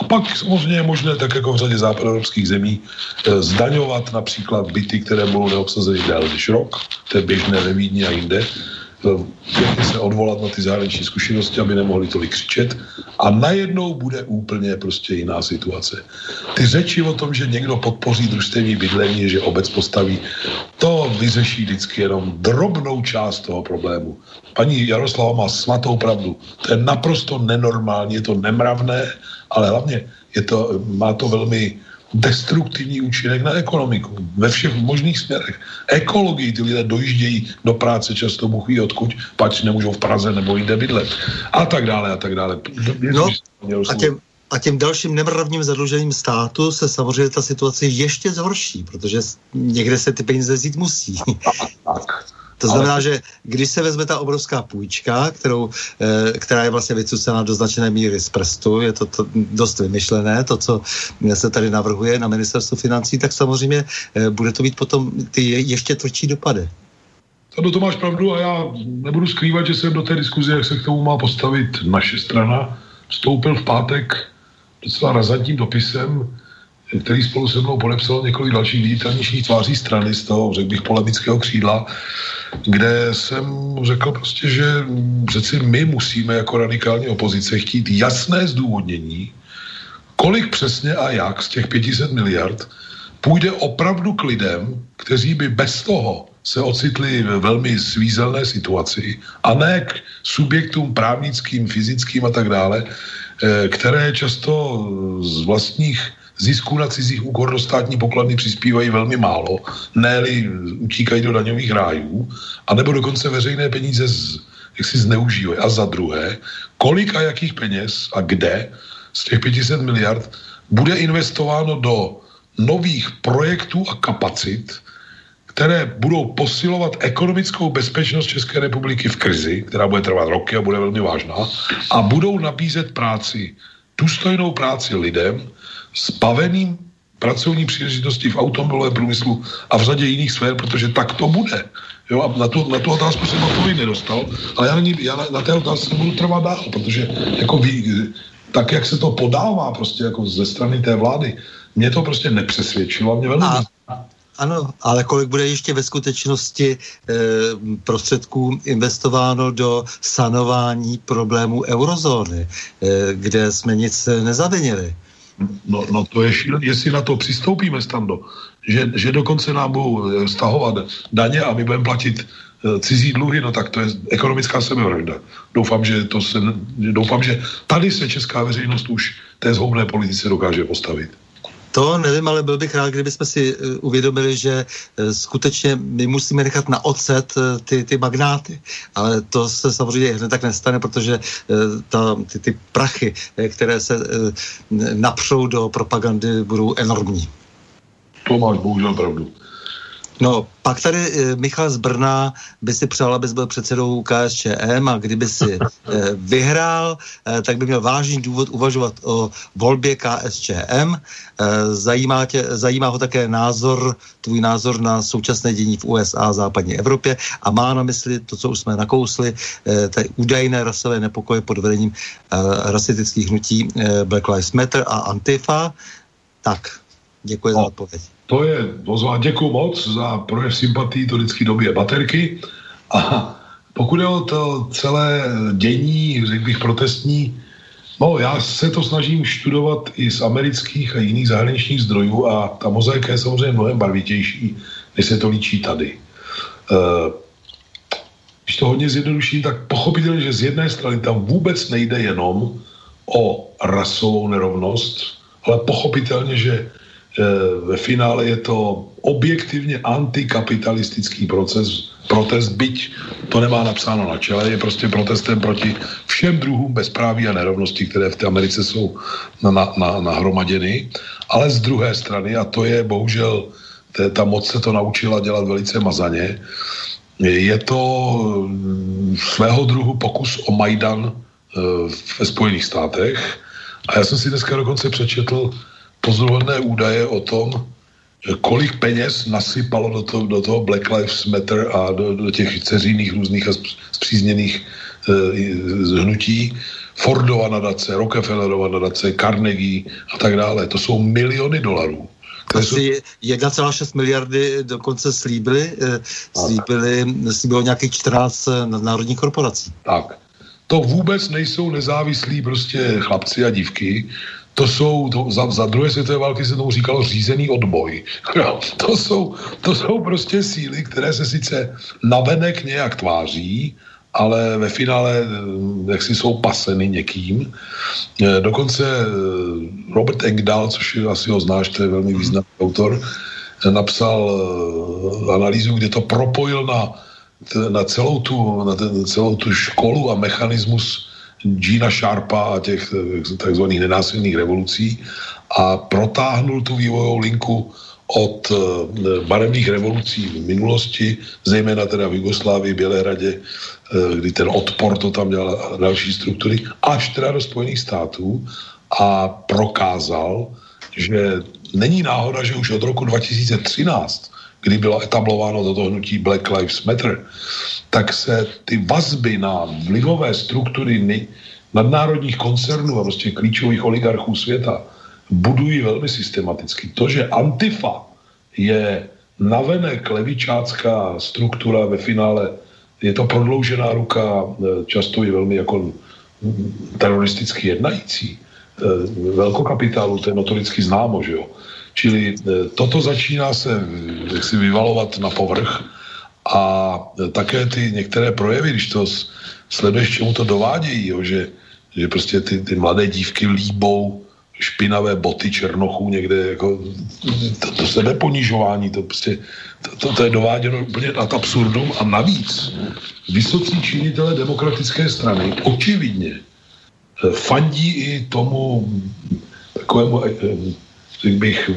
A pak samozřejmě je možné, tak jako v řadě západoevropských zemí, eh, zdaňovat například byty, které budou neobsazeny déle než rok, to je běžné ve Vídni a jinde, se odvolat na ty zahraniční zkušenosti, aby nemohli tolik křičet a najednou bude úplně prostě jiná situace. Ty řeči o tom, že někdo podpoří družstevní bydlení, že obec postaví, to vyřeší vždycky jenom drobnou část toho problému. Paní Jaroslava má svatou pravdu. To je naprosto nenormální, je to nemravné, ale hlavně je to, má to velmi destruktivní účinek na ekonomiku ve všech možných směrech. Ekologii ty lidé dojíždějí do práce často buchví odkud, pač nemůžou v Praze nebo jinde bydlet a tak dále a tak dále. No, a těm, a těm dalším nemravním zadlužením státu se samozřejmě ta situace ještě zhorší, protože někde se ty peníze vzít musí. Tak, tak. To znamená, Ale... že když se vezme ta obrovská půjčka, kterou, e, která je vlastně vycucená do značné míry z prstu, je to, to dost vymyšlené, to, co se tady navrhuje na ministerstvu financí, tak samozřejmě e, bude to být potom ty ještě tvrdší dopady. Ano, to máš pravdu a já nebudu skrývat, že jsem do té diskuze, jak se k tomu má postavit naše strana, vstoupil v pátek docela razantním dopisem, který spolu se mnou podepsal několik dalších viditelnějších tváří strany z toho, řekl bych, polemického křídla, kde jsem řekl prostě, že přeci my musíme jako radikální opozice chtít jasné zdůvodnění, kolik přesně a jak z těch 500 miliard půjde opravdu k lidem, kteří by bez toho se ocitli ve velmi svízelné situaci a ne k subjektům právnickým, fyzickým a tak dále, eh, které často z vlastních zisků na cizích úkor do státní pokladny přispívají velmi málo, ne utíkají do daňových rájů, anebo dokonce veřejné peníze z, jak si zneužívají. A za druhé, kolik a jakých peněz a kde z těch 500 miliard bude investováno do nových projektů a kapacit, které budou posilovat ekonomickou bezpečnost České republiky v krizi, která bude trvat roky a bude velmi vážná, a budou nabízet práci, důstojnou práci lidem, spaveným pracovní příležitosti v automobilovém průmyslu a v řadě jiných sfér, protože tak to bude. Jo, a na tu, na tu otázku jsem odpověď nedostal, ale já, na, ní, já na, na té otázce budu trvat dál, protože jako ví, tak, jak se to podává prostě jako ze strany té vlády, mě to prostě nepřesvědčilo a mě velmi... A, ano, ale kolik bude ještě ve skutečnosti e, prostředků investováno do sanování problémů eurozóny, e, kde jsme nic nezavinili? No, no to je šílené, jestli na to přistoupíme, Stando, že, že dokonce nám budou eh, stahovat daně a my budeme platit cizí dluhy, no tak to je ekonomická sebevražda. Doufám, že to se, doufám, že tady se česká veřejnost už té zhoubné politice dokáže postavit. To nevím, ale byl bych rád, kdybychom si eh, uvědomili, že eh, skutečně my musíme nechat na ocet eh, ty, ty magnáty. Ale to se samozřejmě hned tak nestane, protože ta, ty, ty prachy, které se napřou do propagandy, budou enormní. To máš bohužel pravdu. No, pak tady e, Michal z Brna by si přál, abys byl předsedou KSČM a kdyby si (laughs) e, vyhrál, e, tak by měl vážný důvod uvažovat o volbě KSČM. Zajímá, tě, zajímá ho také názor, tvůj názor na současné dění v USA a západní Evropě a má na mysli to, co už jsme nakousli, ty údajné rasové nepokoje pod vedením rasistických hnutí Black Lives Matter a Antifa. Tak, děkuji no. za odpověď. To je pozván. Děkuji moc za projev sympatii, to vždycky době baterky. A pokud je o to celé dění, řekl bych protestní, no já se to snažím studovat i z amerických a jiných zahraničních zdrojů a ta mozaika je samozřejmě mnohem barvitější, než se to líčí tady. E, když to hodně zjednoduším, tak pochopitelně, že z jedné strany tam vůbec nejde jenom o rasovou nerovnost, ale pochopitelně, že Eh, ve finále je to objektivně antikapitalistický proces, protest, byť to nemá napsáno na čele, je prostě protestem proti všem druhům bezpráví a nerovnosti, které v té Americe jsou na, na, nahromaděny. Ale z druhé strany, a to je bohužel, té, ta moc se to naučila dělat velice mazaně, je to svého druhu pokus o Majdan ve Spojených státech. A já jsem si dneska dokonce přečetl pozoruhodné údaje o tom, kolik peněz nasypalo do toho, do toho Black Lives Matter a do, do těch ceřiných různých a zpřízněných e, hnutí. Fordova nadace, Rockefellerova nadace, Carnegie a tak dále. To jsou miliony dolarů. Asi 1,6 miliardy dokonce slíbili, e, slíbili, slíbilo nějakých 14 eh, národních korporací. Tak. To vůbec nejsou nezávislí prostě chlapci a dívky, to jsou, to, za, za druhé světové války se tomu říkalo řízený odboj. (laughs) No, to, jsou, to jsou prostě síly, které se sice navenek nějak tváří, ale ve finále eh, jak si jsou paseny někým. Eh, dokonce eh, Robert Engdahl, což je, asi ho znáš, to je velmi významný autor, napsal analýzu, kde to propojil na, na, celou, tu, na ten, celou tu školu a mechanismus Gina Sharpa a těch eh, takzvaných nenásilných revolucí a protáhnul tu vývojovou linku od eh, barevných revolucí v minulosti, zejména teda v Jugoslávii, Bělehradě, eh, kdy ten odpor to tam dělal další struktury, až teda do Spojených států a prokázal, že není náhoda, že už od roku 2013, kdy bylo etablováno toto hnutí Black Lives Matter, tak se ty vazby na vlivové struktury nadnárodních koncernů a prostě klíčových oligarchů světa budují velmi systematicky. To, že Antifa je navenek levičácká struktura ve finále, je to prodloužená ruka, e, často je velmi jako teroristicky jednající, e, velkokapitálu, to je notoricky známo, že jo. Čili e, toto začíná se si vyvalovat na povrch a také ty některé projevy, když to sleduješ, čemu to dovádějí, jo, že, že prostě ty, ty mladé dívky líbou špinavé boty černochů někde, jako to, to sebeponižování, to prostě, to, to, to je dováděno úplně nad absurdum a navíc vysocí činitele demokratické strany očividně eh, fandí i tomu takovému, řekl bych,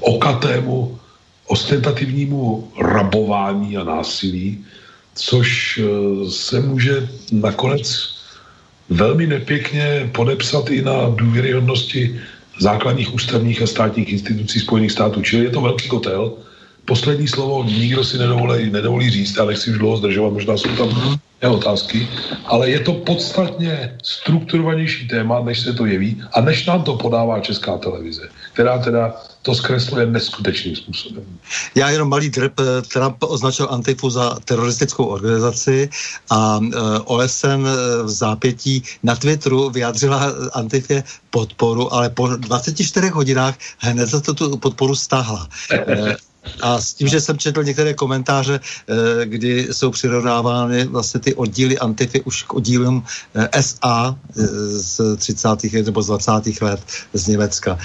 okatému ostentativnímu rabování a násilí, což eh, se může nakonec velmi nepěkně podepsat i na důvěryhodnosti základních ústavních a státních institucí Spojených států. Čili je to velký kotel. Poslední slovo nikdo si nedovolí, nedovolí říct, ale nechci už dlouho zdržovat, možná jsou tam otázky, ale je to podstatně strukturovanější téma, než se to jeví a než nám to podává Česká televize, která teda to zkresluje neskutečným způsobem. Já jenom malý drp, eh, Trump označil Antifu za teroristickou organizaci a eh, OSN eh, v zápětí na Twitteru vyjádřila Antifě podporu, ale po 24 hodinách hned za to tu podporu stáhla. (laughs) A s tím, že jsem četl některé komentáře, eh, kdy jsou přirovnávány vlastně ty oddíly Antify už k oddílům eh, SA eh, z 30. nebo z 20. let z Německa.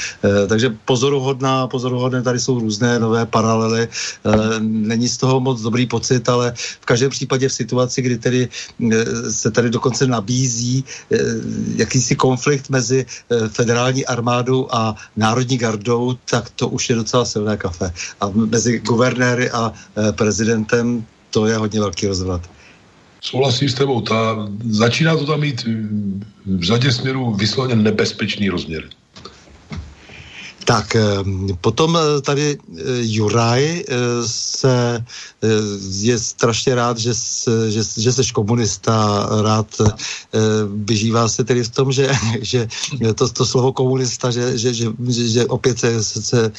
Takže pozoruhodná, pozoruhodné, tady jsou různé nové paralely. Není z toho moc dobrý pocit, ale v každém případě v situaci, kdy tedy se tady dokonce nabízí jakýsi konflikt mezi federální armádou a národní gardou, tak to už je docela silné kafe. A mezi guvernéry a e, prezidentem, to je hodně velký rozvrat. Souhlasím s tebou. Ta, začíná to tam mít v řadě směrů vysloveně nebezpečný rozměr. Tak, potom e, tady e, Juraj se je strašně rád, že, že, že jsi komunista, rád vyžívá se tedy v tom, že, (laughs) že to, to slovo komunista, že, že, že, že opět se, se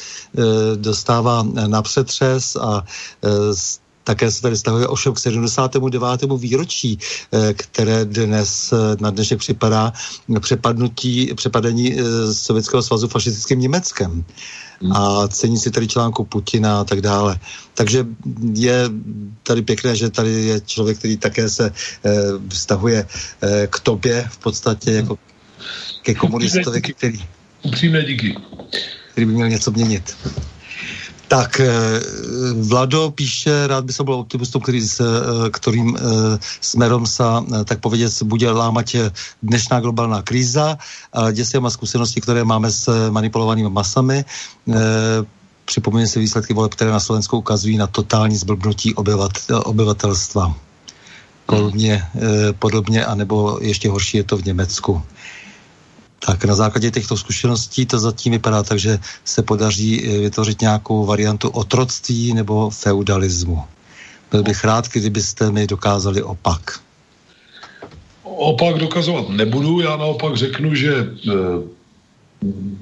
dostává na přetřes a také se tady stahuje ovšem k 79. výročí, které dnes na dnešek připadá přepadnutí, přepadení Sovětského svazu fašistickým Německem. Hmm. a cení si tady článku Putina a tak dále. Takže je tady pěkné, že tady je člověk, který také se eh, vztahuje eh, k tobě v podstatě jako ke komunistovi, který... Upřímné díky. Který by měl něco měnit. Tak, eh, Vlado píše, rád by som byl optimistou, který s, eh, kterým eh, smerom sa, tak poveděc, bude lámať dnešná globálna kríza a děsivá zkušenosti, které máme s manipulovanými masami. Připomíně si výsledky voleb, které na Slovensku ukazují na totální zblbnutí obyvatel, obyvatelstva. Podobně, podobně, anebo ještě horší je to v Německu. Tak na základě těchto zkušeností to zatím vypadá tak, že se podaří eh, vytvořit nějakou variantu otroctví nebo feudalismu. Byl bych rád, kdybyste mi dokázali opak. Opak dokazovat nebudu, já naopak řeknu, že e,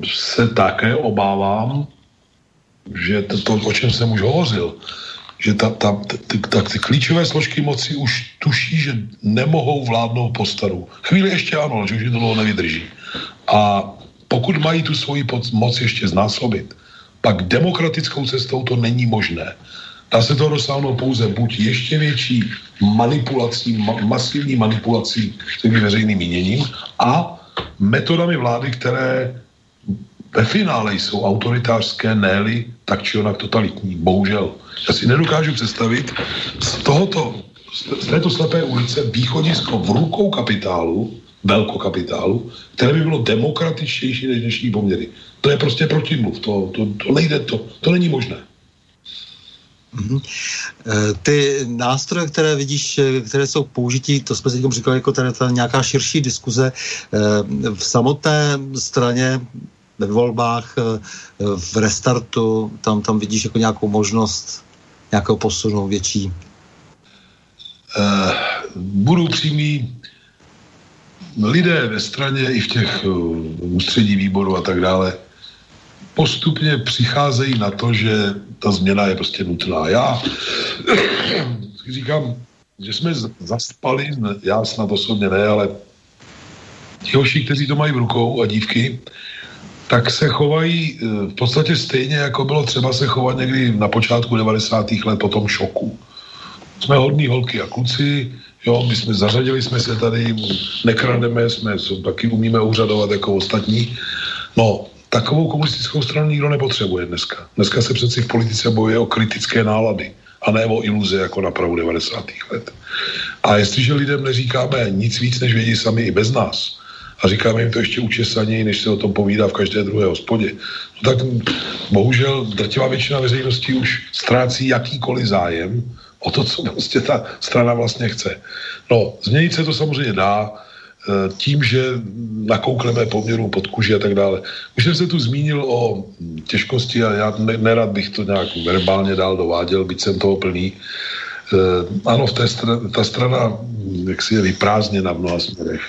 se také obávám, že to, to, o čem jsem už hovořil, že ta, ta, ty, ta, ty klíčové složky moci už tuší, že nemohou vládnout po staru. Chvíli ještě ano, že už to dlouho nevydrží. A pokud mají tu svoji moc ještě znásobit, pak demokratickou cestou to není možné. Dá se to dosáhnout pouze buď ještě větší manipulací, ma, masivní manipulací s tím veřejným míněním a metodami vlády, které ve finále jsou autoritářské, ne tak či onak totalitní. Bohužel. Já si nedokážu představit z tohoto, z této slepé ulice východisko v rukou kapitálu, velkokapitálu, které by bylo demokratičtější než dnešní poměry. To je prostě protimluv, to, to, to nejde, to, to není možné. Mm-hmm. Ty nástroje, které vidíš, eh, které jsou použití, to jsme si říkali, jako tady ta nějaká širší diskuze eh, v samotné straně ve volbách, v restartu, tam, tam vidíš jako nějakou možnost nějakého posunu větší? Uh, budu přímý. Lidé ve straně i v těch uh, ústředí výboru a tak dále postupně přicházejí na to, že ta změna je prostě nutná. Já říkám, že jsme zaspali, já snad osobně ne, ale ti hoši, kteří to mají v rukou a dívky, tak se chovají eh, v podstatě stejně, jako bylo třeba se chovat někdy na počátku 90. let po tom šoku. Jsme hodní holky a kluci, jo, my jsme zařadili jsme se tady, nekrademe, jsme taky umíme úřadovat jako ostatní. No, takovou komunistickou stranu nikdo nepotřebuje dneska. Dneska se přeci v politice bojuje o kritické nálady a ne o iluze jako na pravu 90. let. A jestliže lidem neříkáme nic víc, než vědí sami i bez nás, a říkáme jim to ještě učesaněji, než se o tom povídá v každé druhé hospodě, no tak bohužel drtivá většina veřejnosti už ztrácí jakýkoliv zájem o to, co prostě ta strana vlastně chce. No, změnit se to samozřejmě dá, Eh, tím, že nakoukneme poměru pod kuži a tak dále. Už jsem se tu zmínil o těžkosti a já nerad bych to nějak verbálně dál dováděl, byť jsem toho plný. Eh, ano, v té strana, ta strana jak si je vyprázdněna v mnoha směrech.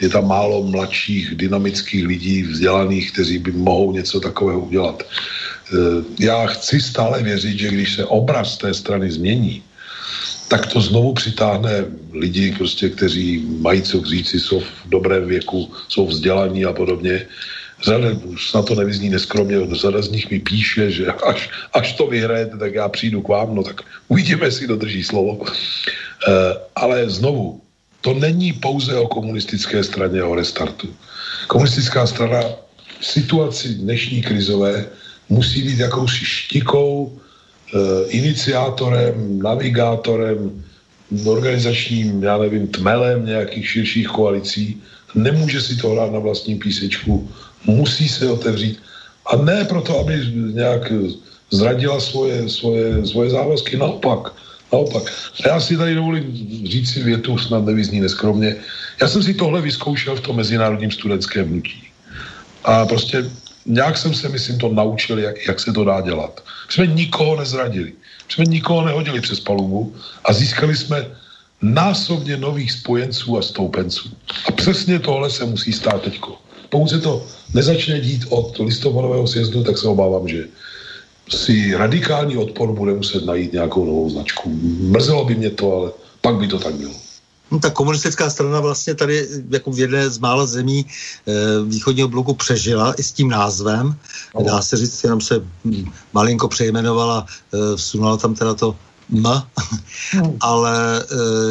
Je tam málo mladších, dynamických lidí, vzdělaných, kteří by mohou něco takového udělat. Eh, já chci stále věřit, že když se obraz té strany změní, tak to znovu přitáhne lidi, prostě, kteří mají co říci, jsou v dobrém věku, jsou vzdělaní a podobně. Řada, už na to nevyzní neskromně, řada z nich mi píše, že až, až to vyhrajete, tak já přijdu k vám, no tak uvidíme, jestli dodrží slovo. E, ale znovu, to není pouze o komunistické straně, o restartu. Komunistická strana v situaci dnešní krizové musí být jakousi štikou, Eh, iniciátorem, navigátorem, organizačním, já nevím, tmelem nějakých širších koalicí. Nemůže si to hrát na vlastní písečku, musí se otevřít. A ne proto, aby nějak zradila svoje, svoje, svoje závazky, naopak. Naopak. A já si tady dovolím říct si větu, snad nevyzní neskromně. Já jsem si tohle vyzkoušel v tom mezinárodním studentském hnutí. A prostě nějak jsem se, myslím, to naučil, jak, jak se to dá dělat. My jsme nikoho nezradili. My jsme nikoho nehodili přes palubu a získali jsme násobně nových spojenců a stoupenců. A přesně tohle se musí stát teďko. Pokud se to nezačne dít od listopadového sjezdu, tak se obávám, že si radikální odpor bude muset najít nějakou novou značku. Mrzelo by mě to, ale pak by to tak bylo. No, ta komunistická strana vlastně tady jako v jedné z mála zemí e, východního bloku přežila i s tím názvem. No. Dá se říct, jenom se malinko přejmenovala, e, vsunula tam teda to M, (laughs) ale e,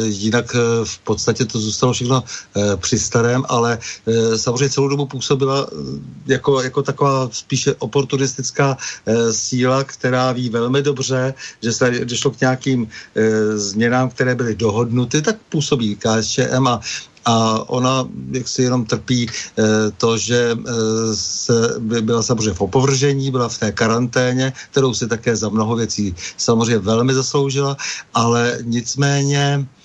jinak e, v podstatě to zůstalo všechno e, při starém, ale e, samozřejmě celou dobu působila e, jako, jako taková spíše oportunistická e, síla, která ví velmi dobře, že se došlo k nějakým e, změnám, které byly dohodnuty, tak působí KSČM a a ona jaksi jenom trpí e, to, že e, se, by byla samozřejmě v opovržení, byla v té karanténě, kterou si také za mnoho věcí samozřejmě velmi zasloužila, ale nicméně Eh,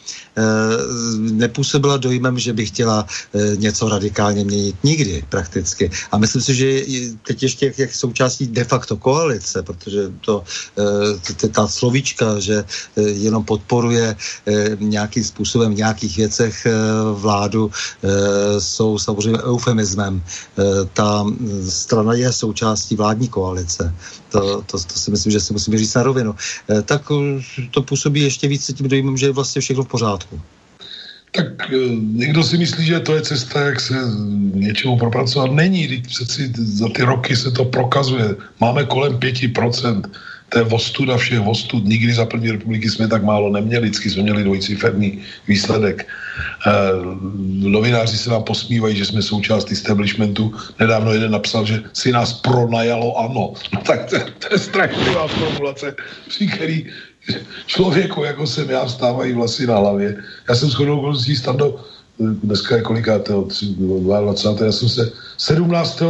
nepůsobila dojmem, že by chtěla eh, něco radikálně měnit nikdy prakticky. A myslím si, že teď ještě jak, jak součástí de facto koalice, protože to eh, ta slovíčka, že jenom podporuje nějakým způsobem v nějakých věcech vládu, jsou samozřejmě eufemismem. Ta strana je součástí vládní koalice. To, to, to si myslím, že si musíme říct na rovinu. Tak to působí ještě více tím dojmem, že je vlastně všechno v pořádku. Tak eh, někdo si myslí, že to je cesta, jak se něčemu propracovat. Není, přeci za ty roky se to prokazuje. Máme kolem 5%. To je vostuda všech vostud. Nikdy za první republiky jsme tak málo neměli. Vždycky jsme měli dvojciferný výsledek. E, novináři se nám posmívají, že jsme součást establishmentu. Nedávno jeden napsal, že si nás pronajalo ano. No (laughs) tak to, to je strašlivá formulace, při který člověku, jako jsem já, vstávají vlasy na hlavě. Já jsem shodou okolností do dneska je kolikátého, 22. Já jsem se 17.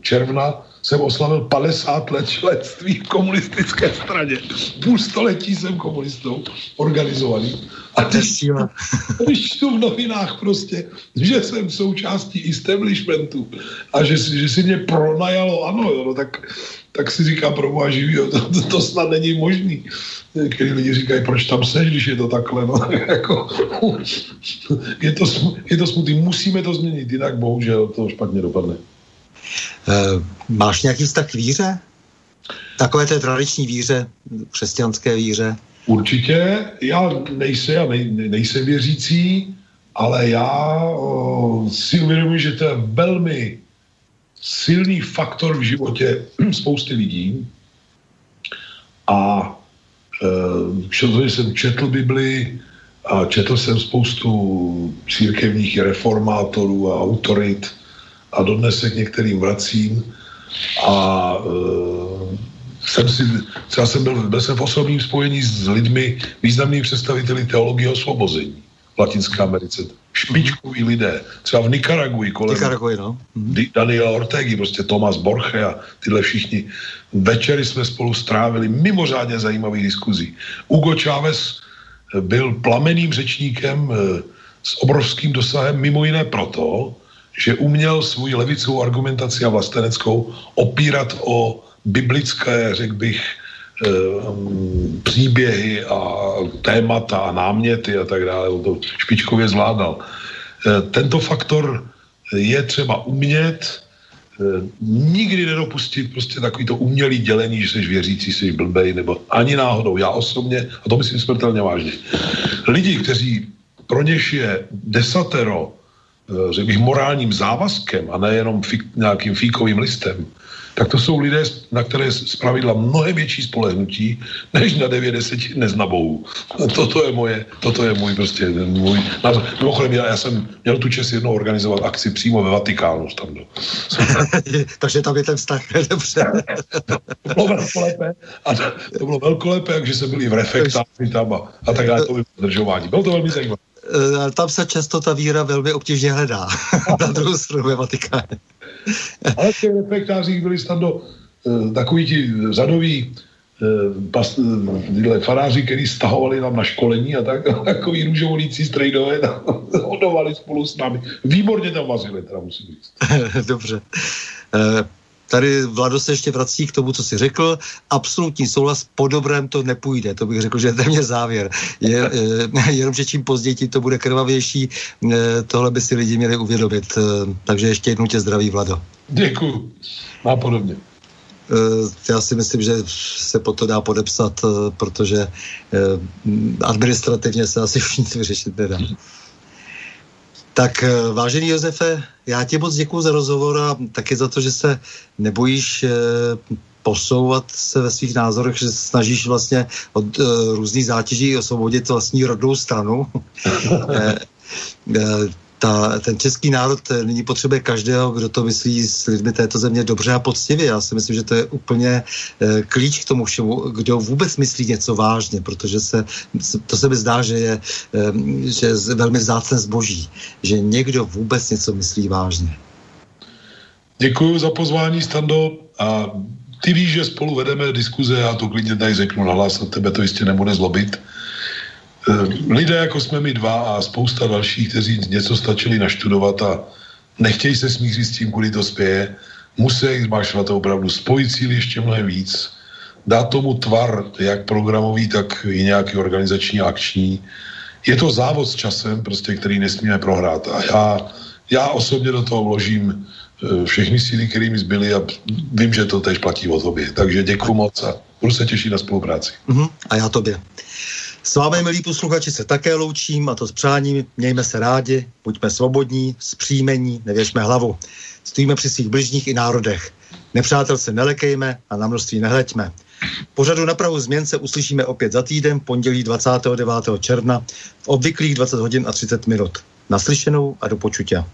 června jsem oslavil 50 let členství v komunistické straně. Půl století jsem komunistou organizovaný. A když, (laughs) když čtu v novinách prostě, že jsem součástí establishmentu a že, že si mě pronajalo, ano, jo, no, tak, tak si říkám, pro boha živý, to, to, to snad není možný. Když lidi říkají, proč tam seš, když je to takhle, no, (laughs) jako, je, to, je to smutný, musíme to změnit, jinak bohužel to špatně dopadne. Uh, máš nějaký vztah k víře? Takové té tradiční víře, křesťanské víře? Určitě, já nejsem, já nej, nejsem věřící, ale já o, si uvědomuji, že to je velmi silný faktor v životě (clears throat) spousty lidí. A e, jsem četl Bibli a četl jsem spoustu církevních reformátorů a autorit a dodnes se k některým vracím. A e, jsem si, třeba jsem byl, byl jsem v osobním spojení s lidmi, významnými představiteli teologie osvobození v Latinské Americe. Špičkoví lidé, třeba v Nikaraguji kolem Nikaraguji, no. Mhm. Daniela Ortegi, prostě Tomas Borche a tyhle všichni. Večery jsme spolu strávili mimořádně zajímavých diskuzí. Hugo Chávez byl plameným řečníkem eh, s obrovským dosahem, mimo jiné proto, že uměl svůj levicovou argumentaci a vlasteneckou opírat o biblické, řekl bych, eh, příběhy a témata a náměty a tak dále, on to špičkově zvládal. Eh, tento faktor je třeba umět, eh, nikdy nedopustit prostě takový to umělý dělení, že jsi věřící, jsi blbej, nebo ani náhodou. Já osobně, a to myslím smrtelně vážně, lidi, kteří pro něž je desatero, řekl bych, morálním závazkem a nejenom fík, nějakým fíkovým listem, tak to jsou lidé, na které zpravidla mnohem větší spolehnutí, než na 90 neznabou. Toto je moje, toto je můj prostě, můj názor. Mimochodem, já, já jsem měl tu čest jednou organizovat akci přímo ve Vatikánu. Tam. (laughs) Takže tam je ten vztah, (laughs) dobře. to bylo velkolepé, a to, to bylo velkolepé, takže jsme byli v refektáři tam a, a tak dále, to bylo držování. Bylo to velmi zajímavé. Eh, tam se často ta víra velmi obtížně hledá. (laughs) na druhou stranu ve. (laughs) Ale v těch reflektářích byli tam do uh, takový ti řadoví uh, pas, uh, faráři, kteří stahovali nám na školení a tak, (laughs) takový růžovolící strejdové hodovali spolu s námi. Výborně tam vazili, teda musím říct. Dobře. Tady Vlado se ještě vrací k tomu, co jsi řekl. Absolutní souhlas, po dobrém to nepůjde. To bych řekl, že je téměř závěr. Je, je, (laughs) jenom, že čím později to bude krvavější, tohle by si lidi měli uvědomit. Takže ještě jednou tě zdraví, Vlado. Děkuju. Má podobně. Já si myslím, že se po to dá podepsat, protože administrativně se asi už nic vyřešit nedá. Tak eh, vážený Josefe, já ti moc děkuji za rozhovor a taky za to, že se nebojíš eh, posouvat se ve svých názorech, že snažíš vlastně od uh, různých zátěží osvobodit vlastní rodnou stranu. (laughs) ta, ten český národ eh, nyní potřebuje každého, kdo to myslí s lidmi této země dobře a poctivě. Já si myslím, že to je úplně e, klíč k tomu všemu, kdo vůbec myslí něco vážně, protože se, to se mi zdá, že je, e, že je velmi vzácné zboží, že někdo vůbec něco myslí vážně. Děkuji za pozvání, Stando. A ty víš, že spolu vedeme diskuze, já to klidně tady řeknu nahlas, tebe to jistě nebude zlobit. Eh, lidé, jako jsme my dva a spousta dalších, kteří něco stačili naštudovat a nechtějí se smířit s tím, kudy to spěje, musí zmášovat opravdu spojit síly ještě mnohem víc, dát tomu tvar, jak programový, tak i nějaký organizační, akční. Je to závod s časem, prostě, který nesmíme prohrát. A já, já osobně do toho vložím eh, všechny síly, které mi zbyly a vím, že to tež platí o tobě. Takže děkuji moc a budu se těšit na spolupráci. Uh-huh. A já tobě. S vámi, milí posluchači, se také loučím a to s přáním. Mějme se rádi, buďme svobodní, zpříjmení, nevěšme hlavu. Stojíme při svých bližních i národech. Nepřátel se nelekejme a na množství nehleďme. Pořadu na Prahu změn se uslyšíme opět za týden, pondělí 29. června v obvyklých 20 hodin a 30 minut. Naslyšenou a do počutia.